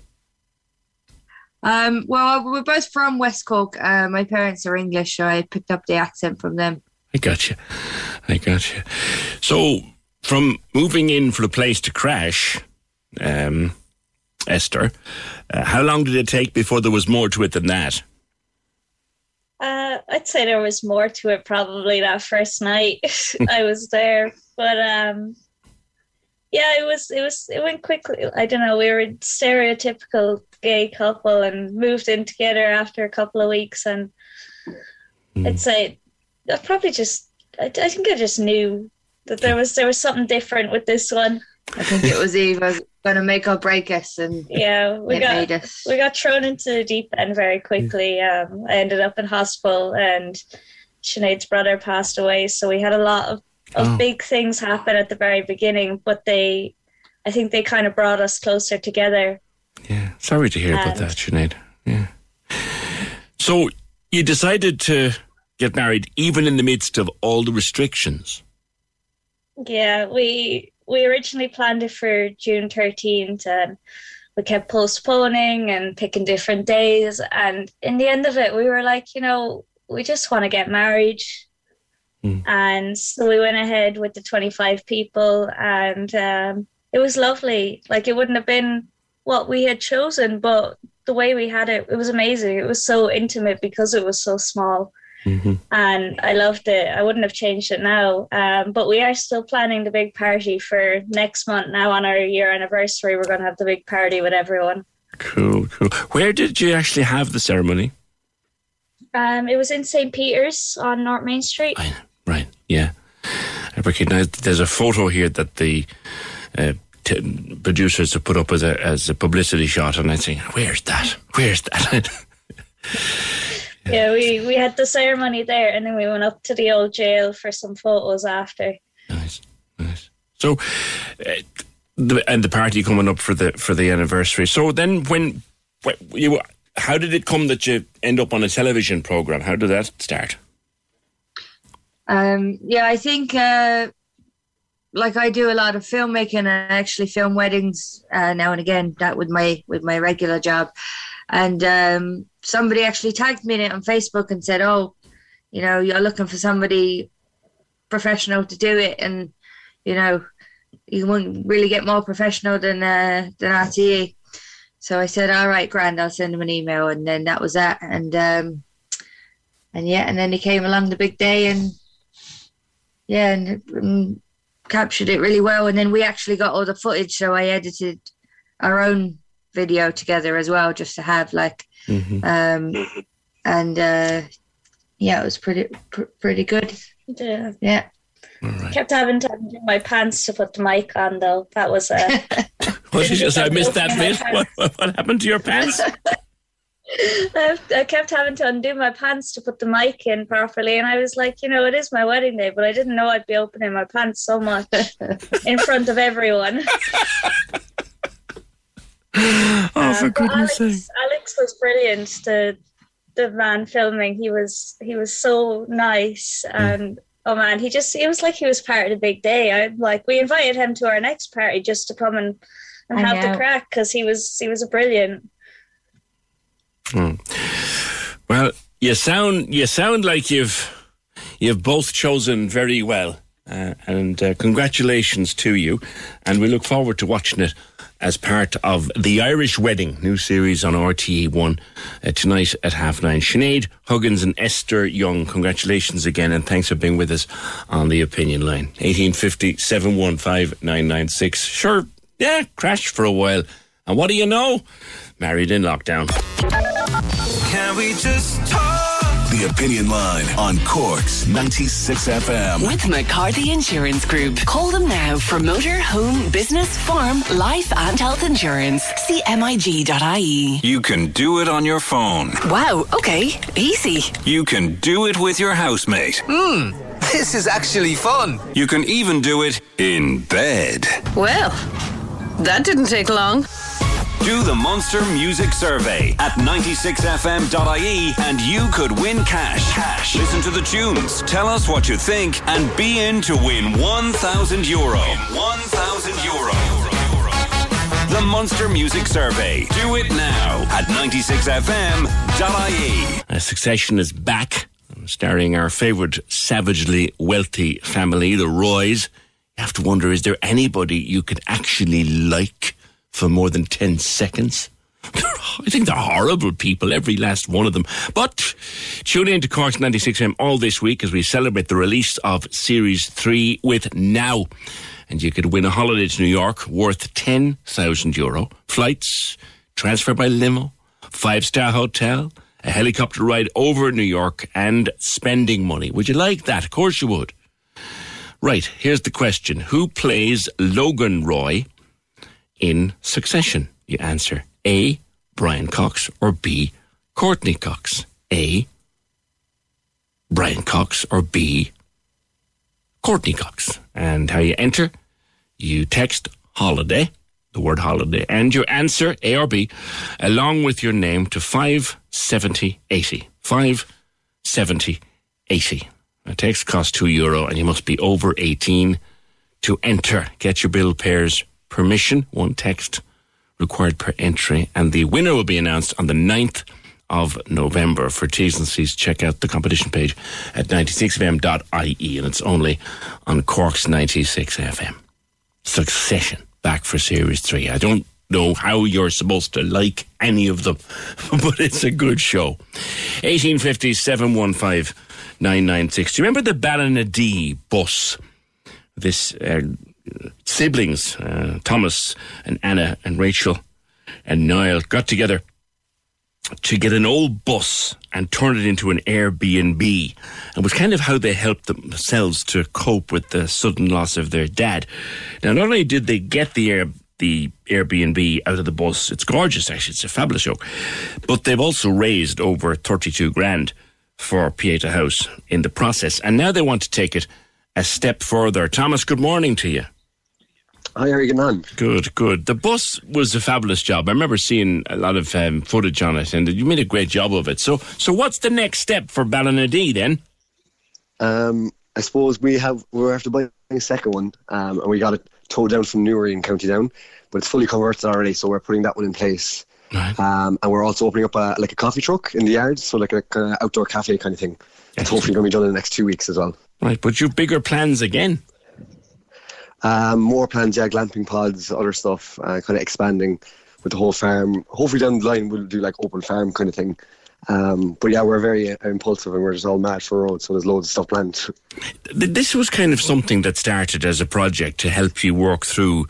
Um, well, we're both from West Cork. Uh, my parents are English, so I picked up the accent from them. I got you. I got you. So, from moving in for a place to crash, um, Esther, uh, how long did it take before there was more to it than that? Uh, I'd say there was more to it probably that first night I was there, but um, yeah, it was it was it went quickly. I don't know. We were a stereotypical gay couple and moved in together after a couple of weeks, and mm. I'd say I probably just I, I think I just knew that there was there was something different with this one. I think it was either going to make or break us, and yeah, we got we got thrown into the deep end very quickly. Um, I ended up in hospital, and Sinead's brother passed away, so we had a lot of, of oh. big things happen at the very beginning. But they, I think, they kind of brought us closer together. Yeah, sorry to hear and about that, Sinead. Yeah. So you decided to get married even in the midst of all the restrictions. Yeah, we we originally planned it for June 13th and we kept postponing and picking different days. And in the end of it, we were like, you know, we just want to get married. Mm. And so we went ahead with the 25 people and um, it was lovely. Like it wouldn't have been what we had chosen, but the way we had it, it was amazing. It was so intimate because it was so small. Mm-hmm. And I loved it. I wouldn't have changed it now. Um, but we are still planning the big party for next month. Now, on our year anniversary, we're going to have the big party with everyone. Cool, cool. Where did you actually have the ceremony? Um, it was in St. Peter's on North Main Street. Right, right, yeah. I recognize there's a photo here that the uh, t- producers have put up as a as a publicity shot, and I'm saying, "Where's that? Where's that?" yeah, we, we had the ceremony there and then we went up to the old jail for some photos after. Nice, nice. So, uh, the, and the party coming up for the for the anniversary. So then, when, when you, how did it come that you end up on a television program? How did that start? Um, yeah, I think uh, like I do a lot of filmmaking and I actually film weddings uh, now and again. That with my with my regular job, and um, somebody actually tagged me in it on Facebook and said, "Oh, you know, you're looking for somebody professional to do it, and you know, you won't really get more professional than uh, than RTE." So I said, "All right, grand, I'll send him an email," and then that was that, and um, and yeah, and then he came along the big day, and yeah, and, and captured it really well, and then we actually got all the footage, so I edited our own video together as well, just to have like, Mm-hmm. um, and uh, yeah, it was pretty pr- pretty good. Yeah. Yeah. Kept having to undo my pants to put the mic on, though. That was uh, What did you say? I missed that bit. What, what, what happened to your pants? I, I kept having to undo my pants to put the mic in properly, and I was like, you know, it is my wedding day, but I didn't know I'd be opening my pants so much in front of everyone. Oh, for Um, but goodness Alex, sake. Alex was brilliant. The the man filming, he was he was so nice, Hmm. and oh man, he just it was like he was part of the big day. I'm like we invited him to our next party just to come and, and I have the crack because he was he was a brilliant. Hmm. Well, you sound you sound like you've you've both chosen very well, uh, and uh, congratulations to you. And we look forward to watching it as part of the Irish Wedding new series on RTE One uh, tonight at half nine. Sinead Huggins and Esther Young, congratulations again, and thanks for being with us on the opinion line. 1850 715 Sure, yeah, crashed for a while. And what do you know? Married in lockdown. Can we just talk? The Opinion Line on Cork's 96 FM. With McCarthy Insurance Group. Call them now for motor, home, business, farm, life, and health insurance. CMIG.ie. You can do it on your phone. Wow, okay, easy. You can do it with your housemate. Hmm, this is actually fun. You can even do it in bed. Well, that didn't take long. Do the Monster Music Survey at 96fm.ie and you could win cash. Cash. Listen to the tunes, tell us what you think, and be in to win 1,000 euro. 1,000 euro. The Monster Music Survey. Do it now at 96fm.ie. Uh, Succession is back, starring our favourite savagely wealthy family, the Roys. You have to wonder is there anybody you could actually like for more than 10 seconds? I think they're horrible people, every last one of them. But tune in to Cork's 96M all this week as we celebrate the release of Series 3 with Now. And you could win a holiday to New York worth 10,000 euro. Flights, transfer by limo, five star hotel, a helicopter ride over New York, and spending money. Would you like that? Of course you would. Right, here's the question Who plays Logan Roy in succession? You answer A. Brian Cox or B. Courteney Cox. A. Brian Cox or B. Courteney Cox. And how you enter? You text holiday, the word holiday, and your answer, A or B, along with your name to 57080. 57080. A text costs two euro and you must be over 18 to enter. Get your bill pairs permission, one text required per entry, and the winner will be announced on the 9th of November. For T's and C's, check out the competition page at 96fm.ie, and it's only on Cork's 96 FM. Succession, back for Series 3. I don't know how you're supposed to like any of them, but it's a good show. 1850 715 996. Do you remember the Ballinadee bus? This uh, siblings, uh, Thomas and Anna and Rachel and Niall, got together to get an old bus and turn it into an Airbnb. And was kind of how they helped themselves to cope with the sudden loss of their dad. Now, not only did they get the air, the Airbnb out of the bus, it's gorgeous actually, it's a fabulous show, but they've also raised over 32 grand for Pieta House in the process. And now they want to take it a step further. Thomas, good morning to you. Hi, how are you getting on? Good, good. The bus was a fabulous job. I remember seeing a lot of um, footage on it, and you made a great job of it. So, so what's the next step for Ballinadee then? Um, I suppose we have we're after buying a second one, um, and we got it towed down from Newry in County Down, but it's fully converted already, so we're putting that one in place Um, and we're also opening up a, like a coffee truck in the yard, so like a outdoor cafe kind of thing. It's hopefully going to be done in the next two weeks as well. Right, but you've bigger plans again. Um, more plans, yeah, glamping pods, other stuff, uh, kind of expanding with the whole farm. Hopefully down the line we'll do like open farm kind of thing. Um, but yeah, we're very uh, impulsive and we're just all mad for a road, so there's loads of stuff planned. This was kind of something that started as a project to help you work through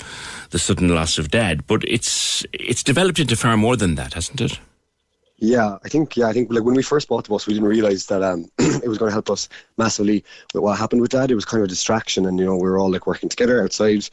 the sudden loss of dad, but it's it's developed into far more than that, hasn't it? Yeah, I think yeah, I think like when we first bought the bus, we didn't realize that um, it was going to help us massively. With what happened with that, it was kind of a distraction, and you know we were all like working together outside,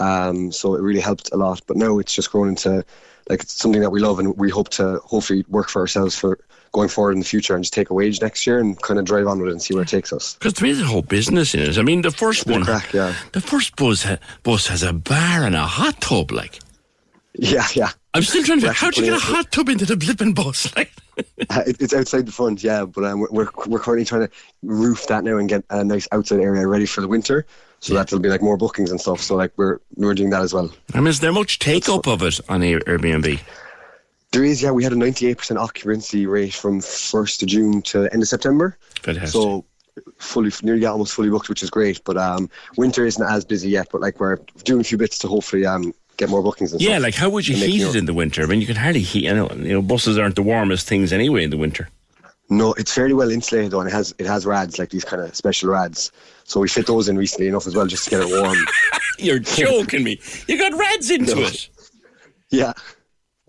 um, so it really helped a lot. But now it's just grown into like it's something that we love, and we hope to hopefully work for ourselves for going forward in the future and just take a wage next year and kind of drive on with it and see where it takes us. Because there is a whole business in it. I mean, the first one, crack, yeah. the first bus ha- bus has a bar and a hot tub. Like, Yeah, yeah. I'm still trying to. We're How'd you get a hot tub into the blipping bus? Like, Uh, it's outside the front, yeah, but um, we're, we're currently trying to roof that now and get a nice outside area ready for the winter, so that there'll be like more bookings and stuff. So like we're we're doing that as well. I mean, is there much take up of it on Air- Airbnb? There is, yeah. We had a 98% occupancy rate from 1st of June to end of September. Fantastic. So fully, nearly almost fully booked, which is great. But um, winter isn't as busy yet. But like we're doing a few bits to hopefully um, get more bookings and Yeah, stuff. like how would you heat it in the winter? I mean, you can hardly heat. You know, you know, buses aren't the warmest things anyway in the winter. No, it's fairly well insulated though, and it has it has rads like these kind of special rads. So we fit those in recently enough as well, just to get it warm. You're joking me. You got rads into No. it. Yeah,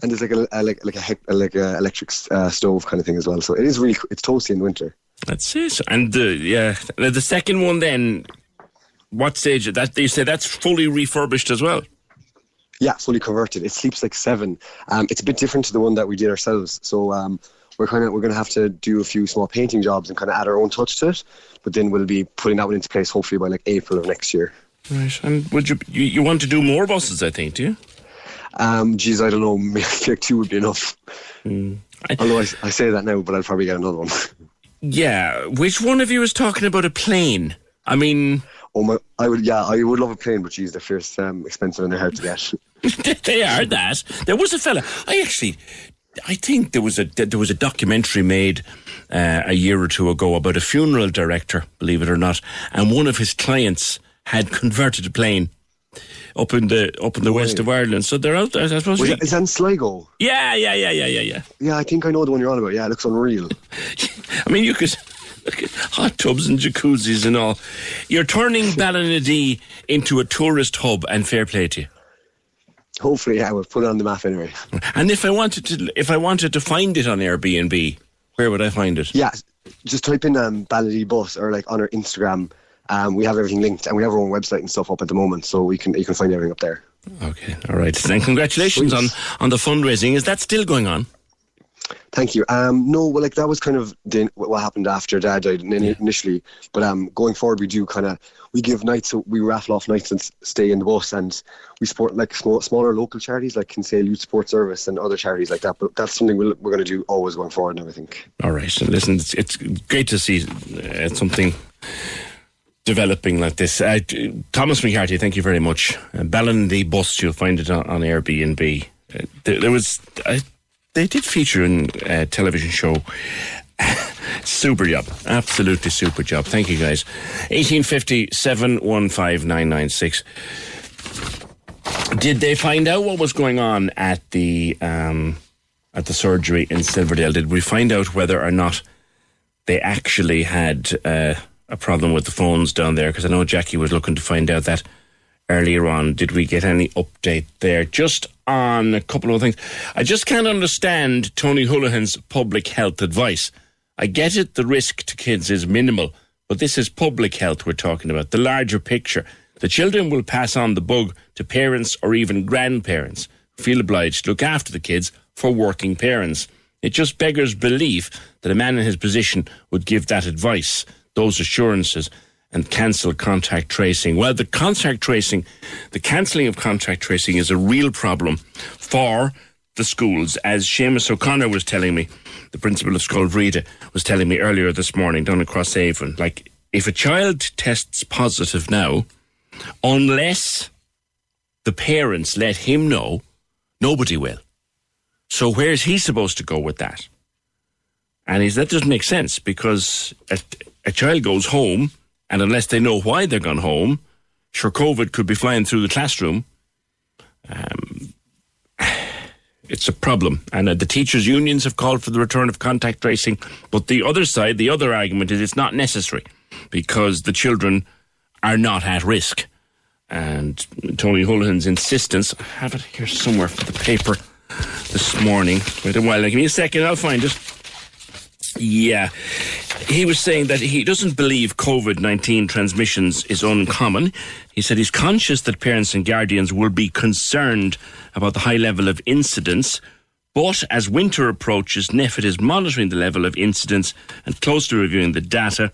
and there's like a, a like like a, like a electric uh, stove kind of thing as well. So it is really it's toasty in the winter. That's it. And the yeah, the the second one then. What stage? That you say that's fully refurbished as well. Yeah, fully converted. It sleeps like seven. Um, it's a bit different to the one that we did ourselves. So um, we're kind of we're going to have to do a few small painting jobs and kind of add our own touch to it. But then we'll be putting that one into place hopefully by like April of next year. Right. And would you you, you want to do more buses? I think. Do you? Um, geez, I don't know. Maybe like two would be enough. Although I, I say that now, but I'll probably get another one. Yeah. Which one of you is talking about a plane? I mean, oh my! I would, yeah, I would love a plane, but geez, they're fierce um, expensive and they're hard to get. they are that. There was a fella. I actually, I think there was a there was a documentary made uh, a year or two ago about a funeral director, believe it or not, and one of his clients had converted a plane up in the up in the west of Ireland. So they're out there. I suppose. We- that in Sligo? yeah, yeah, yeah, yeah, yeah, yeah. Yeah, I think I know the one you're on about. Yeah, it looks unreal. I mean, you could look at hot tubs and jacuzzis and all. You're turning Ballinadee into a tourist hub, and fair play to you. Hopefully, I we'll put it on the map anyway. And if I wanted to, if I wanted to find it on Airbnb, where would I find it? Yeah, just type in um, Ballinadee Bus or like on our Instagram. Um, we have everything linked, and we have our own website and stuff up at the moment, so we can you can find everything up there. Okay, all right. Then congratulations on on the fundraising. Is that still going on? Thank you. Um, no, well, like that was kind of the, what happened after Dad died in- initially. But um, going forward, we do kind of we give nights, so we raffle off nights and stay in the bus, and we support like small, smaller local charities like Kinsale Youth Support Service and other charities like that. But that's something we'll, we're going to do always going forward. Now I think. All right. And listen, it's, it's great to see uh, something developing like this. Uh, Thomas McCarthy, thank you very much. Uh, Ballinadee bus, you'll find it on, on Airbnb. Uh, there, there was, uh, they did feature in a television show. super job, absolutely super job. Thank you guys. Eighteen fifty seven one five nine nine six. Did they find out what was going on at the um, at the surgery in Silverdale? Did we find out whether or not they actually had uh, a problem with the phones down there? Because I know Jackie was looking to find out that earlier on. Did we get any update there? Just on a couple of things. I just can't understand Tony Holohan's public health advice. I get it, the risk to kids is minimal, but this is public health we're talking about, the larger picture. The children will pass on the bug to parents or even grandparents who feel obliged to look after the kids for working parents. It just beggars belief that a man in his position would give that advice, those assurances, and cancel contact tracing. Well, the contact tracing, the cancelling of contact tracing is a real problem for the schools, as Seamus O'Connor was telling me, the principal of Scoil Bhríde was telling me earlier this morning down across Avon. Like, if a child tests positive now, unless the parents let him know, nobody will. So where's he supposed to go with that? And he said, that doesn't make sense because a, a child goes home, and unless they know why they're gone home, sure, COVID could be flying through the classroom. Um, it's a problem. And uh, the teachers' unions have called for the return of contact tracing. But the other side, the other argument is it's not necessary because the children are not at risk. And Tony Holohan's insistence, I have it here somewhere for the paper this morning. Wait a while, give me a second, I'll find it. Yeah. He was saying that he doesn't believe COVID 19 transmissions is uncommon. He said he's conscious that parents and guardians will be concerned about the high level of incidence. But as winter approaches, NPHET is monitoring the level of incidence and closely reviewing the data.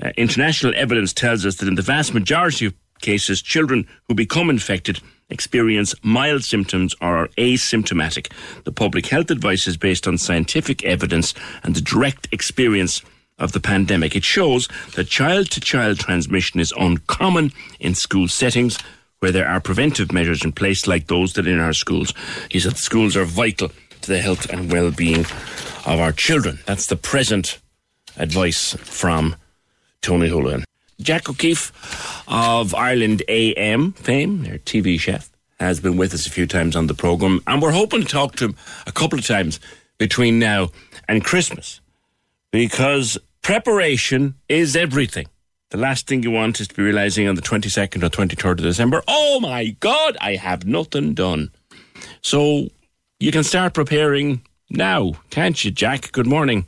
Uh, international evidence tells us that in the vast majority of cases, children who become infected experience mild symptoms or are asymptomatic. The public health advice is based on scientific evidence and the direct experience of the pandemic. It shows that child to child transmission is uncommon in school settings where there are preventive measures in place like those that are in our schools. He said schools are vital to the health and well being of our children. That's the present advice from Tony Holohan. Jack O'Keefe of Ireland AM fame, their TV chef, has been with us a few times on the programme, and we're hoping to talk to him a couple of times between now and Christmas because preparation is everything. The last thing you want is to be realising on the 22nd or 23rd of December, oh my God, I have nothing done. So you can start preparing now, can't you, Jack? Good morning.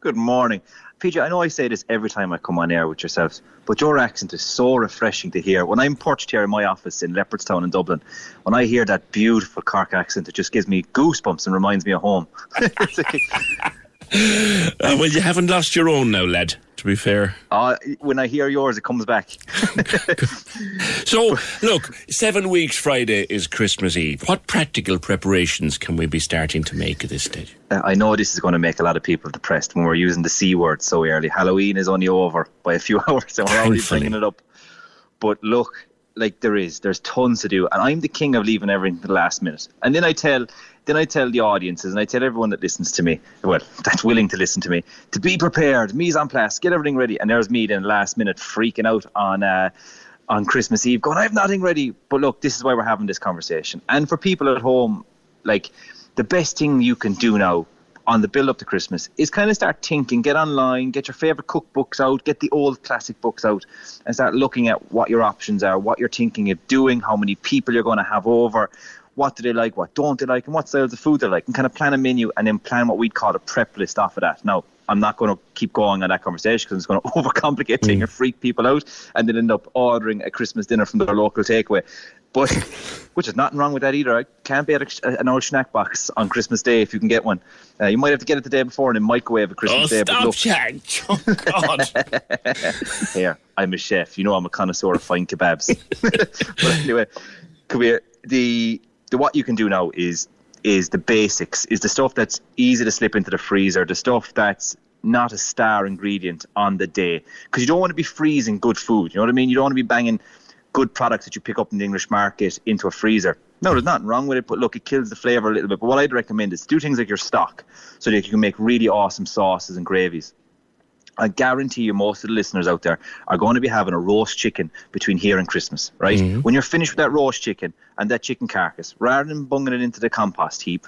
Good morning. PJ, I know I say this every time I come on air with yourselves, but your accent is so refreshing to hear. When I'm perched here in my office in Leopardstown in Dublin, when I hear that beautiful Cork accent, it just gives me goosebumps and reminds me of home. Uh, well, you haven't lost your own now, lad. To be fair. Uh, when I hear yours, it comes back. so, look, seven weeks Friday is Christmas Eve. What practical preparations can we be starting to make at this stage? Uh, I know this is going to make a lot of people depressed when we're using the C word so early. Halloween is only over by a few hours and we're already bringing it up. But look, like there is, there's tons to do. And I'm the king of leaving everything to the last minute. And then I tell then I tell the audiences and I tell everyone that listens to me, well, that's willing to listen to me, to be prepared, mise en place, get everything ready. And there's me then last minute freaking out on uh, on Christmas Eve, going, I have nothing ready. But look, this is why we're having this conversation. And for people at home, like the best thing you can do now on the build up to Christmas is kind of start thinking, get online, get your favorite cookbooks out, get the old classic books out, and start looking at what your options are, what you're thinking of doing, how many people you're going to have over, what do they like, what don't they like, and what styles of food they like, and kind of plan a menu and then plan what we'd call a prep list off of that. Now, I'm not going to keep going on that conversation because it's going to overcomplicate things and freak people out, and then end up ordering a Christmas dinner from their local takeaway. But which is nothing wrong with that either. I can't be at a, an old snack box on Christmas Day if you can get one. Uh, you might have to get it the day before and then microwave a Christmas oh, Day. Stop, look, Jack. Oh, God. here, I'm a chef. You know I'm a connoisseur of fine kebabs. but anyway, come here. The the what you can do now is is the basics, is the stuff that's easy to slip into the freezer, the stuff that's not a star ingredient on the day. Because you don't want to be freezing good food. You know what I mean? You don't want to be banging good products that you pick up in the English market into a freezer. No, there's nothing wrong with it, but look, it kills the flavour a little bit. But what I'd recommend is do things like your stock so that you can make really awesome sauces and gravies. I guarantee you, most of the listeners out there are going to be having a roast chicken between here and Christmas, right? Mm-hmm. When you're finished with that roast chicken and that chicken carcass, rather than bunging it into the compost heap,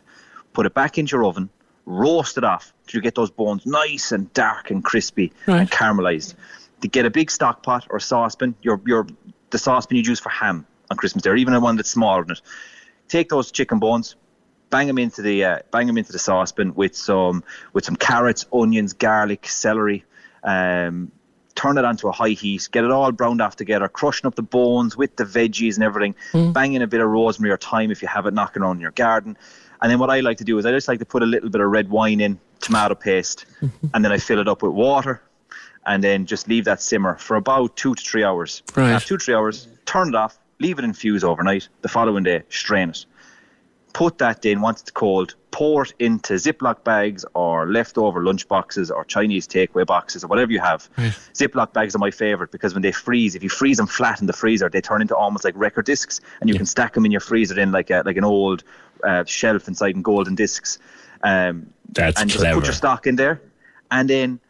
put it back into your oven, roast it off till you get those bones nice and dark and crispy and caramelized. To get a big stock pot or saucepan, your your the saucepan you'd use for ham on Christmas Day, or even a one that's smaller than it. Take those chicken bones, bang them into the uh, bang them into the saucepan with some with some carrots, onions, garlic, celery. Um, turn it onto a high heat, get it all browned off together, crushing up the bones with the veggies and everything, Mm. bang in a bit of rosemary or thyme if you have it knocking around in your garden. And then what I like to do is I just like to put a little bit of red wine in, tomato paste, and then I fill it up with water, and then just leave that simmer for about two to three hours. Right. After two to three hours, turn it off, leave it infuse overnight. The following day, strain it Put that in once it's cold. Pour it into Ziploc bags or leftover lunch boxes or Chinese takeaway boxes or whatever you have. Ziploc bags are my favorite because when they freeze, if you freeze them flat in the freezer, they turn into almost like record discs, and you can stack them in your freezer in like a, like an old uh, shelf inside in golden discs. Um, That's and just put your stock in there, and then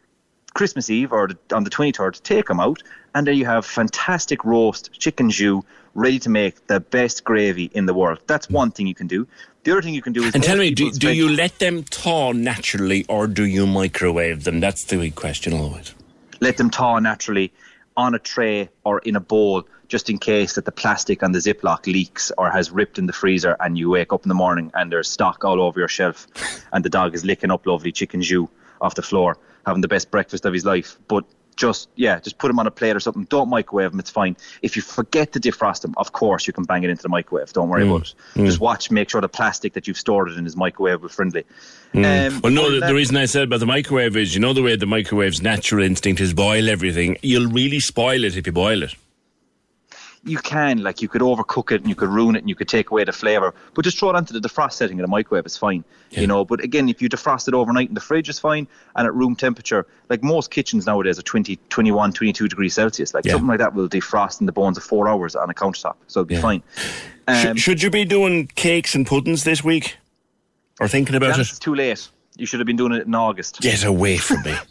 Christmas Eve or on the 23rd, take them out, and there you have fantastic roast chicken jus ready to make the best gravy in the world. That's one thing you can do. The other thing you can do is And tell me, do, do you let them thaw naturally or do you microwave them? That's the big question always. let them thaw naturally on a tray or in a bowl just in case that the plastic on the Ziploc leaks or has ripped in the freezer and you wake up in the morning and there's stock all over your shelf and the dog is licking up lovely chicken jus off the floor, having the best breakfast of his life. But just, yeah, just put them on a plate or something. Don't microwave them, it's fine. If you forget to defrost them, of course you can bang it into the microwave. Don't worry Mm, about it. mm. Just watch, make sure the plastic that you've stored it in is microwavable friendly. Mm. Um, well, no, the, the reason I said about the microwave is, you know, the way the microwave's natural instinct is boil everything. You'll really spoil it if you boil it. You can like you could overcook it and you could ruin it and you could take away the flavor but just throw it onto the defrost setting in the microwave is fine you know but again if you defrost it overnight in the fridge is fine and at room temperature like most kitchens nowadays are 20 21 22 degrees celsius like Yeah. something like that will defrost in the bones of four hours on a countertop so it'll be fine Sh- Um, should you be doing cakes and puddings this week? Or thinking about it It's it? too late you should have been doing it in august Get away from me.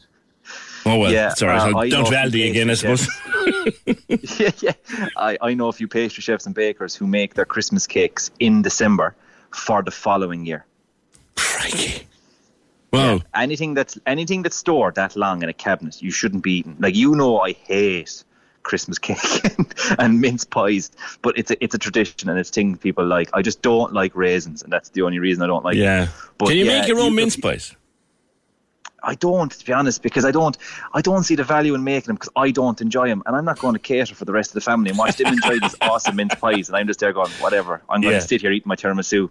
Oh, well, Yeah, right. uh, So I don't Valdi again, I suppose. yeah, yeah. I, I know a few pastry chefs and bakers who make their Christmas cakes in December for the following year. Wow. anything that's anything that's stored that long in a cabinet, you shouldn't be eating. Like you know, I hate Christmas cake and mince pies, but it's a, it's a tradition and it's thing people like. I just don't like raisins, and that's the only reason I don't like. yeah. Them. But Can you yeah, make your own you- mince pies? I don't, to be honest, because I don't, I don't see the value in making them because I don't enjoy them, and I'm not going to cater for the rest of the family and watch them enjoy these awesome mince pies, and I'm just there going, whatever. I'm going Yeah. to sit here eating my tiramisu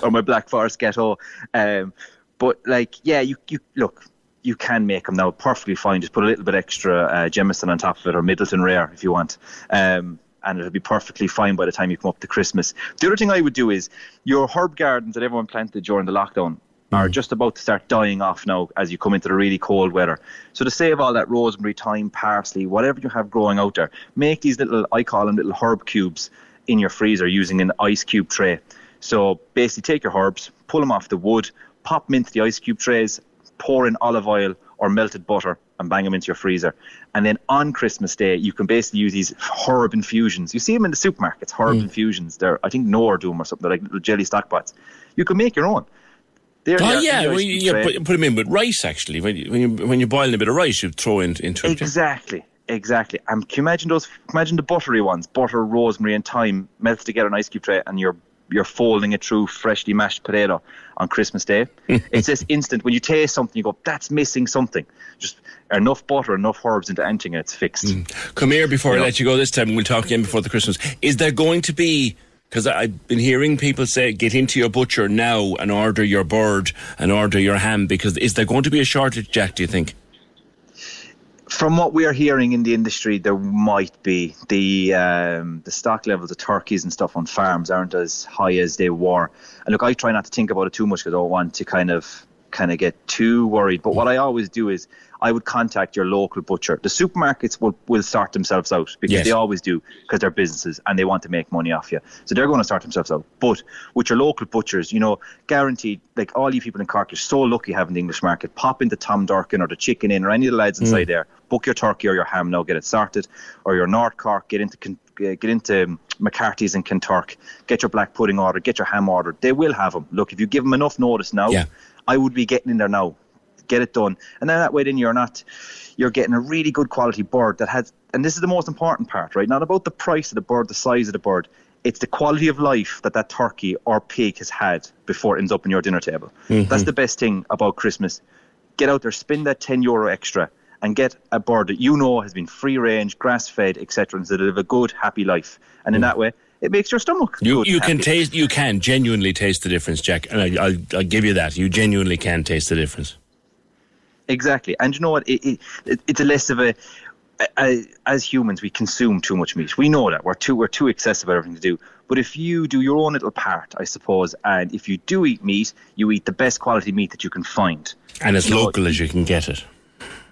or my Black Forest gâteau. Um, but like, yeah, you you look, you can make them now perfectly fine. Just put a little bit extra uh, Jameson on top of it or Midleton Rare if you want. Um, and it'll be perfectly fine by the time you come up to Christmas. The other thing I would do is your herb gardens that everyone planted during the lockdown are mm. just about to start dying off now as you come into the really cold weather. So to save all that rosemary, thyme, parsley, whatever you have growing out there, make these little, I call them little herb cubes in your freezer using an ice cube tray. So basically take your herbs, pull them off the wood, pop them into the ice cube trays, pour in olive oil or melted butter and bang them into your freezer. And then on Christmas Day, you can basically use these herb infusions. You see them in the supermarkets, herb mm. infusions. They're, I think Knorr do them or something. They're like little jelly stock pots. You can make your own. There they Oh yeah, well, you put, put them in with rice. Actually, when you when you when you're boiling a bit of rice, you throw in, into it. Exactly, exactly. And can you imagine those? Imagine the buttery ones, butter, rosemary, and thyme melted together in an ice cube tray, and you're you're folding it through freshly mashed potato on Christmas Day. it's this instant when you taste something, you go, "That's missing something." Just enough butter, enough herbs into anything, and it's fixed. Mm. Come here before You I know? let you go this time. We'll talk again before the Christmas. Is there going to be? Because I've been hearing people say, get into your butcher now and order your bird and order your ham. Because is there going to be a shortage, Jack? Do you think? From what we are hearing in the industry, there might be the um, the stock levels of turkeys and stuff on farms aren't as high as they were. And look, I try not to think about it too much because I don't want to kind of kind of get too worried. But what I always do is I would contact your local butcher. The supermarkets will, will sort themselves out because Yes. they always do because they're businesses and they want to make money off you. So they're going to sort themselves out. But with your local butchers, you know, guaranteed, like all you people in Cork, you're so lucky having the English market. Pop into Tom Durcan or the Chicken Inn or any of the lads inside Mm. there. Book your turkey or your ham now, get it sorted. Or your North Cork, get into get into McCarthy's and Kanturk. Get your black pudding ordered, get your ham ordered. They will have them. Look, if you give them enough notice now, Yeah. I would be getting in there now. Get it done. And then that way then you're not you're getting a really good quality bird that has and this is the most important part, right? Not about the price of the bird, the size of the bird. It's the quality of life that that turkey or pig has had before it ends up on your dinner table. Mhm. That's the best thing about Christmas. Get out there, spend that 10 euro extra and get a bird that you know has been free range, grass fed, etc. and so they live a good, happy life. And in that way, it makes your stomach You good, you can taste you can genuinely taste the difference, Jack, and I, I'll, I'll give you that. You genuinely can taste the difference. Exactly, and you know what? It, it, it, it's a less of a. as humans, we consume too much meat. We know that we're too we're too excessive about everything to do. But if you do your own little part, I suppose, and if you do eat meat, you eat the best quality meat that you can find, and as You know, local as you can get it.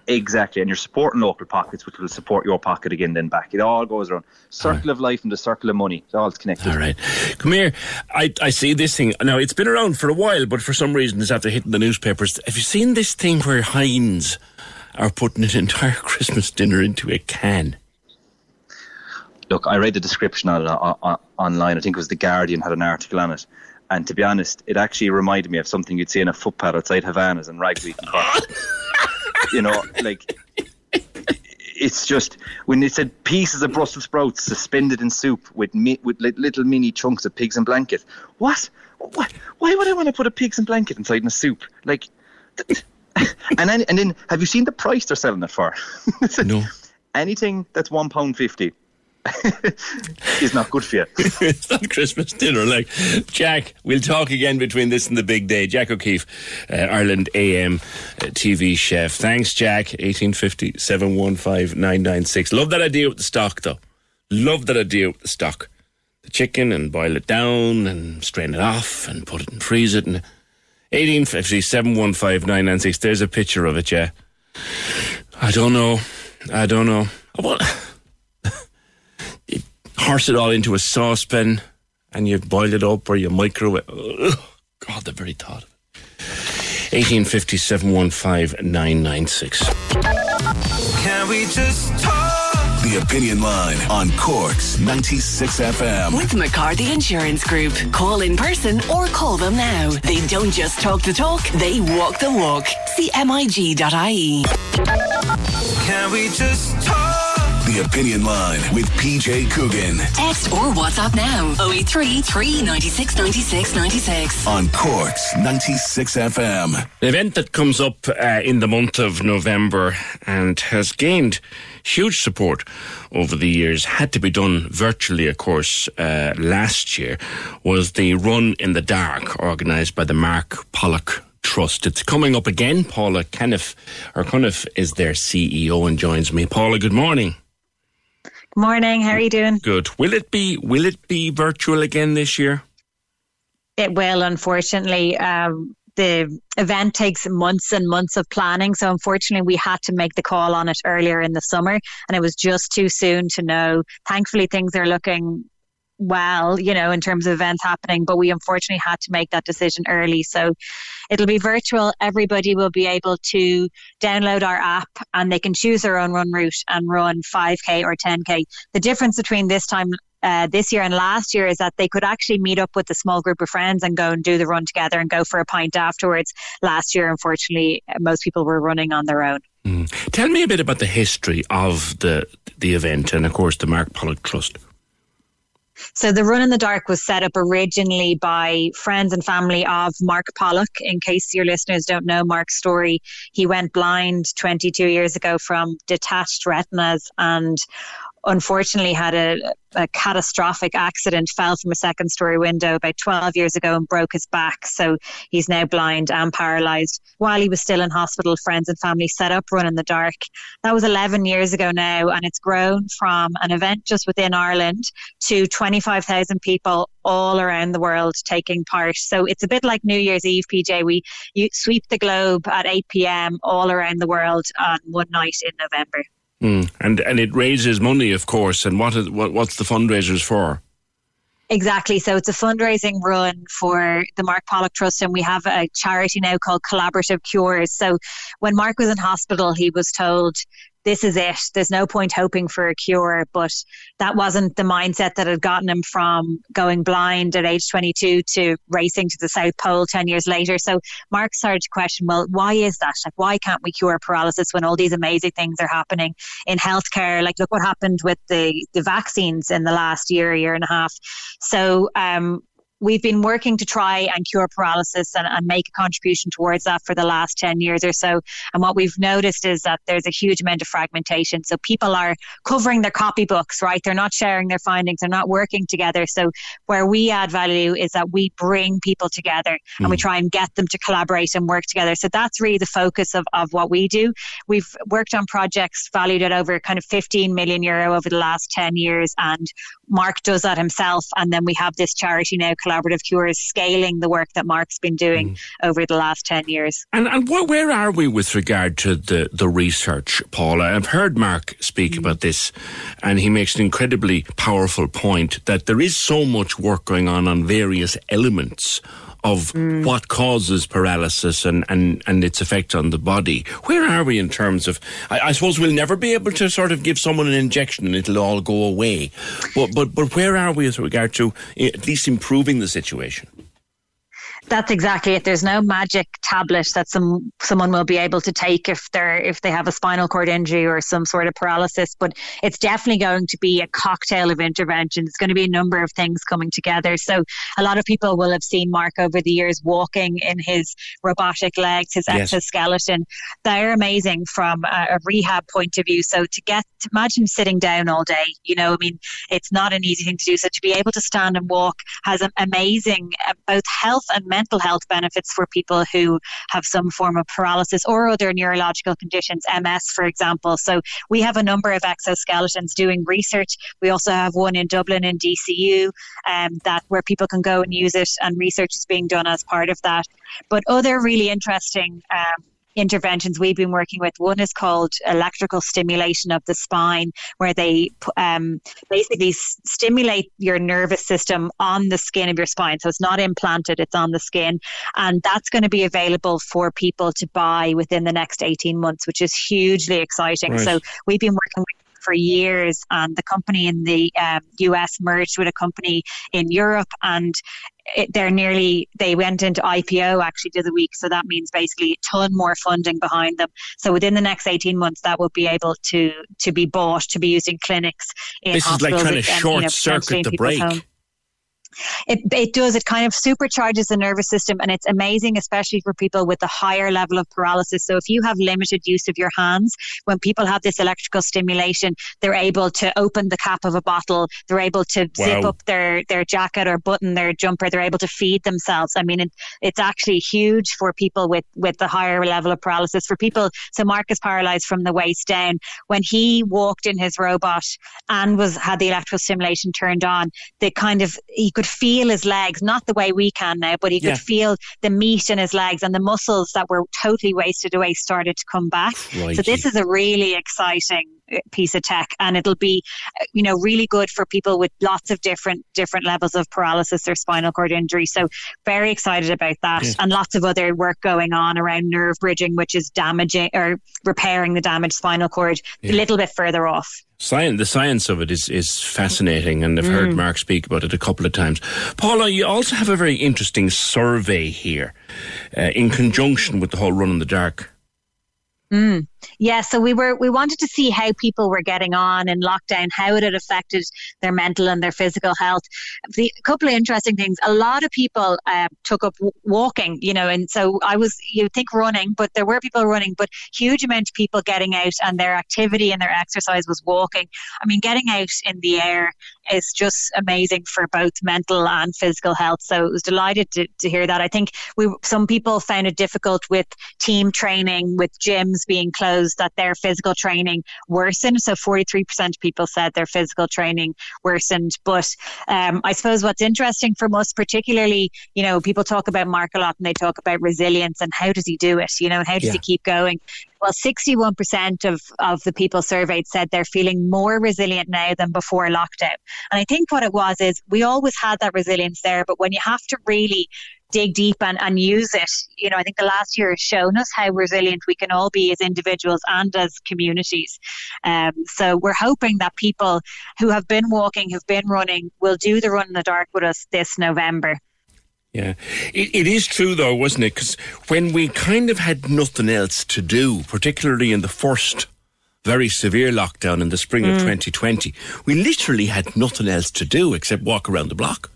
Exactly, and you're supporting local pockets, which will support your pocket again, then back. It all goes around. Circle of life and the circle of money. It's all connected. All right. Come here. I, I see this thing. Now, it's been around for a while, but for some reason it's after hitting the newspapers. Have you seen this thing where Heinz are putting an entire Christmas dinner into a can? Look, I read the description on it uh, uh, online. I think it was the Guardian had an article on it, and to be honest, it actually reminded me of something you'd see in a footpad outside Havana's and Ragweed. you know, like it's just when they said pieces of Brussels sprouts suspended in soup with mi- with li- little mini chunks of pigs and blanket. What? What? Why would I want to put a pigs and blanket inside in a soup? Like, and then, and then have you seen the price they're selling it for? no. Anything that's one pound fifty is not good for you. it's not Christmas dinner. Like, Jack, we'll talk again between this and the big day. Jack O'Keefe, uh, Ireland AM uh, TV chef. Thanks, Jack. 1850 715 Love that idea with the stock, though. Love that idea with the stock. The chicken and boil it down and strain it off and put it and freeze it. And 1850 715 There's a picture of it, yeah. I don't know. I don't know. Well, horse it all into a saucepan and you boil it up or you microwave. Ugh, God, the very thought of it. 1857 996. Can we just talk? The Opinion Line on Cork's 96 FM. With McCarthy Insurance Group. Call in person or call them now. They don't just talk the talk, they walk the walk. CMIG.ie. Can we just talk? The Opinion Line with PJ Coogan Text or WhatsApp now 083 396 96 96. on Cork's 96 FM. An event that comes up uh, in the month of November and has gained huge support over the years, had to be done virtually, of course, uh, last year, was the Run in the Dark, organised by the Mark Pollock Trust. It's coming up again. Paula Kenneth, or Cuniff, is their CEO and joins me. Paula, good morning. Morning. How are you doing? Good. Will it be? Will it be virtual again this year? It will, unfortunately. Um, the event takes months and months of planning. So, unfortunately, we had to make the call on it earlier in the summer, and it was just too soon to know. Thankfully, things are looking well, you know, in terms of events happening, but we unfortunately had to make that decision early. So, it'll be virtual. Everybody will be able to download our app and they can choose their own run route and run 5K or 10K. The difference between this time uh, this year and last year is that they could actually meet up with a small group of friends and go and do the run together and go for a pint afterwards. Last year, unfortunately, most people were running on their own. Mm. Tell me a bit about the history of the the event and, of course, the Mark Pollock Trust. So the Run in the Dark was set up originally by friends and family of Mark Pollock. In case your listeners don't know Mark's story, he went blind 22 years ago from detached retinas and unfortunately had a, a catastrophic accident, fell from a second story window about 12 years ago and broke his back. So he's now blind and paralyzed. While he was still in hospital, friends and family set up Run in the Dark. That was 11 years ago now, and it's grown from an event just within Ireland to 25,000 people all around the world taking part. So it's a bit like New Year's Eve, PJ. We sweep the globe at 8 p.m. all around the world on one night in November. Mm. And and it raises money, of course. And what is what, what's the fundraisers for? Exactly. So it's a fundraising run for the Mark Pollock Trust, and we have a charity now called Collaborative Cures. So when Mark was in hospital, he was told, this is it. There's no point hoping for a cure. But that wasn't the mindset that had gotten him from going blind at age 22 to racing to the South Pole 10 years later. So Mark started to question, well, why is that? Like, why can't we cure paralysis when all these amazing things are happening in healthcare? Like, look what happened with the, the vaccines in the last year, year and a half. So, um, we've been working to try and cure paralysis and, and make a contribution towards that for the last 10 years or so. And what we've noticed is that there's a huge amount of fragmentation. So people are covering their copybooks, right? They're not sharing their findings, they're not working together. So where we add value is that we bring people together and we Mm. try and get them to collaborate and work together. So that's really the focus of, of what we do. We've worked on projects valued at over kind of 15 million euro over the last 10 years and Mark does that himself and then we have this charity now collaborative cures scaling the work that Mark's been doing mm. over the last 10 years. And and wh- where are we with regard to the, the research, Paula? I've heard Mark speak mm. about this, and he makes an incredibly powerful point that there is so much work going on on various elements of what causes paralysis and, and, and its effect on the body. Where are we in terms of? I, I suppose we'll never be able to sort of give someone an injection and it'll all go away. But but but where are we with regard to eh, at least improving the situation? That's exactly it. There's no magic tablet that some someone will be able to take if they're if they have a spinal cord injury or some sort of paralysis. But it's definitely going to be a cocktail of interventions. It's going to be a number of things coming together. So a lot of people will have seen Mark over the years walking in his robotic legs, his Yes. exoskeleton. They're amazing from a, a rehab point of view. So to get to imagine sitting down all day, you know, I mean, it's not an easy thing to do. So to be able to stand and walk has an amazing uh, both health and mental health benefits for people who have some form of paralysis or other neurological conditions, MS, for example. So we have a number of exoskeletons doing research. We also have one in Dublin in DCU um, that where people can go and use it, and research is being done as part of that. But other really interesting. Um, interventions we've been working with. One is called electrical stimulation of the spine, where they um, basically s- stimulate your nervous system on the skin of your spine. So it's not implanted, it's on the skin. And that's going to be available for people to buy within the next 18 months, which is hugely exciting. Right. So we've been working with for years and the company in the um, US merged with a company in Europe and it, they're nearly they went into IPO actually the other week so that means basically a ton more funding behind them so within the next 18 months that will be able to to be bought to be used in clinics in This is like trying to and, you short know, circuit the break. home. It, it does. It kind of supercharges the nervous system, and it's amazing, especially for people with a higher level of paralysis. So, if you have limited use of your hands, when people have this electrical stimulation, they're able to open the cap of a bottle. They're able to zip up their their jacket or button their jumper. They're able to feed themselves. I mean, it, it's actually huge for people with with the higher level of paralysis. For people, so Mark is paralyzed from the waist down. When he walked in his robot and was had the electrical stimulation turned on, the kind of he could feel his legs, not the way we can now, but he could Yeah. feel the meat in his legs and the muscles that were totally wasted away started to come back. So this is a really exciting piece of tech and it'll be you know really good for people with lots of different different levels of paralysis or spinal cord injury so very excited about that Yes. and lots of other work going on around nerve bridging which is damaging or repairing the damaged spinal cord a little bit further off Science, the science of it is, is fascinating, and I've heard Mm. Mark speak about it a couple of times. Paula, you also have a very interesting survey here uh, in conjunction with the whole run in the dark. Mm. Yeah, so we were we wanted to see how people were getting on in lockdown, how it had affected their mental and their physical health. The a couple of interesting things. A lot of people uh, took up w- walking, you know, and so I was you think running, but there were people running, but huge amount of people getting out and their activity and their exercise was walking. I mean, getting out in the air is just amazing for both mental and physical health. So I was delighted to, to hear that. I think we some people found it difficult with team training, with gyms being closed, that their physical training worsened. So 43% of people said their physical training worsened. But um, I suppose what's interesting from us, particularly, you know, people talk about Mark a lot and they talk about resilience and how does he do it, you know, and how does Yeah. he keep going? Well, 61% of, of the people surveyed said they're feeling more resilient now than before lockdown. And I think what it was is we always had that resilience there, but when you have to really dig deep and, and use it, you know, I think the last year has shown us how resilient we can all be as individuals and as communities. Um, so we're hoping that people who have been walking, who've been running, will do the run in the dark with us this November. Yeah, it, it is true though, wasn't it? Because when we kind of had nothing else to do, particularly in the first very severe lockdown in the spring of Mm. 2020, we literally had nothing else to do except walk around the block.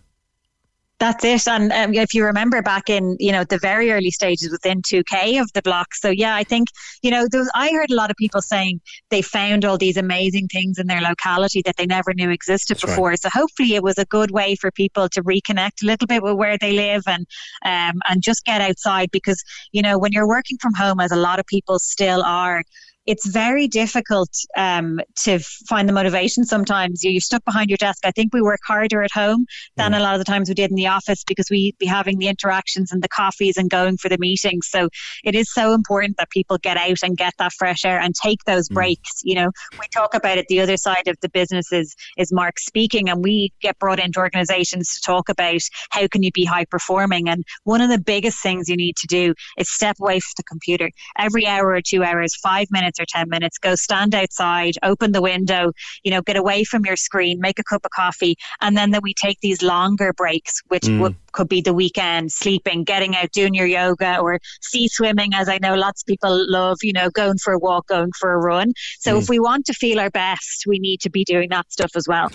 That's it. And um, if you remember back in, you know, the very early stages within 2K of the block. So, yeah, I think, you know, was, I heard a lot of people saying they found all these amazing things in their locality that they never knew existed That's before. right. So, hopefully, it was a good way for people to reconnect a little bit with where they live and, um, and just get outside because, you know, when you're working from home, as a lot of people still are, it's very difficult um, to find the motivation sometimes. You're stuck behind your desk. I think we work harder at home than a lot of the times we did in the office because we'd be having the interactions and the coffees and going for the meetings. So it is so important that people get out and get that fresh air and take those breaks. You know, we talk about it. The other side of the business is, is Mark speaking, and we get brought into organizations to talk about how can you be high performing. And one of the biggest things you need to do is step away from the computer every hour or two hours, five minutes or 10 minutes, go stand outside, open the window, you know, get away from your screen, make a cup of coffee. And then that we take these longer breaks, which Mm. would, could be the weekend, sleeping, getting out, doing your yoga or sea swimming, as I know lots of people love, you know, going for a walk, going for a run. So Mm. if we want to feel our best, we need to be doing that stuff as well.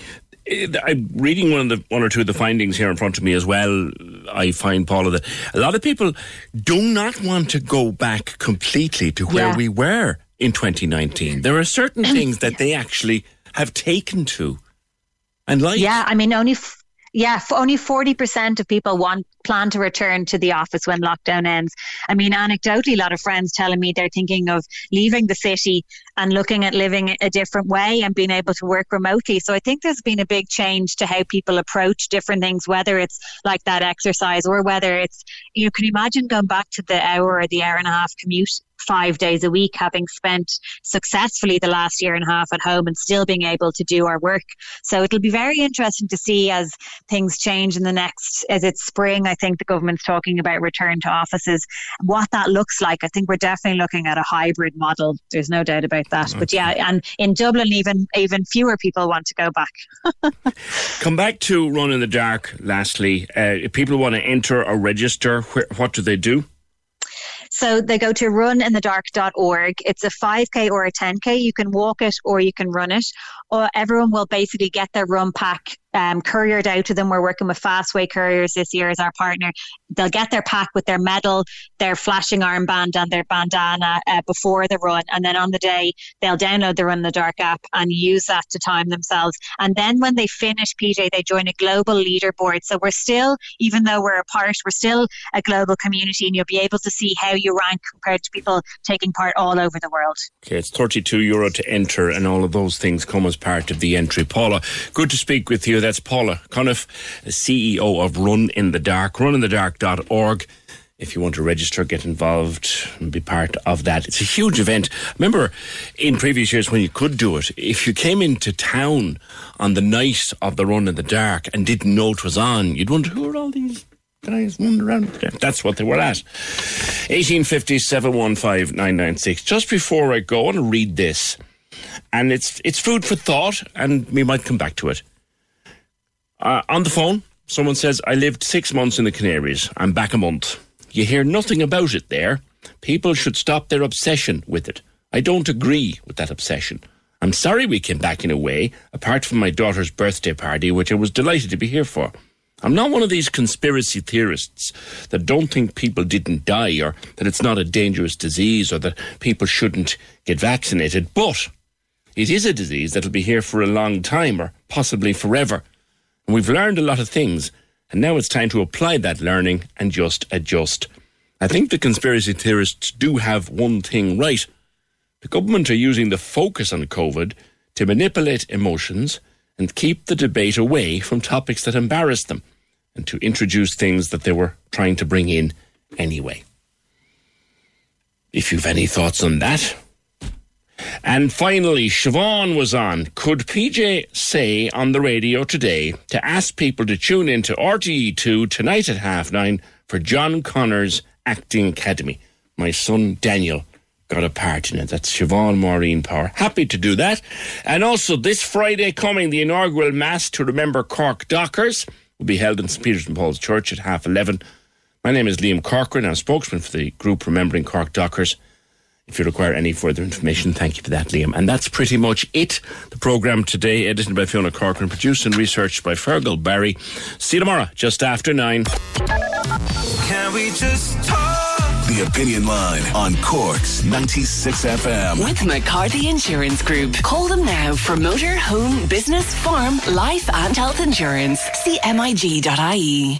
Uh, I'm reading one of the one or two of the findings here in front of me as well. I find Paula that a lot of people do not want to go back completely to where Yeah. we were in 2019. There are certain things that they actually have taken to and like. Yeah, I mean, only. F- yeah, only 40% of people want plan to return to the office when lockdown ends. I mean, anecdotally, a lot of friends telling me they're thinking of leaving the city and looking at living a different way and being able to work remotely. So I think there's been a big change to how people approach different things, whether it's like that exercise or whether it's, you know, can you imagine going back to the hour or the hour and a half commute five days a week, having spent successfully the last year and a half at home and still being able to do our work. So it'll be very interesting to see as things change in the next, as it's spring. Think the government's talking about return to offices, what that looks like. I think we're definitely looking at a hybrid model. There's no doubt about that. But yeah, and in Dublin, even even fewer people want to go back. Come back to Run in the Dark. Lastly, uh, if people want to enter or register, wh- what do they do? So they go to runinthedark.org. It's a 5K or a 10K. You can walk it or you can run it. Or everyone will basically get their run pack um, couriered out to them. We're working with Fastway Couriers this year as our partner. They'll get their pack with their medal, their flashing armband, and their bandana uh, before the run. And then on the day, they'll download the Run the Dark app and use that to time themselves. And then when they finish, PJ, they join a global leaderboard. So we're still, even though we're apart, we're still a global community, and you'll be able to see how you rank compared to people taking part all over the world. Okay, it's 32 euro to enter, and all of those things come as part of the entry. Paula, good to speak with you. That's Paula Cuniff, CEO of Run in the Dark, runinthedark.org. If you want to register, get involved, and be part of that. It's a huge event. Remember, in previous years when you could do it, if you came into town on the night of the Run in the Dark and didn't know it was on, you'd wonder who are all these guys running around. That's what they were at. 1850 715 996. Just before I go, I want to read this. And it's it's food for thought, and we might come back to it. Uh, on the phone, someone says, I lived six months in the Canaries. I'm back a month. You hear nothing about it there. People should stop their obsession with it. I don't agree with that obsession. I'm sorry we came back in a way, apart from my daughter's birthday party, which I was delighted to be here for. I'm not one of these conspiracy theorists that don't think people didn't die or that it's not a dangerous disease or that people shouldn't get vaccinated, but it is a disease that'll be here for a long time or possibly forever. And we've learned a lot of things, and now it's time to apply that learning and just adjust. I think the conspiracy theorists do have one thing right. The government are using the focus on COVID to manipulate emotions and keep the debate away from topics that embarrass them and to introduce things that they were trying to bring in anyway. If you've any thoughts on that. And finally, Siobhan was on. Could PJ say on the radio today to ask people to tune in to RTE2 tonight at half nine for John Connor's Acting Academy? My son Daniel got a part in it. That's Siobhan Maureen Power. Happy to do that. And also this Friday coming, the inaugural Mass to remember Cork Dockers will be held in St. Peter's and Paul's Church at half eleven. My name is Liam Corcoran. I'm spokesman for the group Remembering Cork Dockers. If you require any further information, thank you for that, Liam. And that's pretty much it. The programme today, edited by Fiona Corcoran, produced and researched by Fergal Barry. See you tomorrow, just after nine. Can we just talk? The Opinion Line on Cork's 96 FM. With McCarthy Insurance Group. Call them now for motor, home, business, farm, life, and health insurance. CMIG.ie.